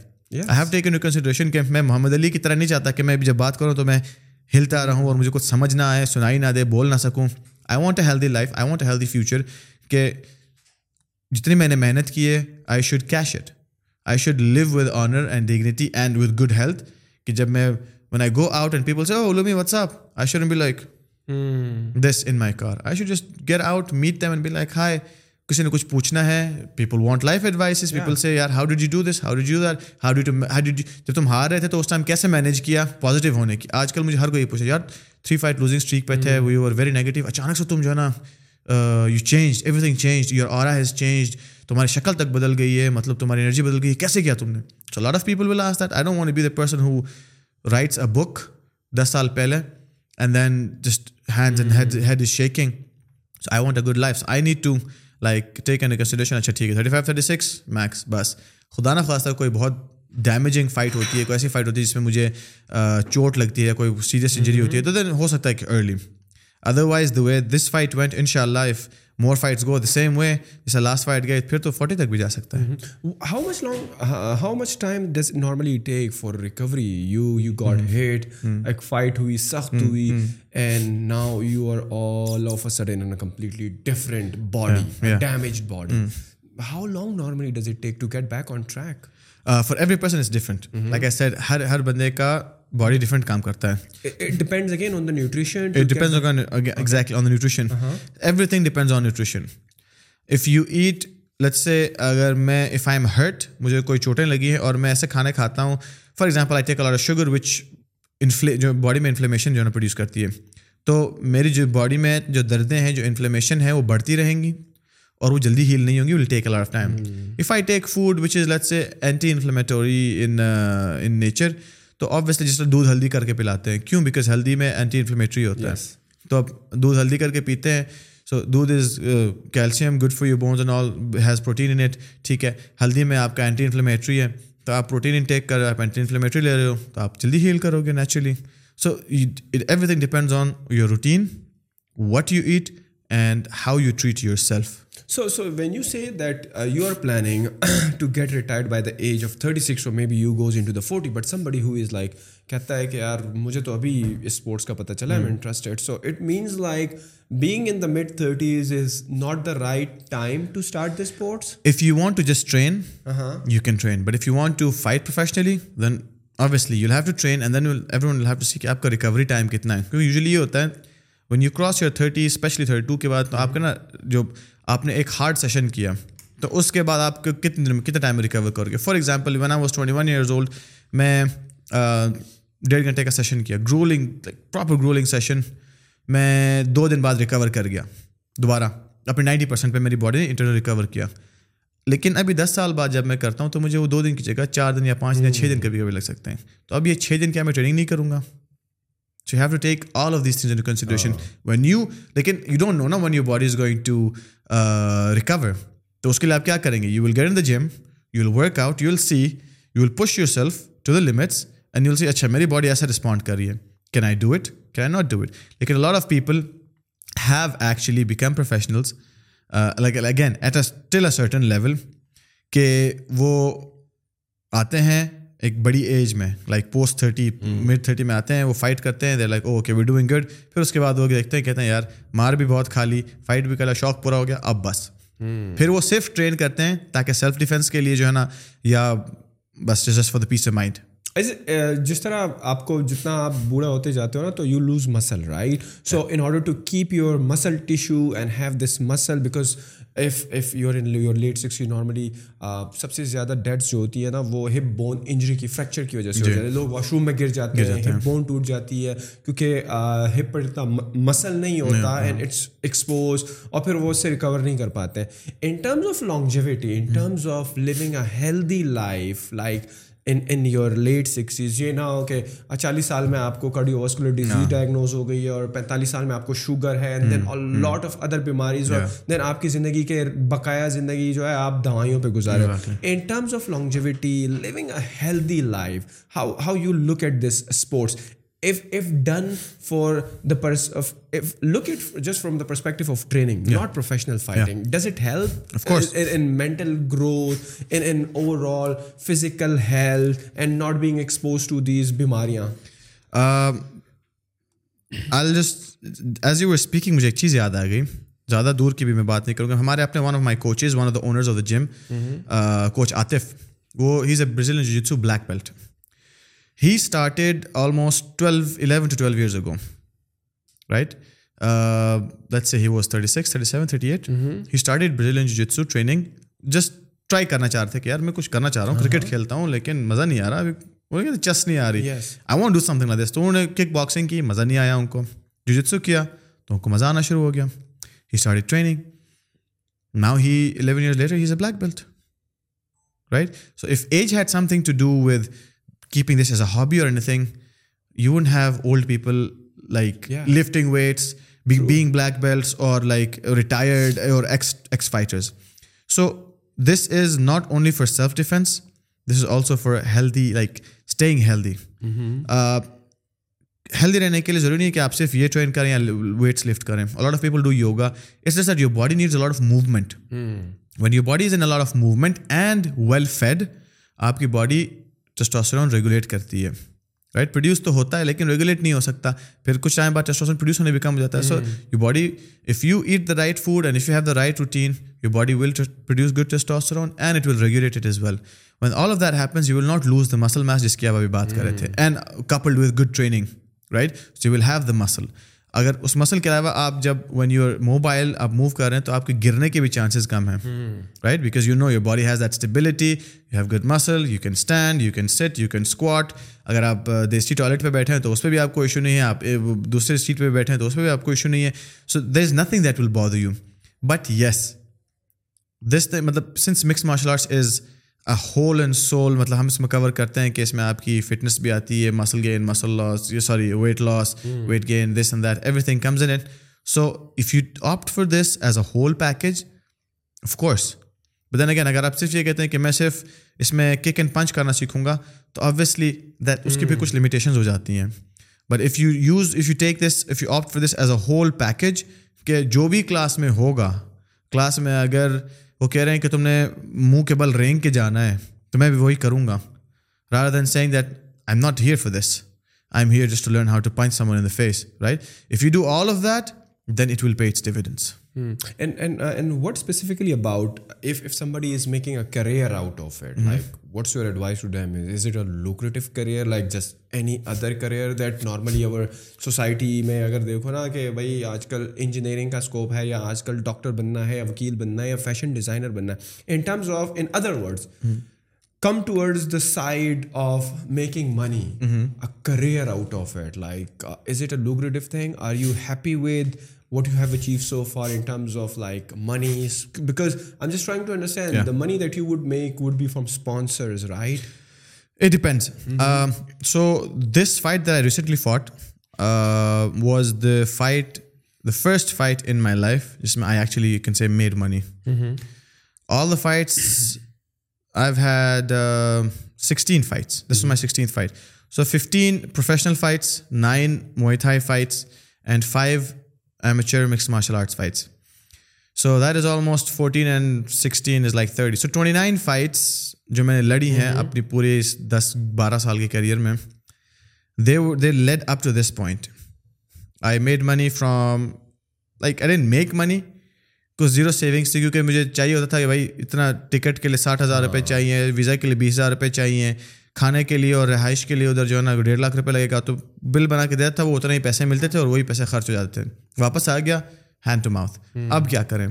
I have taken you consideration کہ میں محمد علی کی طرح نہیں چاہتا کہ میں جب بات کروں تو میں ہلتا رہوں اور مجھے کچھ سمجھ نہ آئے سنائی نہ دے بول نہ سکوں I want a healthy life I want a healthy future کہ جتنی میں نے محنت کی ہے I should cash it I should live with honour and dignity and with good health کہ جب میں one I go out and people say like this in my car I should just get out meet be like hi کسی نے کچھ پوچھنا ہے people want life advice people سے یار how did you do this how did you that how dead how did جب تم ہار رہے تھے تو اس ٹائم کیسے مینیج کیا پازیٹیو ہونے کی آج کل مجھے ہر کوئی پوچھا یار تھری فائٹ لوزنگ اسٹریک پہ تھے وی آر ویری نیگیٹو اچانک سے تم جو ہے نا you change everything change your aura has change تمہاری شکل تک بدل گئی ہے مطلب تمہاری انرجی بدل گئی ہے کیسے کیا تم نے so lot of people will ask that I don't want be the person who writes a book دس سال پہلے and then just hand and head is shaking I want a good life I need to like take and consideration اچھا ٹھیک ہے thirty five thirty six max بس خدا نا خاص طور کوئی بہت ڈیمیجنگ فائٹ ہوتی ہے کوئی ایسی فائٹ ہوتی ہے جس میں مجھے چوٹ لگتی ہے کوئی سیریس انجری ہوتی ہے تو دین ہو سکتا ہے کہ early otherwise the way this fight went ان شاء اللہ if more fights go the same way جیسا لاسٹ فائٹ گئے پھر تو فورٹی تک بھی جا سکتا ہے how much long how much time does normally take for recovery you you got hit ایک فائٹ ہوئی سخت ہوئی and now you are all of a sudden in completely different body damage body how long normally does it take to get back on track for every person is different like I said ہر ہر بندے کا body different کام کرتا ہے nutrition everything depend on nutrition if you eat لٹ سے اگر میں اف آئی ایم ہرٹ مجھے کوئی چوٹیں لگی ہیں اور میں ایسے کھانے کھاتا ہوں for example I take a lot sugar which inflame جو باڈی میں انفلیمیشن جو ہے نا پروڈیوس کرتی ہے تو میری جو باڈی میں جو دردیں ہیں جو انفلیمیشن ہیں وہ بڑھتی رہیں گی اور وہ جلدی ہیل نہیں ہوں گی will take a lot of time if I take food which is لٹ سے اینٹی انفلیمیٹوری ان نیچر تو آبویسلی جس طرح دودھ ہلدی کر کے پلاتے ہیں کیوں بیکاز ہلدی میں اینٹی انفلیمیٹری ہوتا ہے تو اب دودھ ہلدی کر کے پیتے ہیں سو دودھ is calcium good for you bones and all has protein in it ٹھیک ہے ہلدی میں آپ کا اینٹی انفلیمیٹری ہے تو آپ پروٹین ان ٹیک کر آپ اینٹی انفلیمیٹری لے رہے ہو تو آپ جلدی ہیل کرو گے naturally so it everything depends on your routine what you eat and how you treat yourself so so when you say that you are planning to get retired by the age of thirty six maybe you goes in forty but سم بڑی ہو is like کہتا ہے کہ یار مجھے تو ابھی sports کا پتہ چلا interested so it means like being in the mid thirties is not the right time to start the sports if you want to just train you can train but if you want to fight professionally then then you have have to to train and everyone see کہ آپ کا recovery time کتنا ہے کیونکہ usually یہ ہوتا ہے when you cross your thirty especially thirty two کے بعد تو آپ کا نا جو آپ نے ایک ہارڈ سیشن کیا تو اس کے بعد آپ کتنے دن میں کتنے ٹائم میں ریکور کر گے for example when was twenty one years old میں ڈیڑھ گھنٹے کا سیشن کیا گرولنگ پراپر گرولنگ سیشن میں دو دن بعد ریکور کر گیا دوبارہ اپنے نائنٹی پرسینٹ پہ میری باڈی نے انٹرنل ریکور کیا لیکن ابھی دس سال بعد جب میں کرتا ہوں تو مجھے وہ دو دن کی جگہ چار دن یا پانچ دن یا چھ دن کبھی کبھی لگ سکتے ہیں تو اب یہ چھ دن کیا میں ٹریننگ نہیں کروں گا so have to take all of these things in consideration when you لیکن یو ڈونٹ نو نا when your body is going to recover تو اس کے لیے آپ کیا کریں گے you will get in the gym you will work out you will see you will push yourself to the limits and you will see اچھا میری باڈی ایسا رسپونڈ کر رہی ہے can I do it can I not do it لیکن lot of people have actually become professionals like again at a till a certain level کہ وہ آتے ہیں ایک بڑی ایج میں like post thirty mid thirty میں آتے ہیں وہ فائٹ کرتے ہیں دیر like okay we doing good پھر اس کے بعد وہ دیکھتے ہیں کہتے ہیں یار مار بھی بہت کھا لی فائٹ بھی کرا شوق پورا ہو گیا اب بس پھر وہ صرف ٹرین کرتے ہیں تاکہ سیلف ڈیفینس کے لیے جو ہے نا یا بس just for the peace of mind جس طرح آپ کو جتنا آپ بوڑھا ہوتے جاتے ہو نا تو you lose muscle right so in order to keep your muscle tissue and have this muscle because your in your late sixty normally سب سے زیادہ ڈیڈس جو ہوتی ہے نا وہ ہپ بون انجری کی فریکچر کی وجہ سے جی. لوگ واش روم میں گر جاتے ہیں ہپ بون ٹوٹ جاتی ہے کیونکہ ہپ پر اتنا مسل نہیں ہوتا اینڈ اٹس ایکسپوز اور پھر وہ اس سے ریکور نہیں کر پاتے ہیں in terms of longevity in terms of living a healthy life like in in your late sixties یہ نہ ہو کہ چالیس اچھا سال میں آپ کو کارڈیو واسکولر ڈیزیز ڈائگنوز ہاں. ہو گئی ہے اور پینتالیس سال میں آپ کو شوگر ہے دین ہاں. ہاں. اور لاٹ آف ادر بیماریز آپ کی زندگی کے بقایا زندگی جو ہے آپ دوائیوں پہ گزارے in terms of living a healthy life how how you look at this sports perspective of training physical health and not being expose to these بیماریاں اسپیکنگ مجھے ایک چیز یاد آ گئی زیادہ دور کی بھی میں بات نہیں کروں گا ہمارے اپنے one of my coaches one of the owners of the gym coach Atif وہ he is a black belt he started almost twelve eleven to twelve years ago right that's he was thirty six thirty seven thirty eight he started Brazilian jiu jitsu training just try کرنا چاہ رہے تھے کہ یار میں کچھ کرنا چاہ رہا ہوں کرکٹ کھیلتا ہوں لیکن مزہ نہیں آ رہا ابھی کہتے چس نہیں آ رہی I want do something this تو انہوں نے کک باکسنگ کی مزہ نہیں آیا ان کو جو جتسو کیا تو ان کو مزہ آنا شروع ہو گیا he started training now he eleven years later he is a black belt right so if age had something to do with keeping this as a hobby اور like retired ex fighters so this is not only for self defence this is also for healthy like staying healthy رہنے کے لیے ضروری نہیں ہے کہ آپ صرف یہ ٹرین کریں یا ویٹس لفٹ کریں a lot of people do yoga your body needs a lot of movement when your body is N a lot of movement and well fed آپ کی باڈی ٹیسٹاسٹرون ریگولیٹ کرتی ہے رائٹ پروڈیوس تو ہوتا ہے لیکن ریگولیٹ نہیں ہو سکتا پھر کچھ ٹائم بعد ٹیسٹاسرون پروڈیوس ہونے بھی کم ہو جاتا ہے so you body if you eat the right food and if you have the right routine you body will produce good testosterone and it will regulate it as well when all of that happens you will not lose the muscle mass جس کی آپ ابھی بات کر رہے تھے and coupled with good training right so you will have the muscle اگر اس مسل کے علاوہ آپ جب وین یو موبائل آپ موو کر رہے ہیں تو آپ کے گرنے کے بھی چانسز کم ہیں right because you know your body has that stability you have good muscle you can stand you can sit you can squat اگر آپ uh, دیسی ٹوائلٹ پہ بیٹھے ہیں تو اس پہ بھی آپ کو ایشو نہیں ہے آپ uh, دوسرے سیٹ پہ بیٹھے ہیں تو اس پہ بھی آپ کو ایشو نہیں ہے so there is nothing that will bother you but yes this مطلب sense mix martial arts is whole and soul مطلب ہم اس میں کور کرتے ہیں کہ اس میں آپ کی فٹنس بھی آتی ہے muscle gain muscle loss sorry weight loss weight gain this and that everything comes in it so if you opt for this as a whole package of course again اگر آپ صرف یہ کہتے ہیں کہ میں صرف اس میں کک اینڈ پنچ کرنا سیکھوں گا تو آبویسلی دیٹ اس کی بھی hmm. کچھ لمیٹیشنز ہو جاتی ہیں but if you use if you take this if you opt for this as a whole package کہ جو بھی کلاس میں ہوگا کلاس میں اگر وہ کہہ رہے ہیں کہ تم نے منہ کے بل رینگ کے جانا ہے تو میں بھی وہی کروں گا rather than saying that I M not here for this I am here just to learn how to someone in the face right if you do all of that then it will pay its dividends and and and what specifically about if somebody is making a career out of it like what's your advice to them is it a lucrative career like just any other career that normally over society میں اگر دیکھو نا کہ بھائی آج کل engineering کا scope ہے یا آج کل ڈاکٹر بننا ہے یا وکیل بننا ہے یا فیشن ڈیزائنر بننا ہے in terms of in other words come towards the side of making money career out of it like is it a lucrative thing are you happy with what you have achieved so far in terms of like money, because I'm just trying to understand the money that you would make would be from sponsors, right? It depends. Mm-hmm. Um, so this fight that I recently fought uh, was the first fight in my life. I actually, you can say, made money. Mm-hmm. All the fights, I've had um, 16 fights. This is mm-hmm. my 16th fight. So 15 professional fights, 9 Muay Thai fights, and 5 amateur mix martial arts fights so that is almost fourteen and sixteen is like thirty so twenty nine fights جو میں نے لڑی ہیں mm-hmm. اپنی پورے اس دس بارہ سال کے کیریئر میں دے دے lead up to this point I made money from like I didn't make money کچھ زیرو سیونگس تھی کیونکہ مجھے چاہیے ہوتا تھا کہ بھائی اتنا ٹکٹ کے لیے ساٹھ ہزار روپئے ہاں۔ چاہیے ویزا کے لیے بیس ہزار روپئے چاہیے کھانے کے لیے اور رہائش کے لیے ادھر جو ہے نا ڈیڑھ لاکھ روپئے لگے گا تو بل بنا کے دیا تھا وہ اتنے ہی پیسے ملتے تھے اور وہی پیسے خرچ ہو جاتے تھے واپس آ گیا ہینڈ ٹو ماؤتھ اب کیا کریں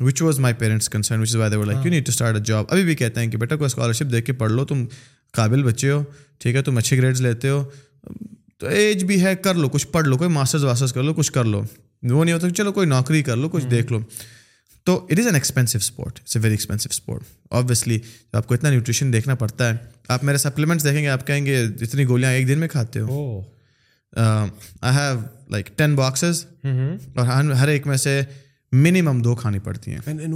which was my parents concern which is why like you to start a job ابھی بھی کہتے ہیں کہ بیٹا کوئی اسکالرشپ دیکھ کے پڑھ لو تم قابل بچے ہو ٹھیک ہے تم اچھے گریڈس لیتے ہو تو ایج بھی ہے کر لو کچھ پڑھ لو کوئی ماسٹرز واسٹرز کر لو کچھ کر لو وہ نہیں ہوتا چلو کوئی نوکری کر لو کچھ دیکھ لو تو it is an expensive sport it's a very expensive sport obviously آپ کو اتنا نیوٹریشن دیکھنا پڑتا ہے آپ میرے سپلیمنٹس دیکھیں گے آپ کہیں گے جتنی گولیاں ایک دن میں کھاتے ہو I have like ten boxes اور ہر ایک میں سے منیمم دو کھانی پڑتی ہیں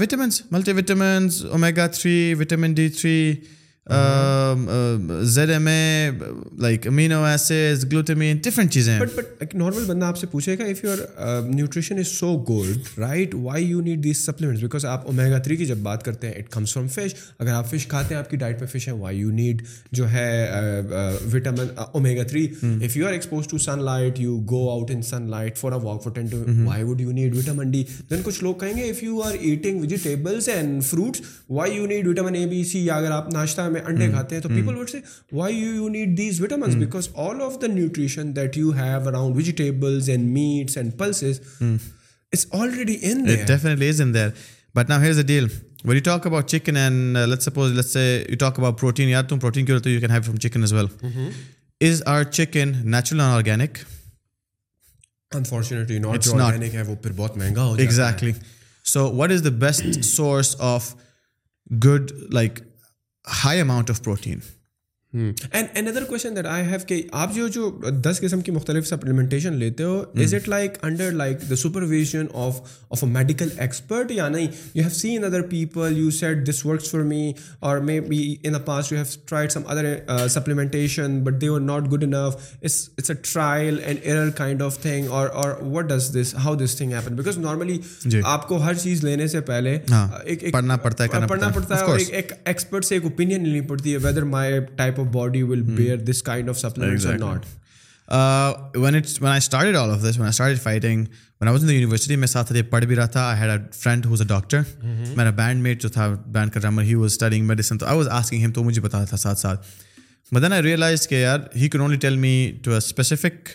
vitamins multi vitamins omega three vitamin D three Z M A like amino acid glutamine different چیزیں بٹ بٹ ایک نارمل بندہ آپ سے پوچھے گا if you nutrition is so good right why you need these supplement because آپ omega three کی جب بات کرتے ہیں اٹ کمس فرام فش اگر آپ فش کھاتے ہیں آپ کی ڈائٹ پہ فش ہے وائی یو نیڈ جو ہے vitamin omega three if you are expose to sun light you go out in sun light for a walk for ten to why would you need vitamin D then کچھ لوگ کہیں گے if you are eating vegetables and fruits why you need vitamin A B C یا اگر آپ ناشتہ میں میں انڈے کھاتے ہیں تو people would say why you you need these vitamins because all of the nutrition that you have around vegetables and meats and pulses it's already in there definitely is in there but now here is a deal when you talk about chicken and let's suppose let's say you talk about protein یار تم protein کیوں تو you can have from chicken as well is are chicken natural and organic unfortunately so what is the best source of good like high amount of protein آپ جو جو دس قسم کی مختلف سپلیمنٹیشن لیتے ہو is it like under like the supervision of of a medical expert یا نہیں you have seen other people you said this works for me اور maybe in past you have tried some other supplementation but they are not good enough it's a trial and error kind of thing اور what does this how this thing happen because normally آپ کو ہر چیز لینے سے پہلے ہاں. پڑھنا پڑتا ہے ایکسپرٹ سے ایک اوپینین لینی پڑتی ہے whether my type of body will bear this kind of supplements or not when it's when I start all of this when I start fighting when I was in university میں ساتھ ساتھ پڑھ بھی رہا تھا I had a friend who's a doctor میرا band meat جو تھا بینڈ کا drummer he was studying medicine تو آئی واز آسکنگ ہم تو مجھے بتا رہا تھا ساتھ ساتھ بٹ دین آئی ریئلائز کہ یار he can only tell me to a specific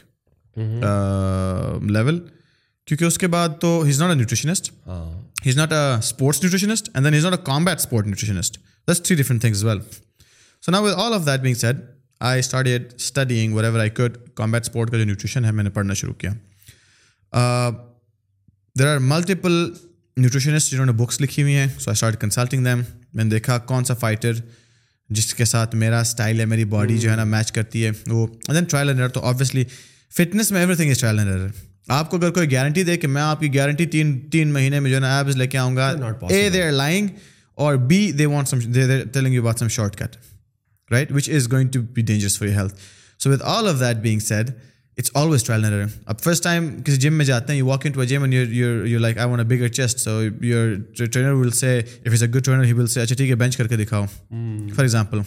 level کیونکہ اس کے بعد تو he is not a nutritionist he is not a sports nutritionist and then he is not a combat sport nutritionist this three different things well so نا with all of that being set I start at ever I could combat sport کا جو nutrition ہے میں نے پڑھنا شروع کیا there are multiple nutritionist جنہوں نے بکس لکھی ہوئی ہیں so I start consulting them میں نے دیکھا کون سا فائٹر جس کے ساتھ میرا اسٹائل ہے میری باڈی جو ہے نا میچ کرتی ہے وہ دین ٹرائل اینڈ تو آبویسلی فٹنس میں everything is trial and error آپ کو اگر کوئی گارنٹی دے کہ میں آپ کی گارنٹی تین تین مہینے میں جو ہے نا ایپس لے کے آؤں گا اے دے آر لائنگ اور be they want some telling you بات some short cut right which is going to be dangerous for your health so with all of that being said it's always trial نر اب first time کسی gym میں جاتے ہیں you you you walk in to gym and like I want a bigger chest so your trainer will say if is a good trainer he will سے اچھا ٹھیک ہے بینچ کر کے دکھاؤ for example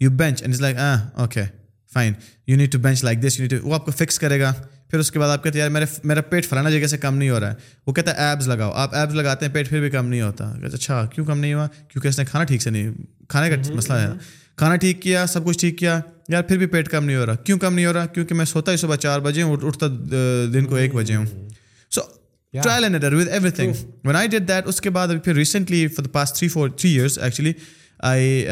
you bench and is like ہاں okay fine you want to bench like this you want وہ آپ کو فکس کرے گا پھر اس کے بعد آپ کہتے ہیں یار میرا پیٹ فلانا جگہ سے کم نہیں ہو رہا ہے وہ کہتا ہے ایپس لگاؤ آپ ایپس لگاتے ہیں پیٹ پھر بھی کم نہیں ہوتا اچھا کیوں کم نہیں ہوا کیونکہ اس نے کھانا ٹھیک سے نہیں کھانے کا مسئلہ ہے کھانا ٹھیک کیا سب کچھ ٹھیک کیا یار پھر بھی پیٹ کم نہیں ہو رہا کیوں کم نہیں ہو رہا کیونکہ میں سوتا ہی صبح چار بجے ہوں اٹھتا دن کو ایک بجے ہوں so trial and with everything I did that اس کے بعد ابھی پھر recently for the past three four three years actually I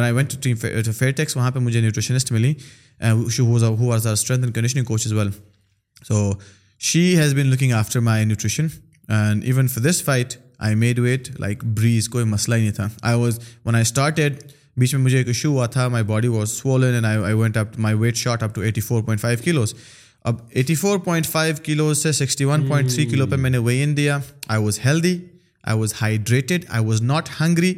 I went Fairtex وہاں پہ مجھے نیوٹریشنسٹ ملی strength and conditioning coach as well so she has been looking after my nutrition and even for this fight I made weight like breeze کوئی مسئلہ ہی نہیں تھا I was one I started بیچ میں مجھے ایک ایشو ہوا تھا my body was and I went up up my weight to eighty four point five kilos اب eighty four point five kilo سے sixty one point three kilo پہ میں نے وے ان دیا I was healthy I was hydrated I was not hungry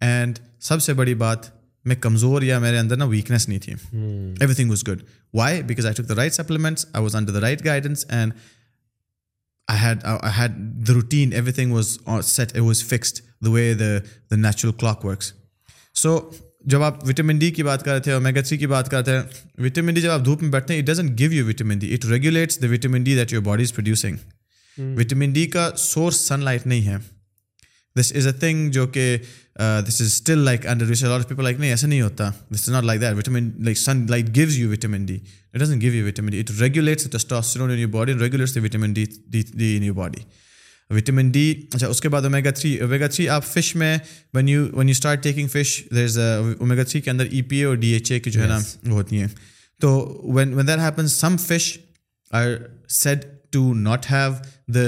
and سب سے بڑی بات میں کمزور یا میرے اندر نا ویکنیس نہیں تھی everything was good why because I took the right supplements I was under the right guidance and I had the routine everything was set was fixed the way the the natural clock works so جب آپ vitamin D کی بات کر رہے اور omega سی کی بات کرتے ہیں وٹامن ڈی جب آپ دھوپ میں بیٹھتے ہیں it doesn't give you vitamin D it regulates the vitamin D that your body is producing vitamin D کا سورس سن لائٹ نہیں ہے دس از اے تھنگ جو کہ this is still like under which people like نہیں ایسا نہیں ہوتا this is not like that vitamin like sunlight gives you vitamin D it doesn't give you vitamin D it regulates in your body regulates the D D in your body vitamin D اچھا اس کے بعد omega three omega three آپ fish میں one you when you start taking fish there is omega three کے اندر E P A اور D H A کی جو ہے نا وہ ہوتی ہیں تو when when there happen some fish are said to not have the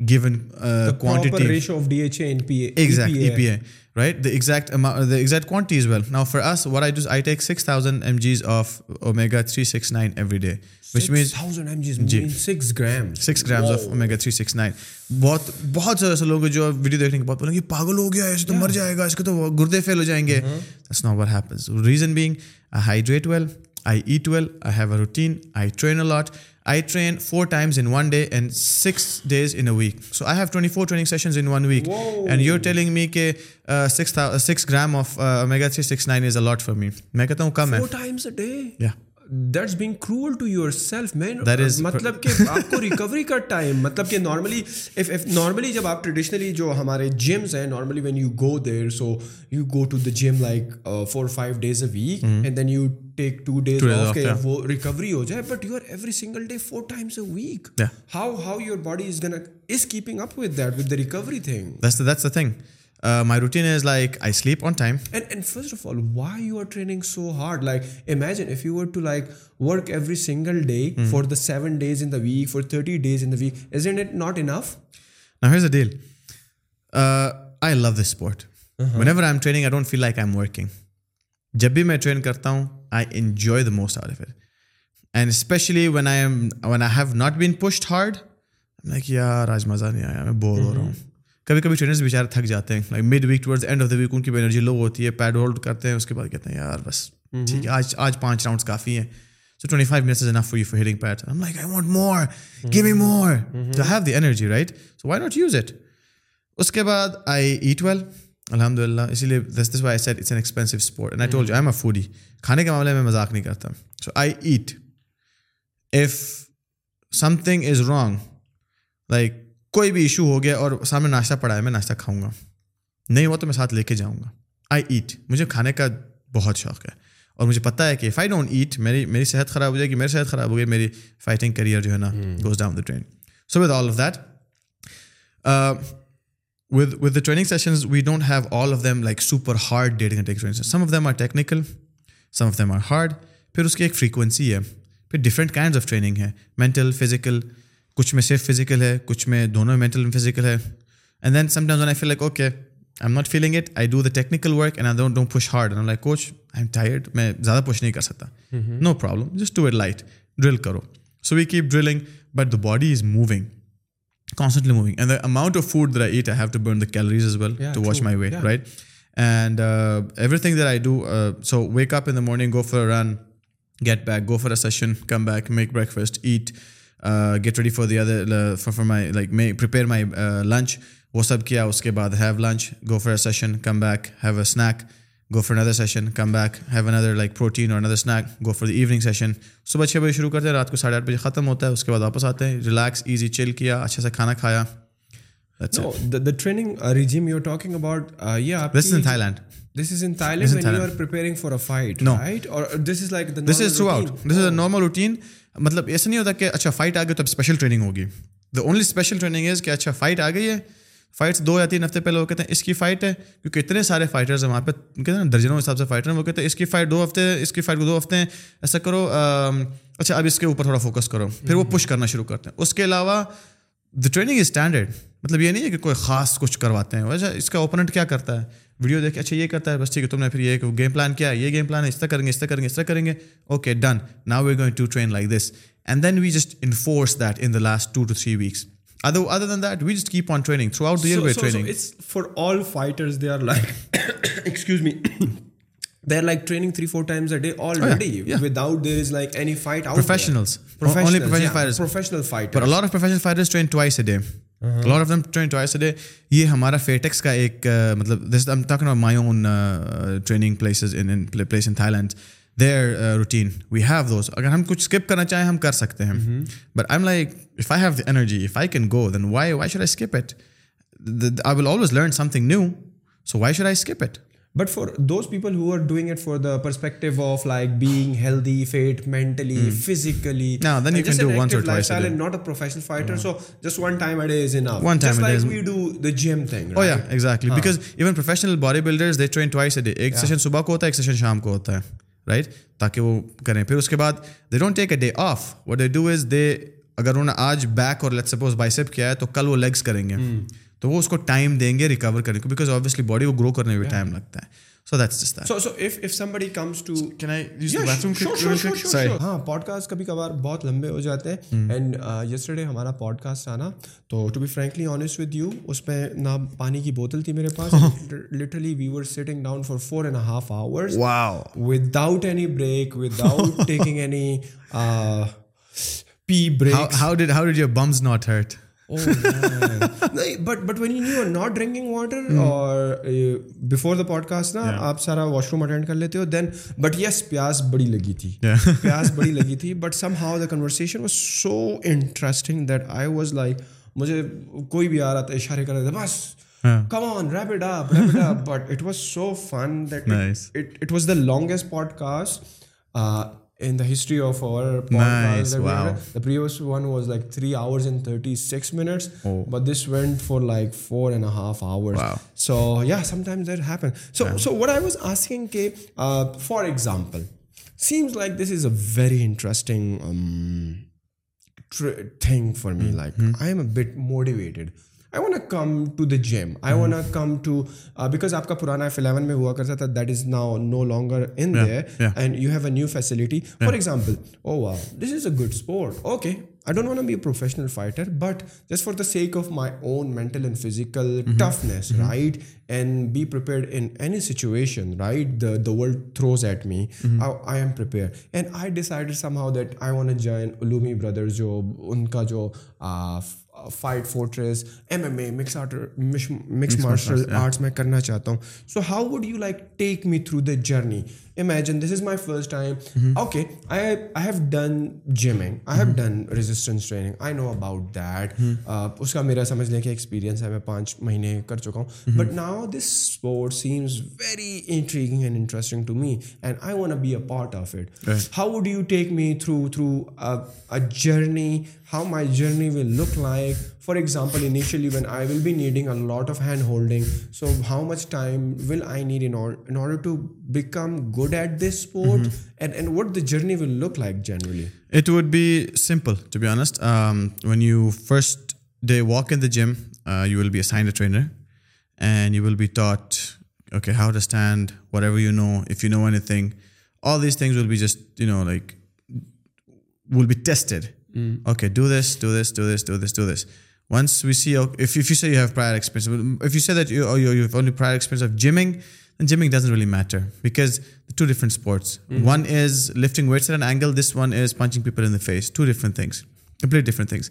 بہت سارے ایسے لوگ جو ویڈیو دیکھنے کے بعد بولیں گے پاگل ہو گیا تو مر جائے گا اس کے تو گردے فیل ہو جائیں گے reason being I I I I hydrate well well eat have a routine train a lot I train four times in one day and six days in a week so I in one week and you telling me کہ میں کہتا ہوں کم ہے. That's being cruel to yourself man مطلب کہ آپ کو ریکوری کا ٹائم مطلب کہ نارملی نارملی جب آپ ٹریڈیشنلی جو ہمارے جمس ہیں normally when you go there so you go to the gym like four five days a week and then you take two days وہ ریکوری ہو جائے but you are every single day four times a week how how your body is gonna is keeping up with that with the recovery thing that's the thing my is like I sleep on time first of all why you are training so hard like imagine work every single day for the seven days in week for thirty days in week is love this sport whenever I feel I working جب بھی میں train کرتا ہوں I enjoy یار آج مزہ نہیں آیا میں بور ہو رہا ہوں کبھی کبھی ٹرینرز بیچارے تھک جاتے ہیں like mid week towards end of the week ان کی بھی انرجی لو ہوتی ہے پیڈ ہولڈ کرتے ہیں اس کے بعد کہتے ہیں یار بس ٹھیک ہے آج آج پانچ راؤنڈس کافی ہیں so twenty five minutes is enough for for you healing M like I want more more give me to have the energy right so why not use it اس کے بعد آئی ایٹ ویل الحمد للہ اسی لیے this this why set it's an expensive sport I told M a foodie کھانے کے معاملے میں مذاق نہیں کرتا so I eat if something is wrong like کوئی بھی ایشو ہو گیا اور سامنے ناشتہ پڑا ہے میں ناشتہ کھاؤں گا نہیں ہوا تو میں ساتھ لے کے جاؤں گا آئی ایٹ مجھے کھانے کا بہت شوق ہے اور مجھے پتا ہے کہ آئی ڈونٹ ایٹ میری میری صحت خراب ہو جائے گی میری صحت خراب ہو گئی میری فائٹنگ کریئر جو ہے نا goes down the train so with all of that with with the training sessions we don't have all of them like super hard ڈیڑھ گھنٹے of them are technical some of them are hard پھر اس کی ایک frequency ہے پھر different kinds of training ہے mental physical کچھ میں صرف فزیکل ہے کچھ میں دونوں مینٹل اینڈ فزیکل ہے and then sometimes I feel like okay I am not feeling it I do the technical work and I don't push hard I like coach I am tired میں زیادہ push نہیں کر سکتا no problem just to eat light drill کرو so we keep drilling but the body is moving constantly moving and the amount of food I eat I have to burn the calories as well to watch my weight right and every thing that I do so wake up in the morning go for run get back go for a session come back make breakfast eat get ready for the other for for my like may prepare my lunch وہ سب کیا اس کے بعد have lunch go for a session come back have a snack go for another session come back have another like protein اور another snack go for the evening session صبح چھ بجے شروع کرتے ہیں رات کو ساڑھے آٹھ بجے ختم ہوتا ہے اس کے بعد واپس آتے ہیں ریلیکس ایزی چل کیا اچھا سا کھانا کھایا training regime you talking about Thailand this is in Thailand for a fight right اور this is like this is throughout this is a normal routine مطلب ایسا نہیں ہوتا کہ اچھا فائٹ آ گئی تو اب اسپیشل ٹریننگ ہوگی the only special training is کہ اچھا فائٹ آ گئی ہے فائٹس دو یا تین ہفتے پہلے وہ کہتے ہیں اس کی فائٹ ہے کیونکہ اتنے سارے فائٹرز ہیں وہاں پہ کہتے ہیں درجنوں کے حساب سے فائٹر ہیں وہ کہتے ہیں اس کی فائٹ دو ہفتے اس کی فائٹ کو دو ہفتے ہیں ایسا کرو اچھا اب اس کے اوپر تھوڑا فوکس کرو پھر وہ پش کرنا شروع کرتے ہیں اس کے علاوہ دا ٹریننگ از اسٹینڈرڈ مطلب یہ نہیں ہے کہ کوئی خاص کچھ کرواتے ہیں اچھا، اس کا اوپوننٹ کیا کرتا ہے ویڈیو دیکھ اچھا یہ کرتا ہے بس ٹھیک ہے تم نے پھر یہ گیم پلان کیا ہے یہ گیم پلان ہے اس طرح کریں گے اس طرح کریں گے اس طرح کریں گے okay done now we going to train like this and then we just enforce that in the last two to three weeks other other then that we just keep on training throughout their way training for all fighters they are like excuse me they are like training three four times a day already without there is like any fight out professionals professional fighters professional fighters پر a lot of professional fighters train twice a day of them train twice day یہ ہمارا فیٹیکس کا ایک uh, مطلب this my own training places place in Thailand there routine we have those اگر ہم کچھ skip کرنا چاہیں ہم کر سکتے ہیں but I M like if I have energy if I can go then why why should I skip it I will always learn something new so why should I skip it but for those people who are doing it for the perspective of like being healthy fit mentally physically not a professional fighter so just one time it is enough one time like we do the gym thing oh yeah exactly because even professional body builders they train twice a day ایک session صبح کو ہوتا ہے ایک session شام کو ہوتا ہے رائٹ تاکہ وہ کریں پھر اس کے بعد they don't take a day off what they do is they اگر انہوں نے آج بیک اور لیٹ سپوز بائی سیپ کیا ہے تو کل وہ لیگس کریں گے تو وہ اس کو ٹائم دیں گے ریکور کرنے کو بیکاز آبویسلی باڈی کو گرو کرنے میں بھی ٹائم لگتا ہے ہاں پوڈ کاسٹ کبھی کبھار بہت لمبے ہو جاتے ہیں اینڈ hmm. یسٹرڈے uh, ہمارا پوڈ کاسٹ آنا تو to be frankly honest with you اس میں نہ پانی کی بوتل تھی میرے پاس literally we were sitting down for four and half hour without any break without taking any pee break how dead how dead your bums not hurt but but went water اور before the podcast نا آپ سارا wash room attend کر لیتے ہو then but yes پیاس بڑی لگی تھی پیاس بڑی لگی تھی but somehow the conversation was so interesting that I was like مجھے کوئی بھی آ رہا تھا اشارے کر رہا تھا بس come on wrapped up longest podcast in the history of our podcast. Nice, wow. The previous one was like 3 hours and 36 minutes. Oh. But this went for like 4.5 hours. Wow. So yeah, sometimes that happens. So what I was asking, K, uh, for example, seems like this is a very interesting um, thing for me. Mm-hmm. Like I am a bit motivated I want a come to the gym I want a come to because آپ کا پرانا F eleven میں ہوا کرتا تھا that is now no longer in there and you have a new facility for example oh wow this is a good sport okay I don't want be a professional fighter but just for the sake of my own mental and physical toughness right and be prepared in any situation right the throws at me I am prepare and I decide somehow that I want join الومی brother جو ان کا جو Fight Fortress M M A mix art mix martial arts میں کرنا چاہتا ہوں so how would you like take me through the journey imagine this is my first time okay I I I have have done done gymming training know about that اس کا میرا سمجھ لیں کہ ایکسپیرینس ہے میں پانچ مہینے کر چکا ہوں but now this sport seems very intriguing and interesting to me and I want be a part of it how do you take through through journey how my journey will look like For example, initially when I will be needing a lot of hand holding, so how much time will I need in order to become good at this sport, mm-hmm. and what the journey will look like generally? It would be simple, to be honest. Um, when you first day walk in the gym, uh, you will be assigned a trainer and you will be taught, okay, how to stand, whatever you know, if you know anything. All these things will be just, will be tested. Mm. Okay, do this, do this, do this, do this, do this. Once we see, if you say you have prior experience, if you say that you have only prior experience of gymming, then gymming doesn't really matter because they're two different sports. Mm-hmm. One is lifting weights at an angle. This one is punching people in the face. Two different things, completely different things.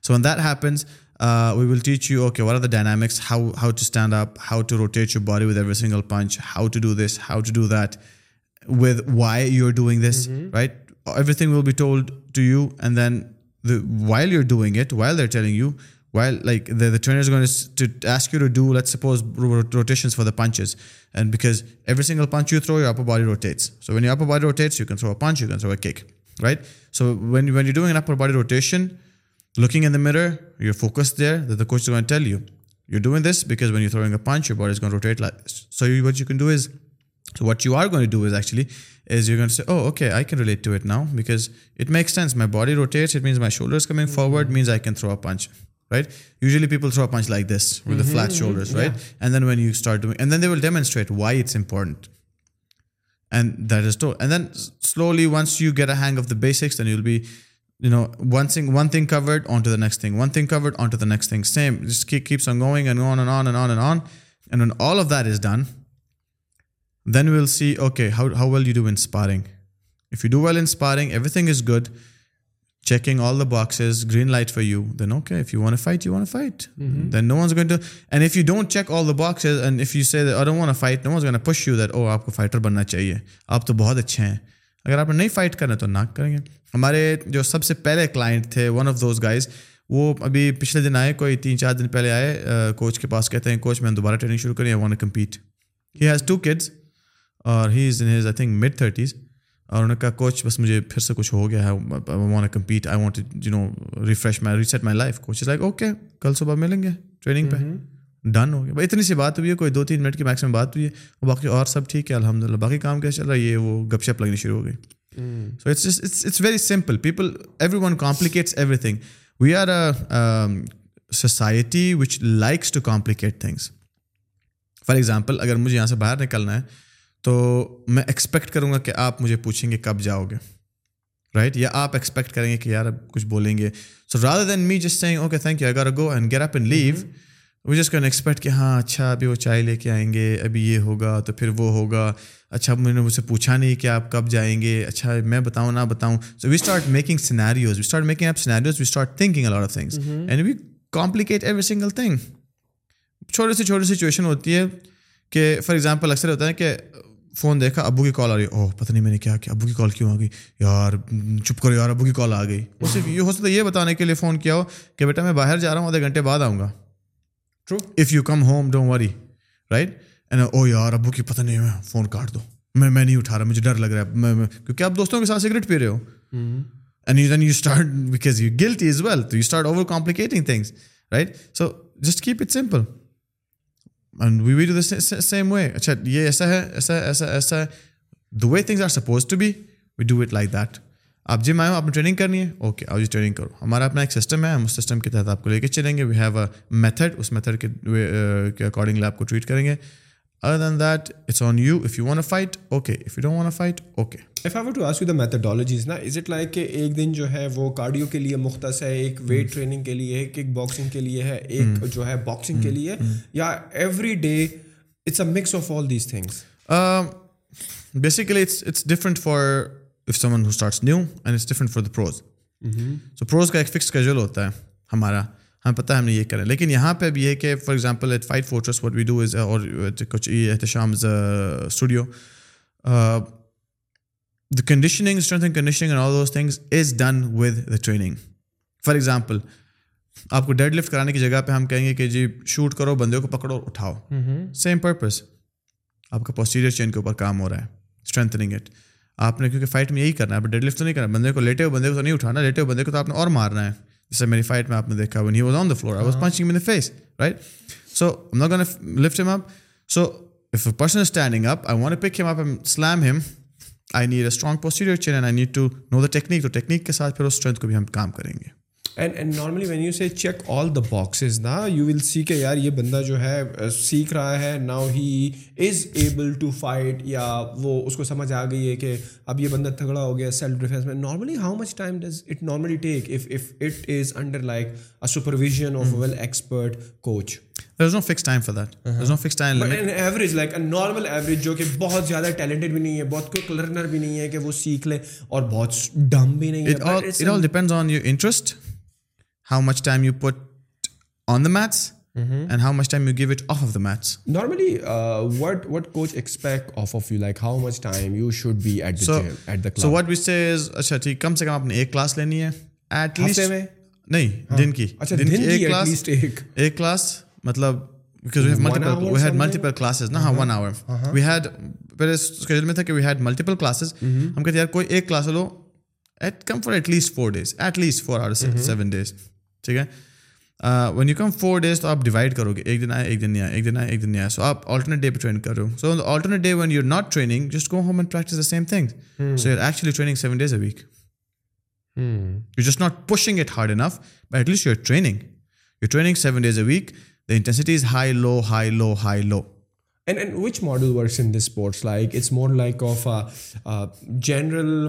So when that happens, uh, we will teach you, okay, what are the dynamics, how to stand up, how to rotate your body with every single punch, how to do this, how to do that, with why you're doing this, mm-hmm. right? Everything will be told to you, and then while you're doing it, while they're telling you, while like the trainer is going to ask you to do, let's suppose, rotations for the punches. And because every single punch you throw, your upper body rotates. So when your upper body rotates, you can throw a punch, you can throw a kick, right? So when you're doing an upper body rotation, looking in the mirror, you're focused there, that the coach is going to tell you, you're doing this because when you're throwing a punch, your body is going to rotate like this. So what you are going to do is you're going to say, oh, okay, I can relate to it now because it makes sense. My body rotates. It means my shoulder is coming forward, means I can throw a punch. Right usually people شروع much like this with flush shoulders right and then when you start will demonstrate why it's important and this then slowly once you get a hang of دےسکس well be you know one one thing called on to دیکھ thing one thing called on to the next thing same جس keeps going all of that is done then we'll see okay you do inspiring if you do well inspiring everything is good checking all the boxes green light for you then okay if you want fight you want fight then no one's going to and if you don't check all the boxes and if you say Iram want fight no one's going push you that او آپ کو fighter بننا چاہیے آپ تو بہت اچھے ہیں اگر آپ نے نہیں فائٹ کرنا تو نہ کریں گے ہمارے جو سب سے پہلے کلائنٹ تھے ون آف دوز گائز وہ ابھی پچھلے دن آئے کوئی تین چار دن پہلے آئے کوچ کے پاس کہتے ہیں کوچ میں دوبارہ ٹریننگ شروع کریں I want compete he has two kids اور he is in his I think mid thirties اور انہوں نے کہا کوچ بس مجھے پھر سے کچھ ہو گیا ہے compete I want you know refresh my reset my life coach like okay کل صبح ملیں گے ٹریننگ پہ ڈن ہو گیا بھائی اتنی سی بات ہوئی ہے کوئی دو تین منٹ کی میکسیمم بات ہوئی ہے اور باقی اور سب ٹھیک ہے الحمد للہ باقی کام کیا چل رہا ہے یہ وہ گپ شپ لگنی شروع ہو گئی so it's very simple people everyone complicates everything we are a society which likes to complicate things for example اگر مجھے یہاں سے باہر نکلنا ہے تو میں ایکسپیکٹ کروں گا کہ آپ مجھے پوچھیں گے کب جاؤ گے رائٹ یا آپ ایکسپیکٹ کریں گے کہ یار کچھ بولیں گے سو رادر دین می جس سینگ اوکے تھینک یو اگر go and get up and leave وہ جس کین ایکسپیکٹ کہ ہاں اچھا ابھی وہ چائے لے کے آئیں گے ابھی یہ ہوگا تو پھر وہ ہوگا اچھا میں نے مجھ سے پوچھا نہیں کہ آپ کب جائیں گے اچھا میں بتاؤں نہ بتاؤں so we start making scenarios we start making up scenarios we start thinking a lot of things and we complicate every single thing چھوٹی سی چھوٹی سچویشن ہوتی ہے کہ فار ایگزامپل اکثر ہوتا ہے کہ فون دیکھا ابو کی کال آ رہی ہے اوہ پتہ نہیں میں نے کیا کیا ابو کی کال کیوں آ گئی یار چپ کرو یار ابو کی کال آ گئی وہ صرف یہ ہو سکتا ہے یہ بتانے کے لیے فون کیا ہو کہ بیٹا میں باہر جا رہا ہوں آدھے گھنٹے بعد آؤں گا true if you come home don't worry right and oh یار ابو کی پتہ نہیں فون کاٹ دو میں میں نہیں اٹھا رہا مجھے ڈر لگ رہا ہے کیونکہ آپ دوستوں کے ساتھ سگریٹ پی رہے ہو and you then you start because you guilt is well تو you start over complicating things right so just keep it simple and we we do the same way اچھا یہ ایسا ہے ایسا ایسا ایسا ہے دو way things are suppose to be we do it like that آپ جم آئے ہو آپ نے ٹریننگ کرنی ہے اوکے آؤ جی ٹریننگ کرو ہمارا اپنا ایک سسٹم ہے ہم اس سسٹم کے تحت آپ کو لے کے چلیں گے وی ہیو اے میتھڈ اس میتھڈ کے اکارڈنگلی آپ کو ٹریٹ کریں گے میتھڈ نا دن جو ہے وہ کارڈیو کے لیے مختص ہے ایک ویٹ ٹریننگ کے لیے ہے ایک جو ہے باکسنگ کے لیے یا every day mix of all these things basically for the pros so pros کا ایک فکس کیجول ہوتا ہے ہمارا ہمیں پتہ ہم نے یہ کریں لیکن یہاں پہ بھی ہے کہ for example at fight fortress we do is اور کچھ Ehtisham studio the conditioning strength and conditioning all those things is done with the training for example آپ کو ڈیڈ لفٹ کرانے کی جگہ پہ ہم کہیں گے کہ جی شوٹ کرو بندے کو پکڑو اٹھاؤ سیم پرپز آپ کا پوسٹیریئر چین کے اوپر کام ہو رہا ہے اسٹرینتھنگ اٹ آپ نے کیونکہ فائٹ میں یہی کرنا ہے ڈیڈ لفٹ تو نہیں کرنا بندے کو لیٹے ہوئے بندے کو تو نہیں اٹھانا لیٹے ہوئے بندے کو تو آپ نے اور مارنا ہے جیسے میری فائٹ میں آپ نے دیکھا when he was on the floor I was punching پانچ face right so M lift him up so if a person standing up I want pick pick up M slam him I need a strong posterior chain and I need to know the technique تو technique کے ساتھ پھر اس strength کو بھی ہم کام کریں گے and normally when you see check all the boxes نا یو ول سی کہ یار یہ بندہ جو ہے سیکھ رہا ہے now he is able to fight یا وہ اس کو سمجھ آ گئی ہے کہ اب یہ بندہ تگڑا ہو گیا سیلف ڈیفینس میں بہت زیادہ ٹیلنٹڈ بھی نہیں ہے بہت کوئی لرنر بھی نہیں ہے کہ وہ سیکھ لے اور بہت ڈم بھی نہیں ہے how much time you put on the mats and how much time you give it off off the mats normally what what coach expect of of you like how much time you should be at at so what which سے اچھا ٹھیک کم سے کم آپ نے ایک class لینی ہے at least نہیں دن کی دن کی ایک کلاس ایک کلاس مطلب because we have we had multiple classes نا ہاں ون آور وی ہیڈ پہلے اسکیجول میں تھا کہ وی ہیڈ ملٹیپل کلاسز ہم کہتے یار کوئی ایک کلاس لو at come for at least four days at least four hour seven days ٹھیک ہے when you come four days تو آپ ڈیوائڈ کرو گے ایک دن آئے ایک دن نہیں آئے ایک دن آئے ایک دن نہیں آئے سو آپ آلٹرنیٹ ڈے پہ ٹرین کر رہے ہو so alternate day when you not training just go home and practice the same thing so you actually training seven days a week you just not pushing it hard enough but at least you are training you training seven days a week the intensity is high low high low high low and and which model works in this sports like it's more like of general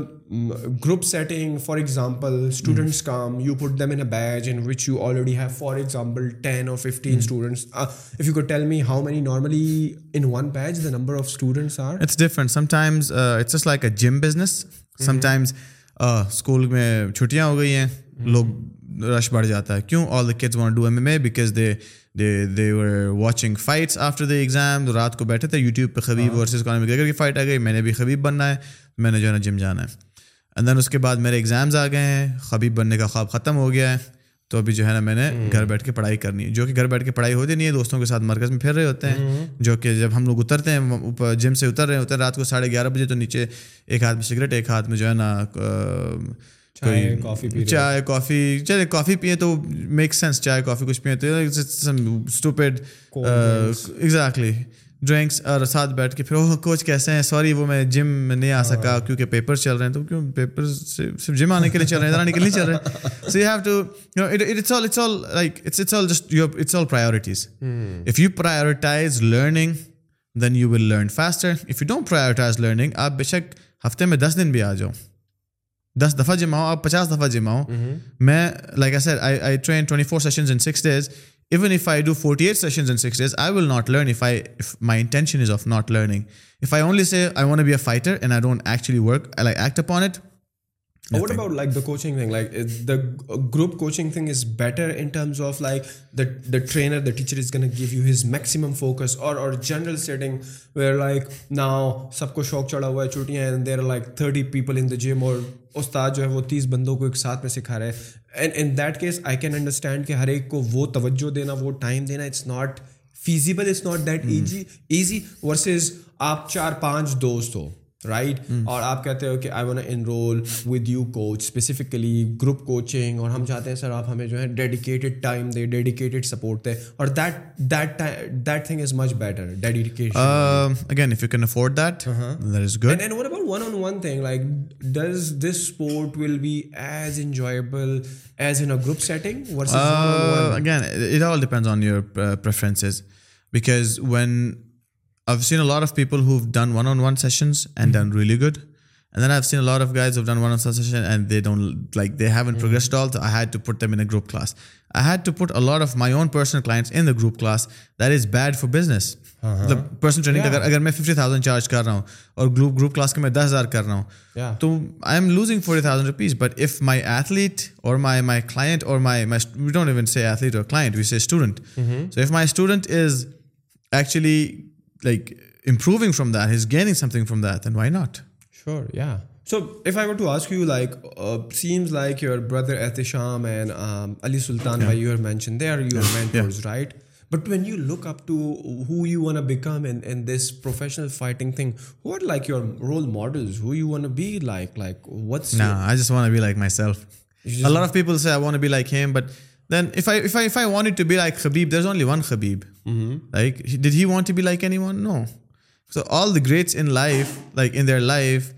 group setting for example students come you put them in a batch in which you already have for example ten or fifteen students if you کو tell me how many normally in one batch the number of students are it's it's different just like a gym business sometimes school میں چھٹیاں ہو گئی ہیں لوگ رش بڑھ جاتا ہے کیوں all the want do M M A because they they they were watching fights after the exam رات کو بیٹھے تھے یوٹیوب پہ خبیب ورسز کی فائٹ آ گئی میں نے بھی خبیب بننا ہے میں نے جو ہے نا جم جانا ہے اینڈ دین اس کے بعد میرے ایگزامز آ گئے ہیں خبیب بننے کا خواب ختم ہو گیا ہے تو ابھی جو ہے نا میں نے گھر بیٹھ کے پڑھائی کرنی ہے جو کہ گھر بیٹھ کے پڑھائی ہوتی نہیں ہے دوستوں کے ساتھ مرکز میں پھر رہے ہوتے ہیں جو کہ جب ہم لوگ اترتے ہیں جم سے اتر رہے ہوتے ہیں رات کو ساڑھے گیارہ بجے تو نیچے ایک ہاتھ میں سگریٹ ایک ہاتھ میں جو ہے نا چائے کافی چائے کافی چلے کافی پیے تو میک سینس چائے کافی کچھ پیے تو اسٹوپیڈ ایگزیکٹلی ڈرنکس اور ساتھ بیٹھ کے پھر وہ کوچ کیسے ہیں سوری وہ میں جم میں نہیں آ سکا ہاں۔ کیونکہ پیپر چل رہے ہیں تو کیوں پیپر صرف جم آنے کے لیے چل رہے ہیں ادھر آنے کے لیے چل رہے ہیں so you have to know it's all it's all like it's it's all just you it's all priorities if you prioritise learning then you will learn faster if you don't prioritise learning آپ بے شک ہفتے میں دس دن بھی آ جاؤ دس دفعہ جمع ہواؤ اور پچاس دفعہ جمع میں like I I train twenty four sessions in six days even if I do forty eight sessions in six days I will not learn if I my intention is of not learning if I only say I want be a fighter and I don't actually work I like act on it what about like the coaching the group کو teacher is give you his maximum focus اور general setting like now سب کو شوق چڑھا ہوا ہے چھٹیاں چوٹیاں like thirty people in the gym اور استاد جو ہے وہ تیس بندوں کو ایک ساتھ میں سکھا رہے ہیں and in that case I can understand کہ ہر ایک کو وہ توجہ دینا وہ ٹائم دینا it's not feasible it's not that easy easy versus آپ چار پانچ دوست ہو رائٹ hmm. اور آپ کہتے ہو کہ I with you coach specifically group coaching اور ہم چاہتے ہیں سر آپ ہمیں جو ہے ڈیڈیکیٹڈ ڈیڈیکیٹڈ ٹائم سپورٹ اور because when I seen a lot of people who done one on one sessions and done really good and then I seen lot of done one on session and they guide like they have had all تو I had to put them in group class I had to put a lot of my own personal clients in group class that is bad for business مطلب personal training اگر اگر میں fifty thousand charge کر رہا ہوں اور group group class کے میں دس ہزار کر رہا ہوں تو I am losing forty thousand rupees but if my athlete اور مائی مائی کلائنٹ اور my my we don't even say athlete اور client we say student so if my student is actually fighting like your role models Then if I wanted to be like Khabib, there's only one Khabib. Mm-hmm. Like, did he want to be like anyone? No. So all the greats in life, like in their life,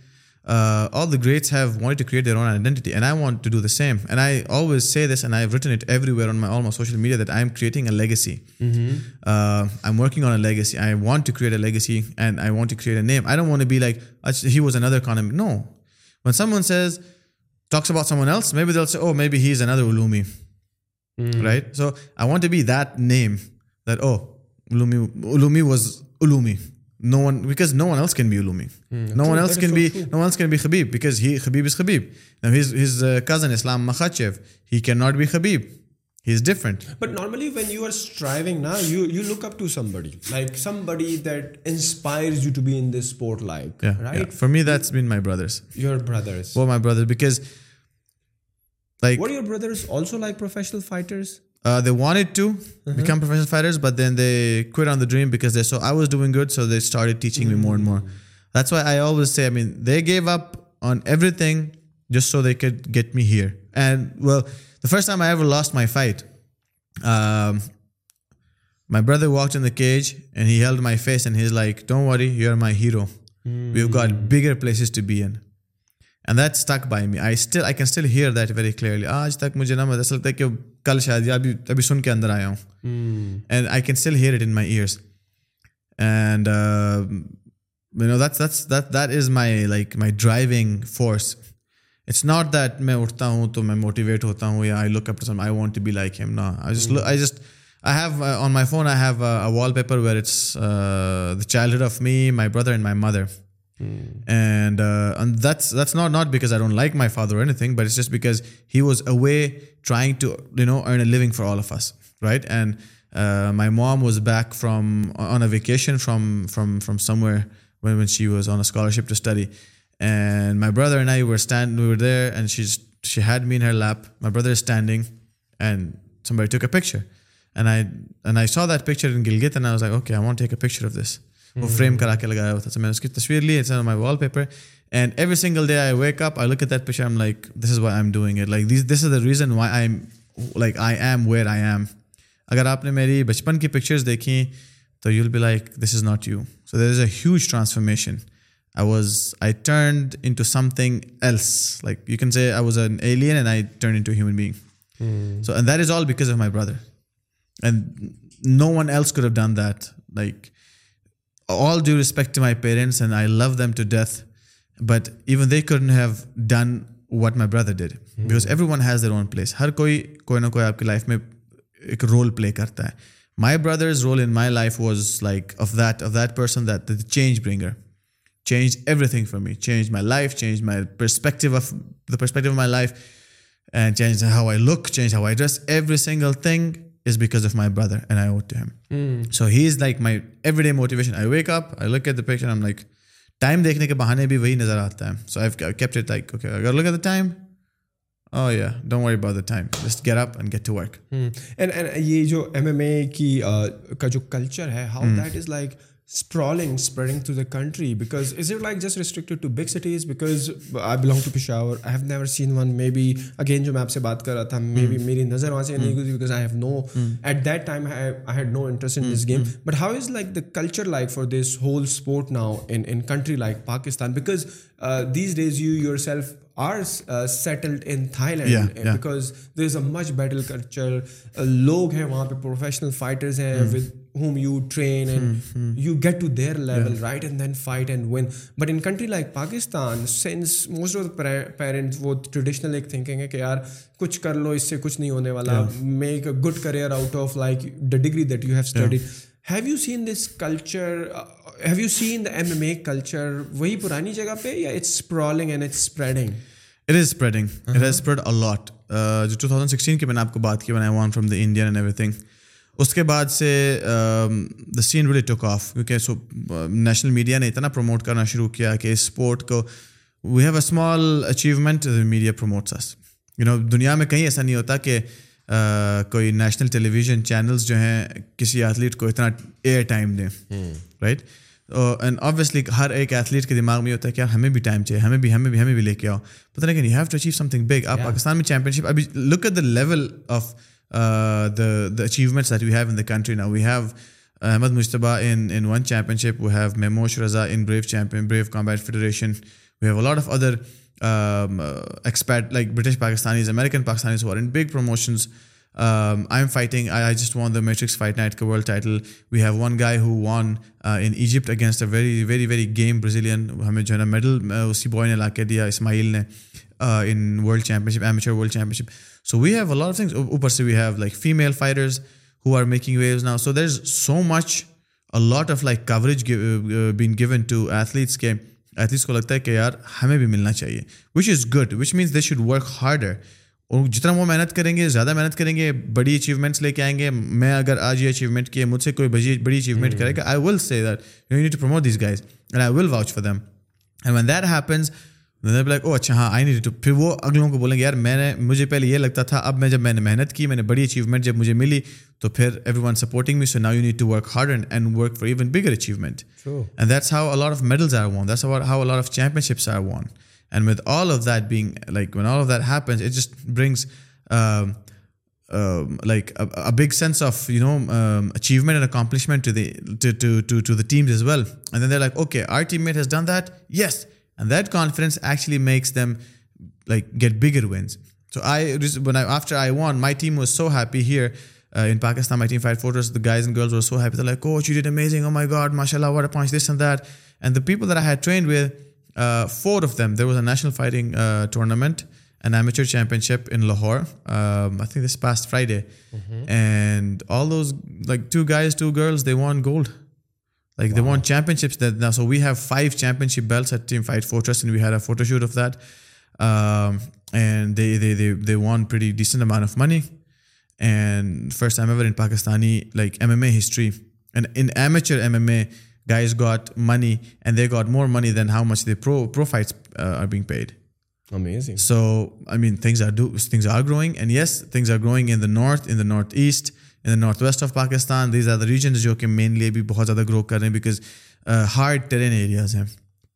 uh, all the greats have wanted to create their own identity, and I want to do the same. And I always say this, and I've written it everywhere on my almost social media, that I'm creating a legacy. Mm-hmm. Uh, I'm working on a legacy. I want to create a legacy, and I want to create a name. I don't want to be like, he was another Conor. No. When someone talks about someone else, maybe they'll say, oh, maybe he's another Ulumi. Right I want that name his cousin Islam not be خبیبلیٹ inspire Like, were your brothers also like professional fighters? Uh, they wanted to uh-huh. become professional fighters, but then they quit on the dream because they saw I was doing good, so they started teaching me more and more. Mm. That's why I always say, I mean, they gave up on everything just so they could get me here. And well, the first time I ever lost my fight, um, my brother walked in the cage and he held my face and he's like, "Don't worry, you're my hero. We've got mm. bigger places to be in." And that stick by me I still I can still hear that very clearly آج تک مجھے نہ مزہ چلتا ہے کہ کل شاید ابھی ابھی سن کے اندر آیا ہوں and I can still hear it in my ears and you know that that is my like my driving force it's not that میں اٹھتا ہوں تو میں موٹیویٹ ہوتا ہوں یا I look upon I want to be like him نا I just I just I have on my phone I have wallpaper where it's the childhood of me my brother and my mother Mm. Uh, and that's not because I don't like my father or anything, but it's just because he was away trying to, earn a living for all of us, right? And uh, my mom was back uh, on a vacation from somewhere when she was on a scholarship to study, and my brother and I we were there, and she had me in her lap. My brother is standing, and somebody took a picture, and I saw that picture in Gilgit, and I was like, okay, I want to take a picture of this. وہ frame کرا کے لگایا ہوا تھا میں نے اس کی تصویر لی my wallpaper and every single day I wake up I look that picture M like this is why I M doing it like this this is the reason why I M like I am where I am اگر آپ نے میری بچپن کی pictures دیکھیں تو you will be like this is not you so there is a huge transformation I was I turned into something else like you can say I was an alien and I turn into human being so that is all because of my brother and no one else have done that like all due respect to my parents and I love them to death but even they could have done what my brother did because everyone has the own place ہر کوئی کوئی نہ کوئی آپ کی life میں ایک role play کرتا ہے my brother's role in my life was like of that of that person that change bringer change everything for me change my life change my perspective of the perspective of my life and change how I look change how I dress every single thing so he is like time دیکھنے کے بہانے بھی وہی نظر آتا ہے so I kept it like like okay اگر look at the time یہ جو uh, جو ایم ایم اے کی کا کلچر ہے how that is sprawling spreading to the country because is it like just to big cities because I belong to Peshawar I have never seen one maybe again جو میں آپ سے بات کر رہا تھا مے بی میری نظر وہاں سے نہیں گزری I have no at that time I had no interest in this game but how is like the culture like for this whole sport now in country like Pakistan because these days you yourself are settled in تھا land because there is a much battle culture لوگ ہیں وہاں پہ professional fighters ہیں with home you train you get to their level when but in country like Pakistan وہ traditional ہے کہ یار کچھ کر لو اس سے کچھ نہیں ہونے والا make a good career out of like the degree that you have have it have you seen this culture have you seen the M M A culture وہی پرانی جگہ پہ یا it's it's and spreading spreading it it is spread a lot جو two thousand sixteen کی میں نے آپ کو بات کی وان from the Indian and everything اس کے بعد سے the scene rally tick off کیونکہ سو نیشنل میڈیا نے اتنا پروموٹ کرنا شروع کیا کہ اس اسپورٹ کو we have a small achievement media promotes you know دنیا میں کہیں ایسا نہیں ہوتا کہ کوئی نیشنل ٹیلی ویژن چینلس جو ہیں کسی ایتھلیٹ کو اتنا ایئر ٹائم دیں رائٹ اینڈ آبویسلی ہر ایک ایتھلیٹ کے دماغ میں ہوتا ہے کہ ہمیں بھی ٹائم چاہیے ہمیں بھی ہمیں بھی ہمیں بھی لے کے آؤ پتہ نہیں کہ you have to achieve something big آپ پاکستان میں چیمپئن شپ ابھی look at the level of the the achievement that we have in the country نا we have Ahmed Mujtaba in in one Championship we have میموش Raza in Brave champion Brave Combat Federation we have a lot of other expat like British Pakistanis American Pakistanis American in big promotions I am fighting I I just won the Matrix fight Night کا world title we have one guy who won in Egypt against a very very very game Brazilian ہمیں جو ہے نا medal اسی boy نے لا کے دیا اسماعیل نے ان ورلڈ چیمپئن شپ ایشور world championship so we have اوپر سے we have like female fighters who are making waves now so there is so much of like coverage given to athletes کے athletes کو لگتا ہے کہ یار ہمیں بھی ملنا چاہیے which is good which means they should work harder اور جتنا وہ محنت کریں گے زیادہ محنت کریں گے بڑی اچیومنٹس لے کے آئیں گے میں اگر آج یہ اچیومنٹ کیے مجھ سے کوئی بڑی اچیومنٹ کرے گا I will say that that you to promote these guys and and I will watch them when happens like oh oh, اچھا ہاں آئی نیڈ ٹو پھر وہ اگلوں کو بولیں گے یار میں نے مجھے پہلے یہ لگتا تھا اب میں جب میں نے محنت کی میں نے بڑی اچیومنٹ جب مجھے ملی تو پھر everyone supporting me so now you need to work hard and and work for even bigger achievement and that's how a lot of medals are won that's how a lot of championships are won and with all of that being like one all of that happens it just brings like big sense of you know achievement and accomplishment to the teams as well and then like okay our teammate has done that yes And that confidence actually makes them like get bigger wins. So after I won, my team was so happy here uh, in Pakistan. My team Fight Fortress, the guys and girls were so happy. They're like, "Coach, you did amazing. Oh my God, mashallah, what a punch, this and that." And the people that I had trained with, uh, four of them, there was a national fighting uh, tournament, an amateur championship in Lahore, um, I think this past Friday. Mm-hmm. And all those, like two guys, two girls, they won gold. Like they won championships there now. So we have 5 championship belts at Team Fight Fortress, and we had a photo shoot of that. Um, and they won pretty decent amount of money. And first time ever in Pakistani like MMA history. And in amateur MMA, guys got money, and they got more money than how much the pro fights uh, are being paid. Amazing. So I mean, things are growing, and yes, things are growing in the north, in the northeast. In north west of Pakistan these are the regions جو کہ mainly ابھی بہت زیادہ گرو کر رہے ہیں because hard terrain areas ہیں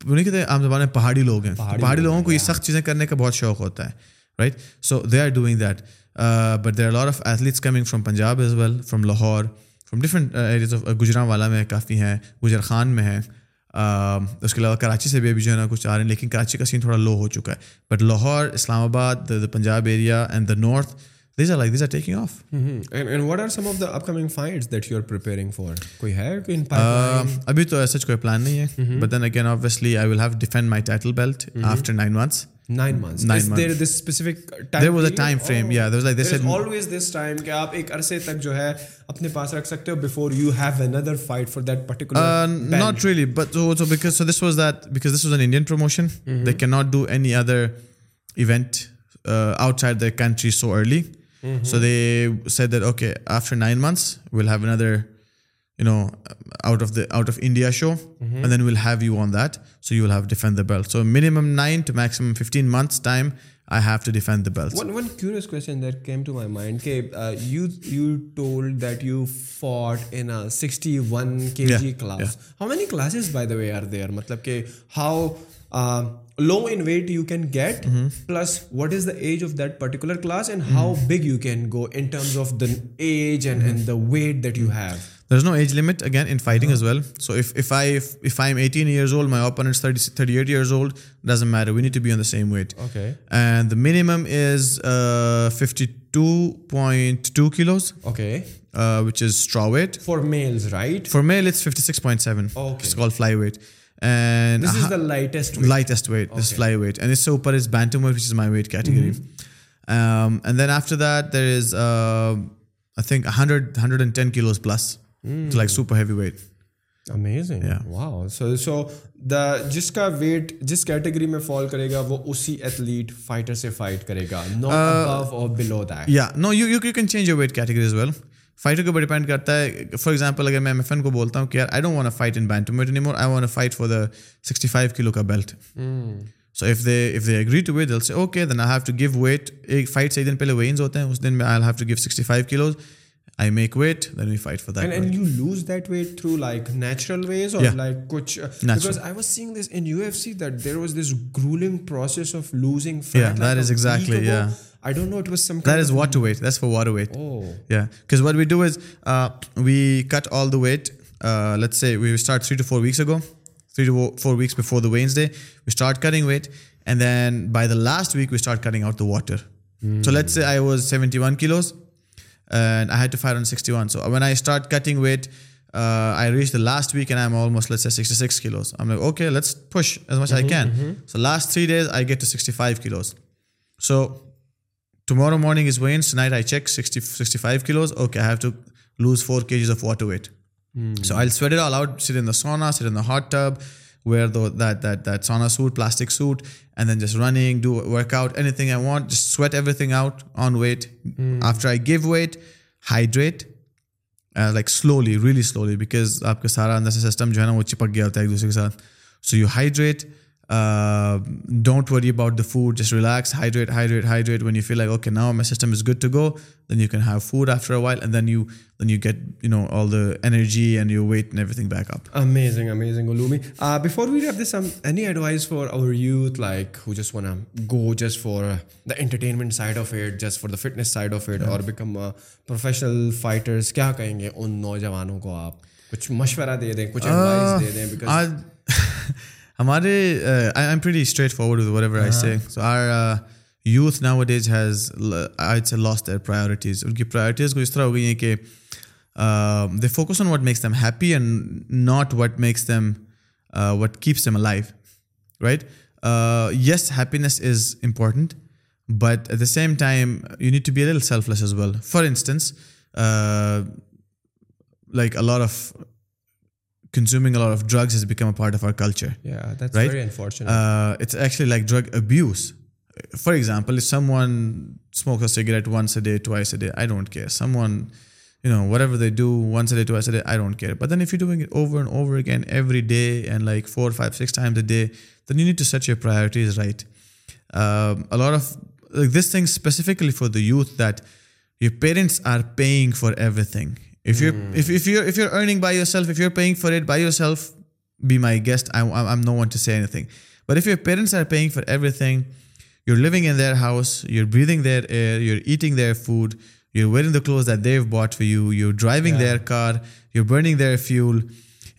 نہیں کہتے عام زبان میں پہاڑی لوگ ہیں پہاڑی لوگوں کو یہ سخت چیزیں کرنے کا بہت شوق ہوتا ہے right so they are doing that but there are lot of athletes coming from Punjab as well from Lahore from different areas of Gujranwala میں کافی ہیں گجر خان میں ہیں um, اس کے علاوہ کراچی سے بھی ابھی جو ہے نا کچھ آ رہے ہیں لیکن کراچی کا سین تھوڑا لو ہو چکا ہے but Lahore Islamabad the Punjab area and the north these these are are are like taking off off and some the up coming that you for کوئی ہے ابھی تو کوئی پلان نہیں ہے but then again I will have defend my title belt after months so they set that okay after nine months we'll have اندر you know out of the out of India show and then we'll have you on that so you will have defend the belt so minimum nine to maximum fifteen months time I have to defend the belt one one curious question that came to my mind کہ you you told that you fought in sixty one K G class how many classes by the way are they are مطلب کہ how low in weight you can get, plus what is the age of that particular class and how big you can go in terms of the age and the weight that you have. There's no age limit again in fighting as well. So if I'm 18 years old, my opponent's 38 years old, doesn't matter. We need to be on the same weight. Okay. And the minimum is uh, 52.2 kilos. Okay. Uh, which is straw weight. For males, right? For male, it's 56.7. Okay. It's called flyweight. جس کا weight جس category میں fall کرے گا وہ اسی athlete fighter سے fight کرے گا no you you can change weight well fighter کے اوپر ڈیپینڈ کرتا ہے فار ایگزامپل اگر میں ایم ایف این کو بولتا ہوں کہ یار I don't want fight in Bennet meat more I want fight for the sixty five kilo کا belt so if they if they agree to weight دل سے okay then I have to give weight ایک fight سے ایک دن پہلے weigh ins ہوتے ہیں اس دن میں I have to give sixty five kilos I make weight then we fight for that and you lose that weight through like natural ways اور لائک کچھ because I was seeing this in U F C that there was this gruelling process of losing fat that is exactly یا I don't know, it was some kind that is of water weight. That's for water weight. Oh. Yeah. Because what we do is uh, we cut all the weight. Uh, let's say we start 3 to 4 weeks ago, 3 to 4 weeks before the Weighings Day. We start cutting weight. And then by the last week, we start cutting out the water. So let's say I was 71 kilos and I had to fight on 61. So when I start cutting weight, uh, I reached the last week and I'm almost, let's say, 66 kilos. I'm like, okay, let's push as much as I mm-hmm, can. Mm-hmm. So last 3 days, I get to 65 kilos. So tomorrow morning is weigh ins night I check sixty sixty five kilos okay I have to lose four K Gs of water weight so I either all out sit in sauna sit in hot tub wear do that that that sauna suit plastic suit and then just running do work out anything I want just sweat everything out on weight after I give weight hydrate like slowly really slowly because آپ کا سارا اندر سے system جو ہے نا وہ چپک گیا ہوتا ہے ایک دوسرے کے ساتھ so you hydrate don't worry about the food just relax hydrate hydrate hydrate when you feel like okay now my system is good to go then you can have food after a while and then you then you get you know all the energy and you weight everything back up amazing amazing لومی before we have this some any advice for our youth like ہو جس one go just for the entertainment side of it just for the fitness side of it اور become professional fighters کیا کہیں گے ان نوجوانوں کو آپ کچھ مشورہ دے دیں کچھ ایڈوائز دے دیں بیکاز ہمارے I am pretty straightforward youth نا what age has I lost their priorities ان کی پرائیورٹیز کو اس طرح ہو گئی ہیں کہ they focus on what makes them happy and not what makes them what keeps them a life right yes happiness is important but at the same time you need to be اریل selfless as well for instance like a lot of consuming a lot of drugs has become a part of our culture. Yeah, that's right? Very unfortunate. Uh, it's actually like drug abuse. For example, if someone smokes a cigarette once a day, twice a day, I don't care. Someone, whatever they do once a day, twice a day, I don't care. But then if you're doing it over and over again every day and like 4, 5, 6 times a day, then you need to set your priorities right. Um, a lot of like this thing specifically for the youth that your parents are paying for everything. Hmm. If you're earning by yourself, if you're paying for it by yourself, be my guest. I'm no one to say anything. But if your parents are paying for everything, you're living in their house, you're breathing their air, you're eating their food, you're wearing the clothes that they've bought for you, you're driving their car, you're burning their fuel,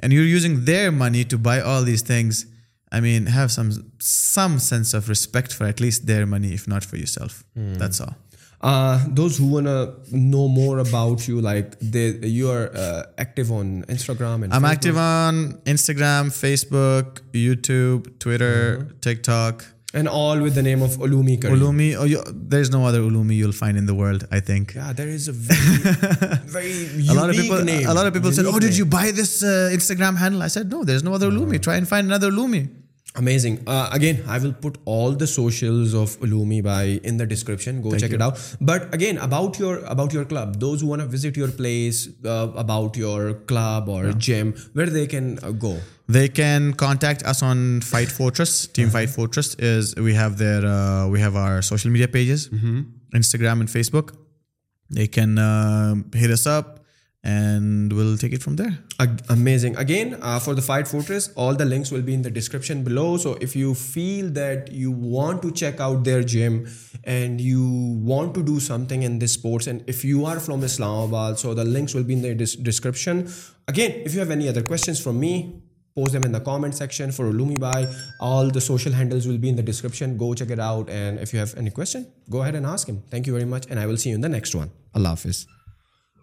and you're using their money to buy all these things. I mean, have some sense of respect for at least their money, if not for yourself. Hmm. That's all. Uh, those who want to know more about you, like you are uh, active on Instagram and I'm Facebook. Active on Instagram, Facebook, YouTube, Twitter, mm-hmm. TikTok. And all with the name of Ulumi Karim. Ulumi, oh, there's no other Ulumi you'll find in the world, I think. Yeah, there is a very, very unique name. A lot of people said, oh, did you buy this uh, Instagram handle? I said, no, there's no other uh-huh. Ulumi. Try and find another Ulumi. Amazing. Uh, again, I will put all the socials of Ulumi Bhai in the description. Go check it out. But again, about your club, those who want to visit your place, uh, about your club or gym, where they can uh, go. They can contact us on Fight Fortress. Team uh-huh. Fight Fortress we have our social media pages, mm-hmm. Instagram and Facebook. They can hit us up and we'll take it from there. Amazing. Again, uh, for the Fight Fortress, all the links will be in the description below. So if you feel that you want to check out their gym and you want to do something in this sports, and if you are from Islamabad, so the links will be in the description. Again, if you have any other questions from me, post them in the comment section for Ulumi Bhai. All the social handles will be in the description. Go check it out. And if you have any question, go ahead and ask him. Thank you very much. And I will see you in the next one. Allah Hafiz.